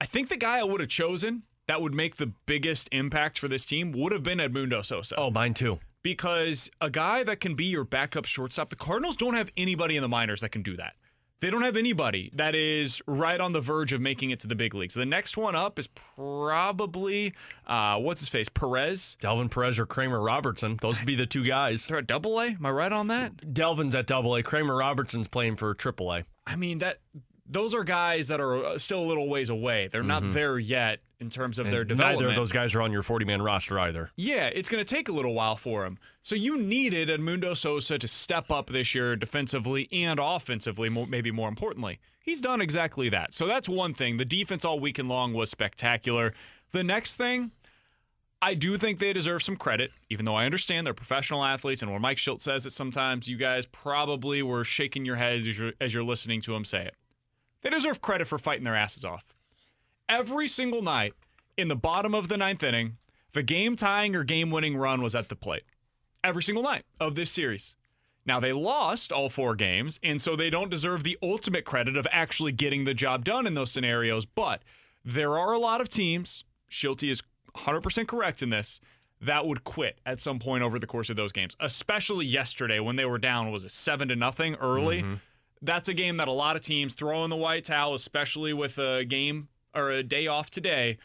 I think the guy I would have chosen that would make the biggest impact for this team would have been Edmundo Sosa. Oh, mine too. Because a guy that can be your backup shortstop, the Cardinals don't have anybody in the minors that can do that. They don't have anybody that is right on the verge of making it to the big leagues. The next one up is probably uh, what's his face, Perez. Delvin Perez or Kramer Robertson. Those would be the two guys. They're at Double A. Am I right on that? Delvin's at Double A. Kramer Robertson's playing for Triple A. I mean that those are guys that are uh, still a little ways away. They're not Mhm. there yet in terms of And their development. Neither of those guys are on your 40 man roster either. Yeah, it's going to take a little while for him. So you needed Edmundo Sosa to step up this year defensively and offensively, maybe more importantly. He's done exactly that. So that's one thing. The defense all weekend long was spectacular. The next thing, I do think they deserve some credit, even though I understand they're professional athletes. And when Mike Shildt says it sometimes, you guys probably were shaking your heads as you're, as you're listening to him say it. They deserve credit for fighting their asses off every single night in the bottom of the ninth inning, the game tying or game winning run was at the plate. Every single night of this series. Now, they lost all four games, and so they don't deserve the ultimate credit of actually getting the job done in those scenarios. But there are a lot of teams, Shilty is 100% correct in this, that would quit at some point over the course of those games, especially yesterday when they were down, was it seven to nothing early? Mm-hmm. That's a game that a lot of teams throw in the white towel, especially with a game or a day off today.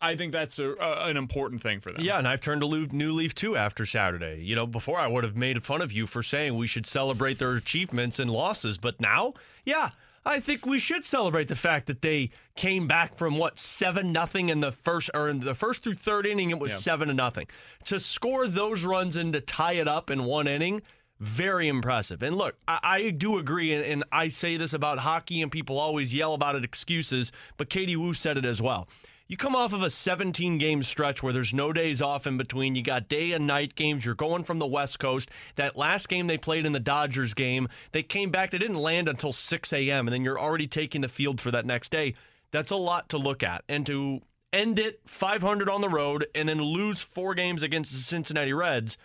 I think that's a, an important thing for them. Yeah, and I've turned a loo- new leaf too after Saturday. You know, before I would have made fun of you for saying we should celebrate their achievements and losses, but now, yeah, I think we should celebrate the fact that they came back from what seven nothing in the first or in the first through third inning. It was Yeah. seven to nothing. To score those runs and to tie it up in one inning. Very impressive. And look, I, I do agree, and, and I say this about hockey, and people always yell about it excuses, but Katie Woo said it as well. You come off of a 17 game stretch where there's no days off in between. You got day and night games. You're going from the West Coast. That last game they played in the Dodgers game, they came back. They didn't land until 6 a.m., and then you're already taking the field for that next day. That's a lot to look at. And to end it 500 on the road and then lose four games against the Cincinnati Reds.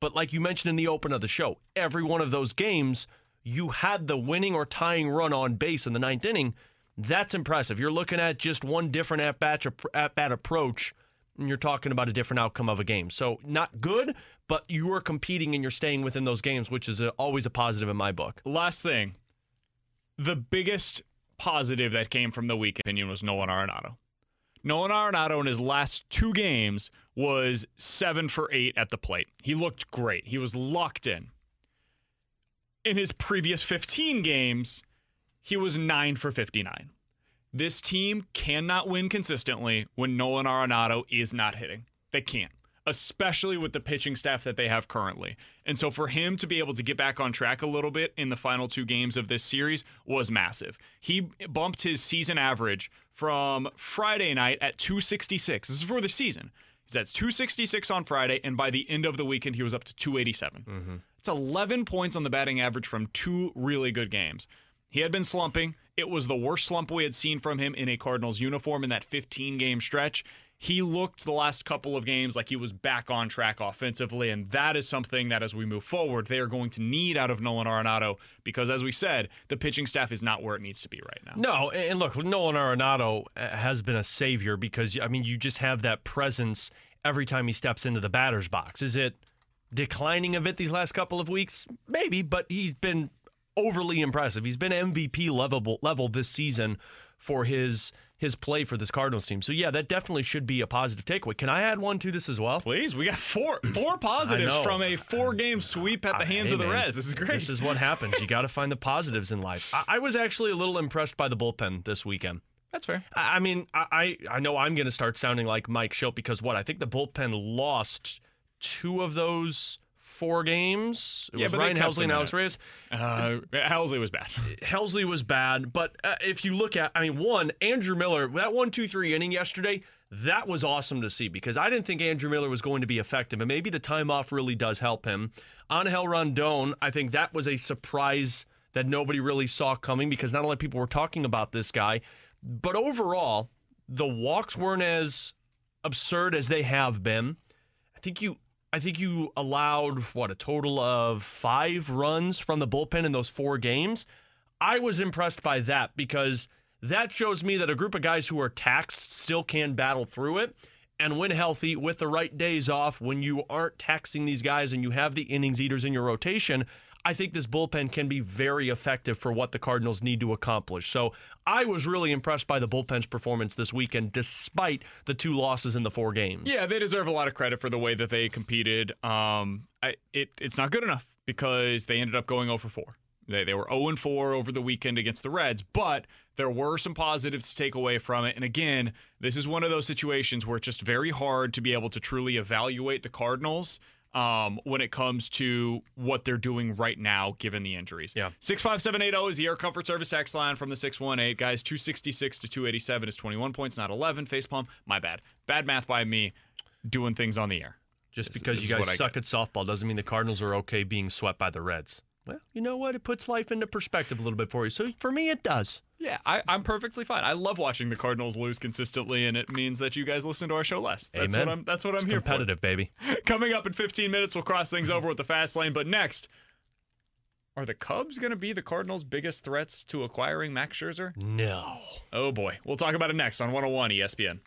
But like you mentioned in the open of the show, every one of those games, you had the winning or tying run on base in the ninth inning. That's impressive. You're looking at just one different at bat at bat approach, and you're talking about a different outcome of a game. So not good, but you are competing and you're staying within those games, which is a, always a positive in my book. Last thing, the biggest positive that came from the weekend opinion was Nolan Arenado. Nolan Arenado in his last two games was seven for eight at the plate. He looked great. He was locked in. In his previous 15 games, he was nine for 59. This team cannot win consistently when Nolan Arenado is not hitting. They can't, especially with the pitching staff that they have currently. And so for him to be able to get back on track a little bit in the final two games of this series was massive. He bumped his season average from Friday night at 266. This is for the season. He's at 266 on Friday, and by the end of the weekend, he was up to 287. Mm-hmm. It's 11 points on the batting average from two really good games. He had been slumping. It was the worst slump we had seen from him in a Cardinals uniform in that 15 game stretch. He looked the last couple of games like he was back on track offensively, and that is something that as we move forward, they are going to need out of Nolan Arenado because, as we said, the pitching staff is not where it needs to be right now. No, and look, Nolan Arenado uh, has been a savior because I mean, you just have that presence every time he steps into the batter's box. Is it declining a bit these last couple of weeks? Maybe, but he's been overly impressive. He's been MVP level level this season for his his play for this Cardinals team. So yeah, that definitely should be a positive takeaway. Can I add one to this as well? Please, we got four four positives from a four game sweep at the hands Hey, of the Reds. This is great. This is what happens. You got to find the positives in life. I, I was actually a little impressed by the bullpen this weekend. That's fair. I I mean, I I I know I'm going to start sounding like Mike Shildt because what I think the bullpen lost two of those four games. It Yeah, was Ryan Helsley and Alex. Reyes. Uh, Helsley was bad. Helsley was bad, but uh, if you look at, I mean, one Andrew Miller, that one two three inning yesterday, that was awesome to see because I didn't think Andrew Miller was going to be effective, and maybe the time off really does help him. Angel Rondon, I think that was a surprise that nobody really saw coming because not a lot of people were talking about this guy, but overall, the walks weren't as absurd as they have been. I think you I think you allowed what a total of 5 runs from the bullpen in those 4 games. I was impressed by that because that shows me that a group of guys who are taxed still can battle through it. And when healthy, with the right days off, when you aren't taxing these guys and you have the innings eaters in your rotation, I think this bullpen can be very effective for what the Cardinals need to accomplish. So I was really impressed by the bullpen's performance this weekend, despite the two losses in the four games. Yeah, they deserve a lot of credit for the way that they competed. Um, I, it it's not good enough because they ended up going 0 for 4. They, they were 0 4 over the weekend against the Reds, but there were some positives to take away from it. And again, this is one of those situations where it's just very hard to be able to truly evaluate the Cardinals um, when it comes to what they're doing right now, given the injuries. Yeah. 65780 is the Air Comfort Service text line from the 618. Guys, 266 to 287 is 21 points, not 11. Facepalm, my bad. Bad math by me doing things on the air. Just This- because this you guys suck at softball doesn't mean the Cardinals are okay being swept by the Reds. Well, you know what? It puts life into perspective a little bit for you. So for me, it does. Yeah, I, I'm perfectly fine. I love watching the Cardinals lose consistently, and it means that you guys listen to our show less. That's Amen. what I'm. That's what I'm It's here competitive, baby. Coming up in 15 minutes, we'll cross things over with the fast lane. But next, are the Cubs going to be the Cardinals' biggest threats to acquiring Max Scherzer? No. Oh boy, we'll talk about it next on 101 ESPN.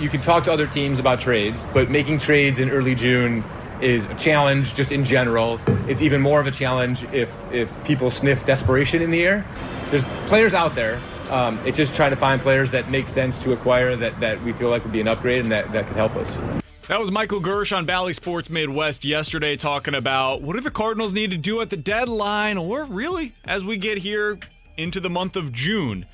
you can talk to other teams about trades, but making trades in early June is a challenge just in general. It's even more of a challenge if if people sniff desperation in the air. There's players out there. Um, it's just trying to find players that make sense to acquire that, that we feel like would be an upgrade and that, that could help us. That was Michael Girsch on Bally Sports Midwest yesterday talking about what do the Cardinals need to do at the deadline, or really as we get here into the month of June.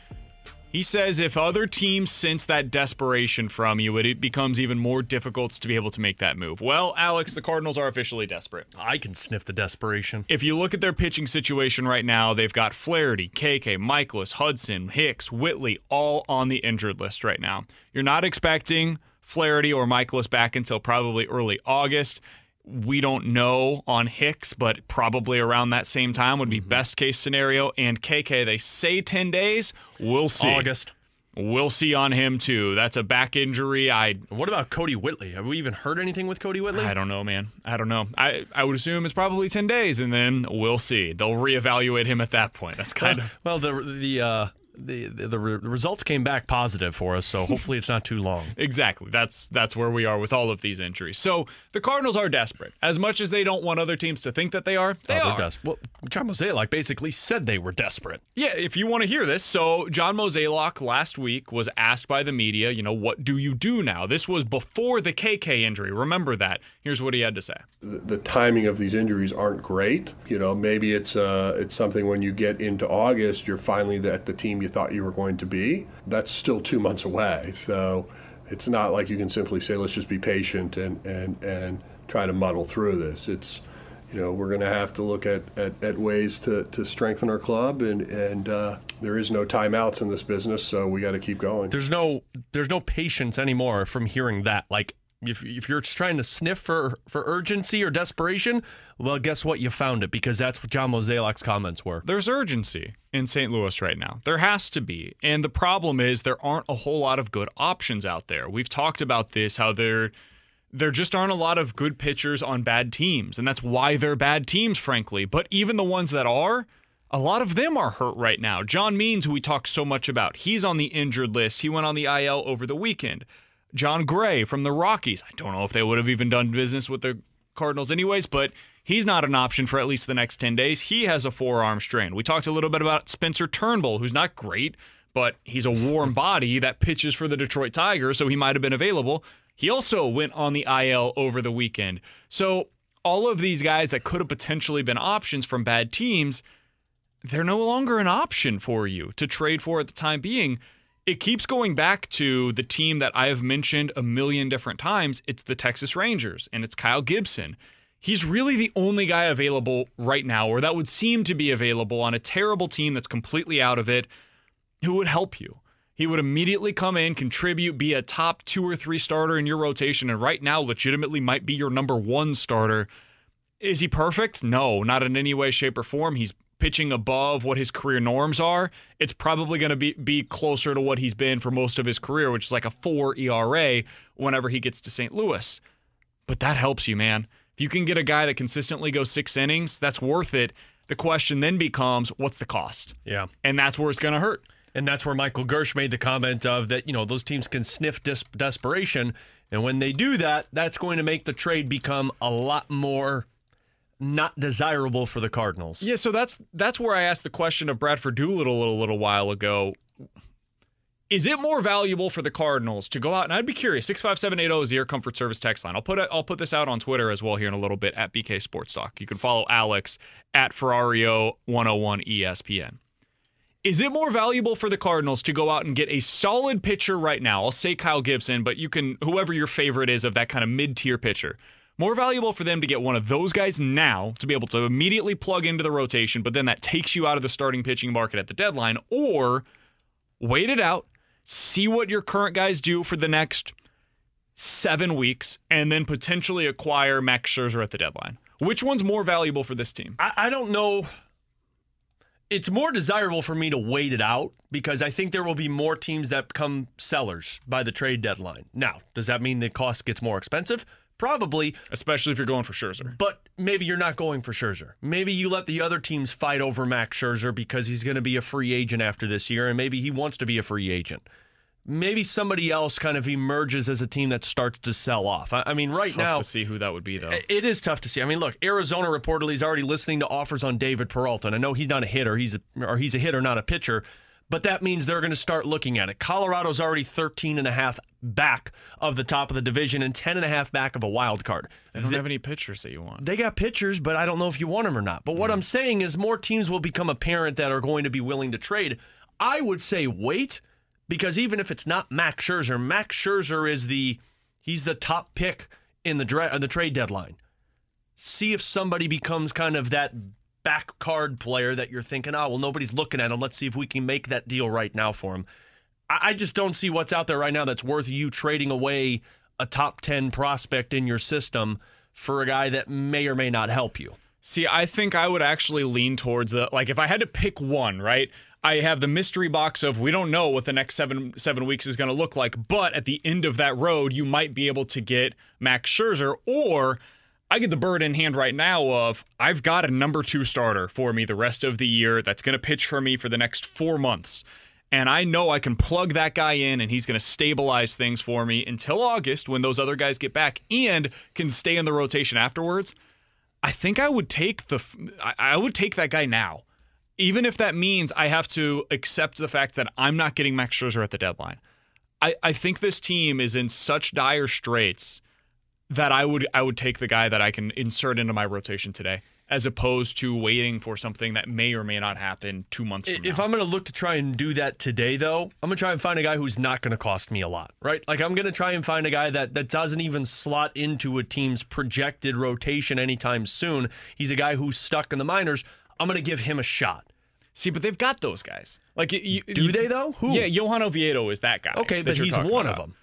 He says if other teams sense that desperation from you, it, becomes even more difficult to be able to make that move. Well, Alex, the Cardinals are officially desperate. I can sniff the desperation. If you look at their pitching situation right now, they've got Flaherty, KK, Mikolas, Hudson, Hicks, Whitley, all on the injured list right now. You're not expecting Flaherty or Mikolas back until probably early August. We don't know on Hicks, but probably around that same time would be best case scenario. And KK, they say 10 days. We'll see. August. We'll see on him too. That's a back injury. I What about Kodi Whitley? Have we even heard anything with Kodi Whitley? I don't know, man. I don't know. I, I would assume it's probably 10 days, and then we'll see. They'll reevaluate him at that point. That's kind of. Well, the the uh, the the, the results came back positive for us, so hopefully it's not too long. Exactly. That's that's where we are with all of these injuries. So the Cardinals are desperate. As much as they don't want other teams to think that they are, they Oh, are. they're des- Well, John Mozeliak basically said they were desperate. Yeah, if you want to hear this, so John Mozeliak last week was asked by the media, you know, what do you do now? This was before the KK injury. Remember that. Here's what he had to say. the, the timing of these injuries aren't great. You know, maybe it's uh, it's something when you get into August, you're finally the, at the team you thought you were going to be. That's still two months away, so it's not like you can simply say, let's just be patient and and and try to muddle through this. It's you know we're going to have to look at, at, at ways to, to strengthen our club and and uh, there is no timeouts in this business so we got to keep going There's no there's no patience anymore from hearing that. Like if if you're trying to sniff for for urgency or desperation, well, guess what? You found it because that's what John Mozeliak's comments were. There's urgency in St. Louis right now. There has to be. And the problem is there aren't a whole lot of good options out there. We've talked about this how there there just aren't a lot of good pitchers on bad teams, and that's why they're bad teams frankly. But even the ones that are, a lot of them are hurt right now. John Means, who we talk so much about, he's on the injured list. He went on the IL over the weekend. Jon Gray from the Rockies. I don't know if they would have even done business with the Cardinals anyways, but he's not an option for at least the next 10 days. He has a forearm strain. We talked a little bit about Spencer Turnbull, who's not great, but he's a warm body that pitches for the Detroit Tigers, so he might have been available. He also went on the IL over the weekend. So all of these guys that could have potentially been options from bad teams, they're no longer an option for you to trade for at the time being. It keeps going back to the team that I have mentioned a million different times. It's the Texas Rangers, and it's Kyle Gibson. He's really the only guy available right now, or that would seem to be available on a terrible team that's completely out of it, who would help you. He would immediately come in, contribute, be a top two or three starter in your rotation, and right now, legitimately might be your number one starter. Is he perfect? No, not in any way, shape, or form. He's pitching above what his career norms are. It's probably going to be be closer to what he's been for most of his career, which is like a four ERA whenever he gets to St. Louis. But that helps you, man. If you can get a guy that consistently goes six innings, that's worth it. The question then becomes, what's the cost? Yeah. And that's where it's going to hurt. And that's where Michael Girsch made the comment of that, you know, those teams can sniff dis- desperation. And when they do that, that's going to make the trade become a lot more not desirable for the Cardinals. Yeah, so that's that's where I asked the question of Bradford Doolittle a little while ago. Is it more valuable for the Cardinals to go out and I'd be curious. Six five seven eight zero is the Air Comfort Service text line. I'll put it, I'll put this out on Twitter as well here in a little bit at BK Sports Talk. You can follow Alex at Ferrario one hundred one E ESPN. Is it more valuable for the Cardinals to go out and get a solid pitcher right now? I'll say Kyle Gibson, but you can whoever your favorite is of that kind of mid tier pitcher. More valuable for them to get one of those guys now to be able to immediately plug into the rotation, but then that takes you out of the starting pitching market at the deadline, or wait it out, see what your current guys do for the next seven weeks, and then potentially acquire Max Scherzer at the deadline. Which one's more valuable for this team? I, I don't know. It's more desirable for me to wait it out because I think there will be more teams that become sellers by the trade deadline. Now, does that mean the cost gets more expensive? Probably. Especially if you're going for Scherzer. But maybe you're not going for Scherzer. Maybe you let the other teams fight over Max Scherzer because he's going to be a free agent after this year, and maybe he wants to be a free agent. Maybe somebody else kind of emerges as a team that starts to sell off. I, I mean, It's right tough now, to see who that would be though. it is tough to see. I mean, look, Arizona reportedly is already listening to offers on David Peralta. And I know he's not a hitter, he's a, or he's a hitter, not a pitcher. But that means they're going to start looking at it. Colorado's already 13 and a half back of the top of the division and 10 and a half back of a wild card. They don't have any pitchers that you want. They got pitchers, but I don't know if you want them or not. But what mm. I'm saying is more teams will become apparent that are going to be willing to trade. I would say wait because even if it's not Max Scherzer, Max Scherzer is the he's the top pick in the dra- the trade deadline. See if somebody becomes kind of that back card player that you're thinking, oh well, nobody's looking at him. Let's see if we can make that deal right now for him. I, I just don't see what's out there right now that's worth you trading away a top ten prospect in your system for a guy that may or may not help you. See, I think I would actually lean towards the like if I had to pick one, right? I have the mystery box of we don't know what the next seven seven weeks is going to look like, but at the end of that road, you might be able to get Max Scherzer, or I get the bird in hand right now of I've got a number two starter for me the rest of the year that's going to pitch for me for the next four months. And I know I can plug that guy in and he's going to stabilize things for me until August when those other guys get back and can stay in the rotation afterwards. I think I would take the I- would take that guy now. Even if that means I have to accept the fact that I'm not getting Max Scherzer at the deadline. I, I think this team is in such dire straits that I would I would take the guy that I can insert into my rotation today, as opposed to waiting for something that may or may not happen two months from If now. I'm going to look to try and do that today, though, I'm going to try and find a guy who's not going to cost me a lot, right? Like I'm going to try and find a guy that that doesn't even slot into a team's projected rotation anytime soon. He's a guy who's stuck in the minors. I'm going to give him a shot. See, but they've got those guys. Like, you, do they though? Who? Yeah, Johan Oviedo is that guy. Okay, that but he's one of them.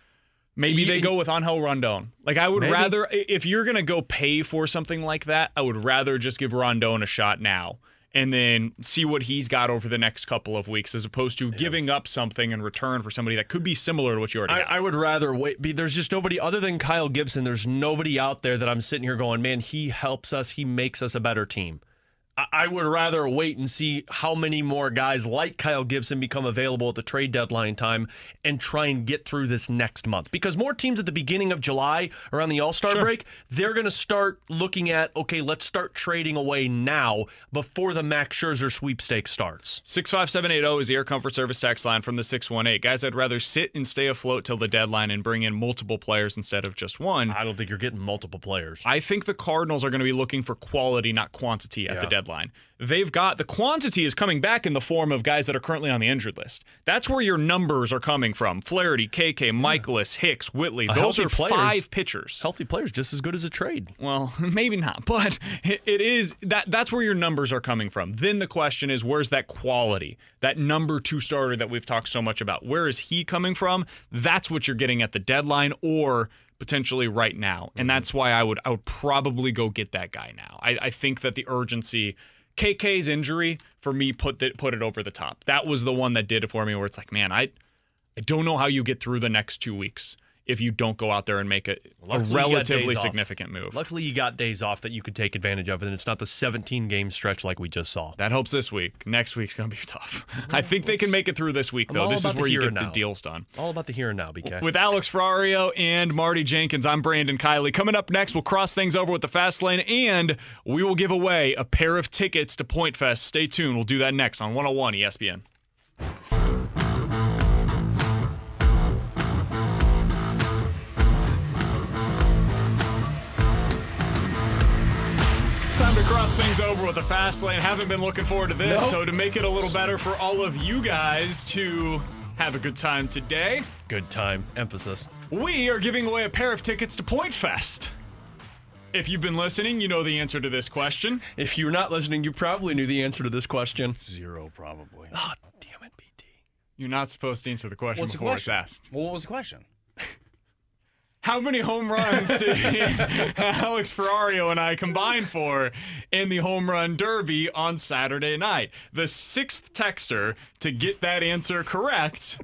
Maybe they go with Angel Rondon. Like I would Maybe. rather if you're gonna go pay for something like that, I would rather just give Rondon a shot now and then see what he's got over the next couple of weeks, as opposed to giving up something in return for somebody that could be similar to what you already I, have. I would rather wait. Be, there's just nobody other than Kyle Gibson. There's nobody out there that I'm sitting here going, man, he helps us. He makes us a better team. I, would rather wait and see how many more guys like Kyle Gibson become available at the trade deadline time and try and get through this next month. Because more teams at the beginning of July, around the All Star Sure. break, they're going to start looking at, okay, let's start trading away now before the Max Scherzer sweepstakes starts. 65780 is the Air Comfort Service tax line from the 618. Guys, I'd rather sit and stay afloat till the deadline and bring in multiple players instead of just one. I don't think you're getting multiple players. I think the Cardinals are going to be looking for quality, not quantity at the Yeah. Deadline. They've got the quantity is coming back in the form of guys that are currently on the injured list. That's where your numbers are coming from. Flaherty, KK, Mikolas, Hicks, Whitley. A Those are players- five pitchers. Healthy players just as good as a trade. Well, maybe not, but it is that that's where your numbers are coming from. Then the question is where's that quality? That number 2 starter that we've talked so much about. Where is he coming from? That's what you're getting at the deadline or potentially right now. And mm-hmm. that's why I would I would probably go get that guy now. I, I think that the urgency KK's injury for me put that put it over the top. That was the one that did it for me where it's like, man, I I don't know how you get through the next two weeks. If you don't go out there and make a, a Luckily, you got relatively days off. significant move. Luckily, you got days off that you could take advantage of, and it's not the 17 game stretch like we just saw. That helps this week. Next week's going to be tough. I think they can make it through this week, I'm though. This is where you get and the deals done. All about the here and now, BK. With Alex Ferrario and Marty Jenkins, I'm Brandon Kiley. Coming up next, we'll cross things over with the fast lane and we will give away a pair of tickets to Point Fest. Stay tuned. We'll do that next on 101 ESPN. Over with the fast lane. Haven't been looking forward to this, Nope. so to make it a little better for all of you guys to have a good time today, Good time. Emphasis. we are giving away a pair of tickets to Point Fest. If you've been listening, you know the answer to this question. If you're not listening, you probably knew the answer to this question. Zero, probably. Oh, damn it, BT. You're not supposed to answer the question What's the before question? it's asked. Well, what was the question? How many home runs did Alex Ferrario and I combine for in the home run derby on Saturday night? The sixth texter to get that answer correct.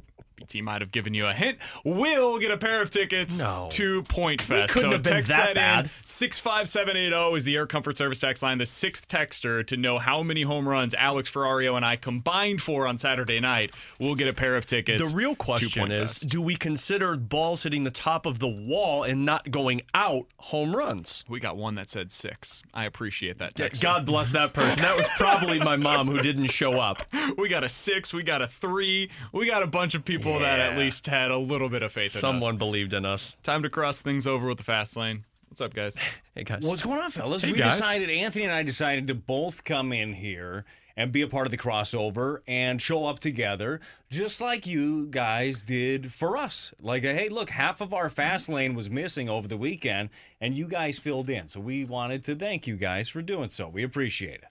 BT might have given you a hint. We'll get a pair of tickets No. to Point Fest. so text that that, in. 65780 is the Air Comfort Service text line. The sixth texter to know how many home runs Alex Ferrario and I combined for on Saturday night We'll get a pair of tickets. The real question is Fest. do we consider balls hitting the top of the wall and not going out home runs? We got one that said six. I appreciate that. Texter. God bless that person. That was probably my mom who didn't show up. We got a six. We got a three. We got a bunch of people that at least had a little bit of faith in Someone us. believed in us. Time to cross things over with the fast lane. What's up, guys? Hey, guys. What's going on, fellas? Hey, we guys. decided, Anthony and I decided to both come in here and be a part of the crossover and show up together, just like you guys did for us. Like, hey, look, half of our fast lane was missing over the weekend, and you guys filled in. So we wanted to thank you guys for doing so. We appreciate it.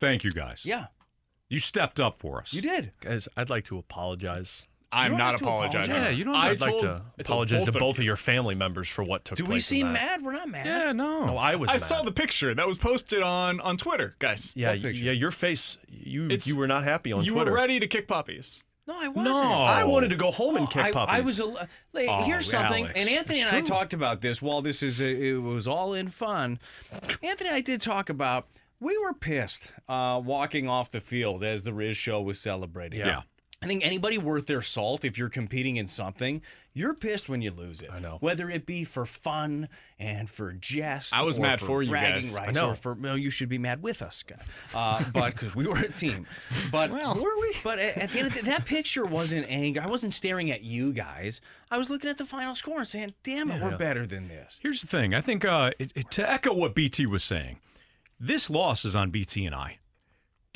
Thank you, guys. Yeah, You stepped up for us. you did. Guys, I'd like to apologize. I'm don't not have to apologizing. apologize. Yeah, you don't I I'd like told- to I told apologize to both of both of your family members for what took Do we place. in seem that. mad? We're not mad. Yeah, no. No, I was I mad. saw the picture that was posted on on Twitter, guys. Yeah, What picture? yeah, your face, you It's- you were not happy on Twitter. you Twitter. were ready to kick puppies. No, I wasn't. No. I wanted to go home and Oh, kick I, puppies. I was. A, like, Oh, here's something, Alex. and Anthony and I talked about this while this is a, it was all in fun. Anthony and I did talk about we were pissed uh, walking off the field as the Riz show was celebrating. Yeah. I think anybody worth their salt, if you're competing in something, you're pissed when you lose it. I know. Whether it be for fun and for jest. I was or mad for for you guys. I rights, know. Or for no, you should be mad with us, guy. Uh, but because we were a team. But were we? But at, at the end of the, that picture wasn't anger. I wasn't staring at you guys. I was looking at the final score and saying, "Damn it, we're better than this." Here's the thing. I think uh, it, it- to echo what BT was saying, this loss is on BT and I.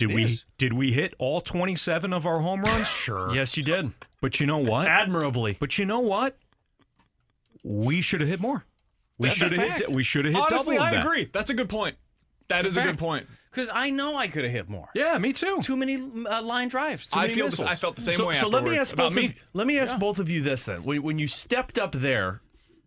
Did It we is. did we hit all 27 of our home runs? Sure. yes, you did. But you know what? Admirably. But you know what? We should have hit more. We should have hit. We should have hit Honestly, double I that. agree. That's a good point. That is a good point. Because I know I could have hit more. Yeah, me too. Too many uh, line drives. Too I many feel the, missiles. I felt the same so, way so let me ask both me. Of, let me ask both of you this then. When, when you stepped up there,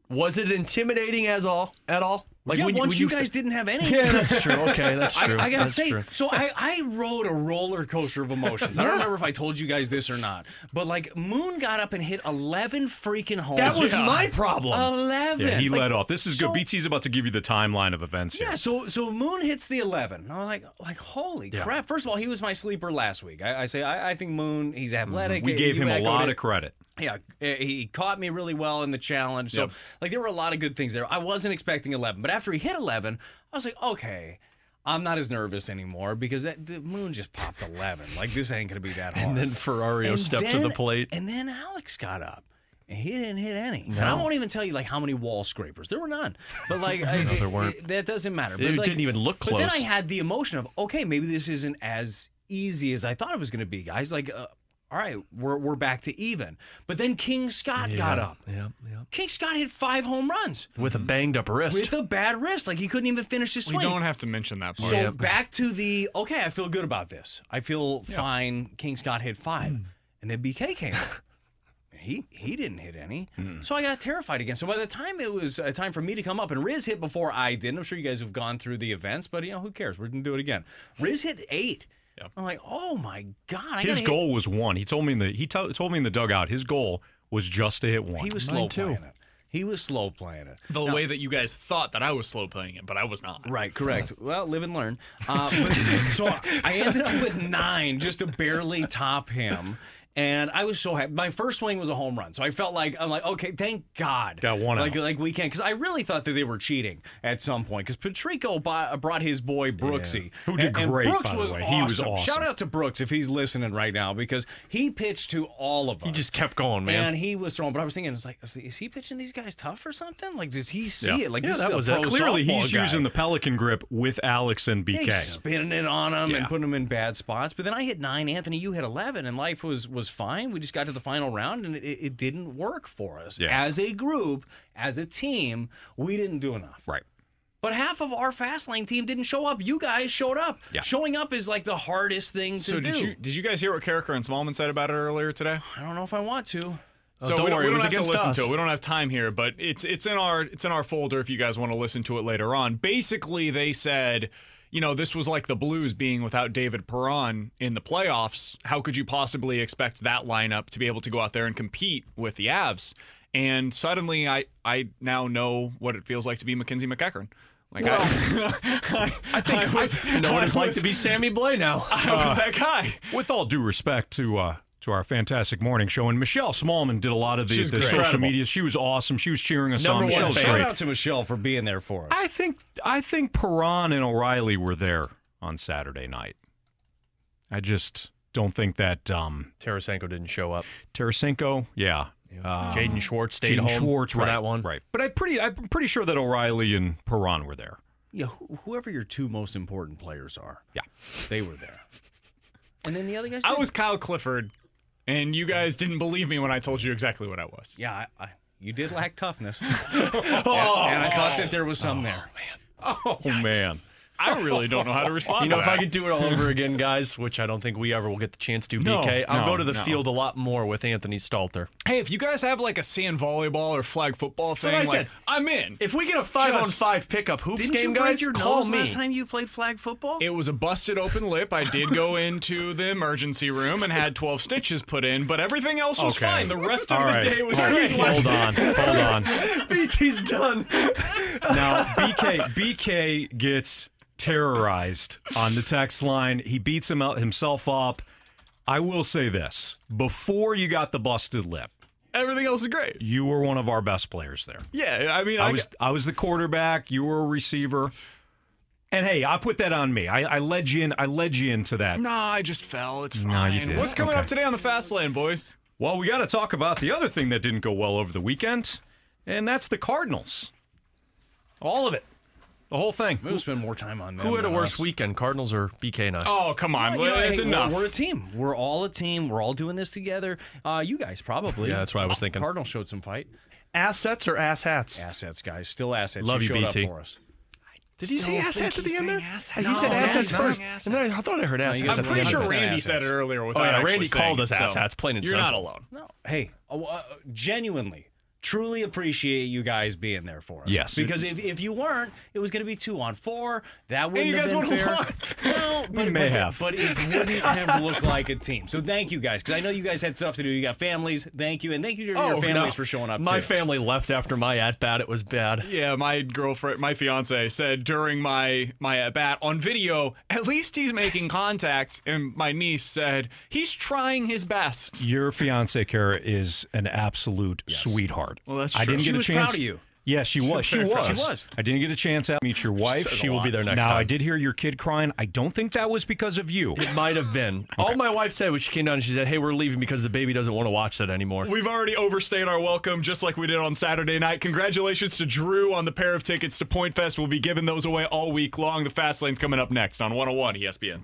was it intimidating as all at all? Yeah, when once when you, st- guys didn't have any. Yeah, that's true. Okay, that's true. I, I gotta That's say, true. so I, I rode a roller coaster of emotions. I don't remember if I told you guys this or not, but like Moon got up and hit eleven freaking home. That was runs. my problem. Eleven. Yeah, he Like, led off. This is so- good. BT's about to give you the timeline of events here. Yeah, so so Moon hits the eleven. I'm like, like holy Yeah. crap! First of all, he was my sleeper last week. I, I say I, I think Moon. He's athletic. Mm-hmm. We gave him a lot of credit. Yeah, he caught me really well in the challenge. So, Yep. like, there were a lot of good things there. I wasn't expecting 11, but after he hit 11, I was like, okay, I'm not as nervous anymore because that the moon just popped 11. Like, this ain't gonna be that hard. And then Ferrario And stepped to the plate. and then Alex got up. And he didn't hit any. And I won't even tell you like how many wall scrapers. There were none. But like I, there weren't. it- that doesn't matter. It But, like- didn't even look close. But then I had the emotion of okay, maybe this isn't as easy as I thought it was going to be, guys. Like, uh, all right, we're we're back to even. But then King Scott got up. Yeah, yeah. King Scott hit five home runs With a banged up wrist. with a bad wrist. Like he couldn't even finish his We swing. don't have to mention that part. So back to the okay, I feel good about this. I feel fine. King Scott hit five, Hmm. and then BK came. He he didn't hit any, Hmm. so I got terrified again. So by the time it was uh, time for me to come up, and Riz hit before I did. I'm sure you guys have gone through the events, but you know who cares? We're gonna do it again. Riz hit eight. I'm like, oh my god! I His gotta hit- goal was one. He told me in the he to- told me in the dugout. His goal was just to hit one. He was slow playing it. He was slow playing it. The Now- way that you guys thought that I was slow playing it, but I was not. Right, correct. Well, live and learn. Uh, but- so I ended up with nine just to barely top him. And I was so happy. My first swing was a home run, so I felt like I'm like, okay, thank God, Got one like out. like we can, because I really thought that they were cheating at some point. Because Patrico bought, uh, brought his boy Brooksy, Who did And- and great, Brooks by the was way. He was awesome. awesome. Shout out to Brooks if he's listening right now because he pitched to all of us. He just kept going, man. And he was throwing, but I was thinking, it's like, is he pitching these guys tough or something? Like, does he see Yeah. it? Like, Yeah, this that was pro. Clearly, he's guy. using the Pelican grip with Alex and BK. he's spinning it on them Yeah. and putting them in bad spots. But then I hit nine. Anthony, you hit eleven, and life was was fine. We just got to the final round, and it, it didn't work for us Yeah. as a group, as a team. We didn't do enough. Right. But half of our fast lane team didn't show up. You guys showed up. Yeah. Showing up is like the hardest thing to So do. did you did you guys hear what Karraker and Smallman said about it earlier today? I don't know if I want to. Oh, So don't we don't, worry, we it don't have to listen us. to it. We don't have time here, but it's it's in our it's in our folder if you guys want to listen to it later on. Basically, they said, you know, this was like the Blues being without David Perron in the playoffs. How could you possibly expect that lineup to be able to go out there and compete with the Avs? And suddenly, I I now know what it feels like to be Mackenzie MacEachern. Like I, I, think I know what it's like to be Sammy Blais now. I was Uh, that guy. With all due respect to uh, to our fantastic morning show, and Michelle Smallman did a lot of the, the social media. She was awesome. She was cheering us Number on. one Shout out to Michelle for being there for us. I think I think Perron and O'Reilly were there on Saturday night. I just don't think that um, Tarasenko didn't show up. Tarasenko, yeah. Um, Jaden Schwartz stayed Jaden home Schwartz, for right, that one. right? But I pretty, I'm pretty sure that O'Reilly and Perron were there. Yeah, wh- whoever your two most important players are. Yeah, they were there. And then the other guys. I didn't? was Kyle Clifford, and you guys didn't believe me when I told you exactly what I was. Yeah, I, I, you did lack toughness. and, and I thought oh. that there was some there. Oh man. Oh, oh, I really don't know how to respond. You know, to if I could do it all over again, guys, which I don't think we ever will get the chance to, No, BK, I'll no, go to the no. field a lot more with Anthony Stalter. Hey, if you guys have like a sand volleyball or flag football thing, I like, said. I'm in. If we get a five-on-five pickup hoops Didn't game, you break guys, your call nose me. last time you played flag football? It was a busted open lip. I did go into the emergency room and had 12 stitches put in, but everything else was Okay. fine. The rest of All the right. day was All right. great. Hold on. Hold on. BT's done. Now BK BK gets terrorized on the text line. He beats him out himself up. I will say this: before you got the busted lip, Everything else is great. you were one of our best players there. Yeah, I mean, I I, was I was the quarterback. You were a receiver. And hey, I put that on me. I, I led you in. I led you into that. Nah, I just fell. It's fine. No, you did. What's coming Okay. up today on the fast lane, boys? Well, we got to talk about the other thing that didn't go well over the weekend, and that's the Cardinals. All of it, the whole thing. We'll spend more time on them. Who had a worse us. weekend, Cardinals or BK and I? Oh, come on. Well, you know, it's hey, we're- enough. We're, a team. We're all a team. We're all doing this together. Uh, you guys probably. Yeah, that's what I was thinking. Cardinals showed some fight. Assets or ass hats? Assets, guys. Still assets. Love you, showed BT. up for us. Did he say Still ass think hats at the end there? saying He hats. said No, ass he's hats not first. saying And then I thought I heard ass you hats. guys I'm pretty sure never said Randy ass said it hats. earlier without Oh, yeah, actually Randy called us ass so hats, plain and simple, You're not alone. No. Hey, uh, uh, genuinely, truly appreciate you guys being there for us. Yes. Because if, if you weren't, it was going to be two on four. That wouldn't you have guys been would've fair. won. No, but, may but, have. but it wouldn't have looked like a team. So thank you guys, because I know you guys had stuff to do. You got families. Thank you, and thank you to your Oh, families no. for showing up. My too. family left after my at bat. It was bad. Yeah, my girlfriend, my fiance said during my my at bat on video, at least he's making contact, and my niece said he's trying his best. Your fiance Kara is an absolute sweetheart. Well, that's true. I didn't She get a was chance. proud of you. Yeah, she was. She was. She was. I didn't get a chance to meet your wife. She will be there next now, time. I did hear your kid crying. I don't think that was because of you. It might have been. All my wife said when she came down, she said, "Hey, we're leaving because the baby doesn't want to watch that anymore." We've already overstayed our welcome, just like we did on Saturday night. Congratulations to Drew on the pair of tickets to Point Fest. We'll be giving those away all week long. The Fast Lane's coming up next on 101 ESPN.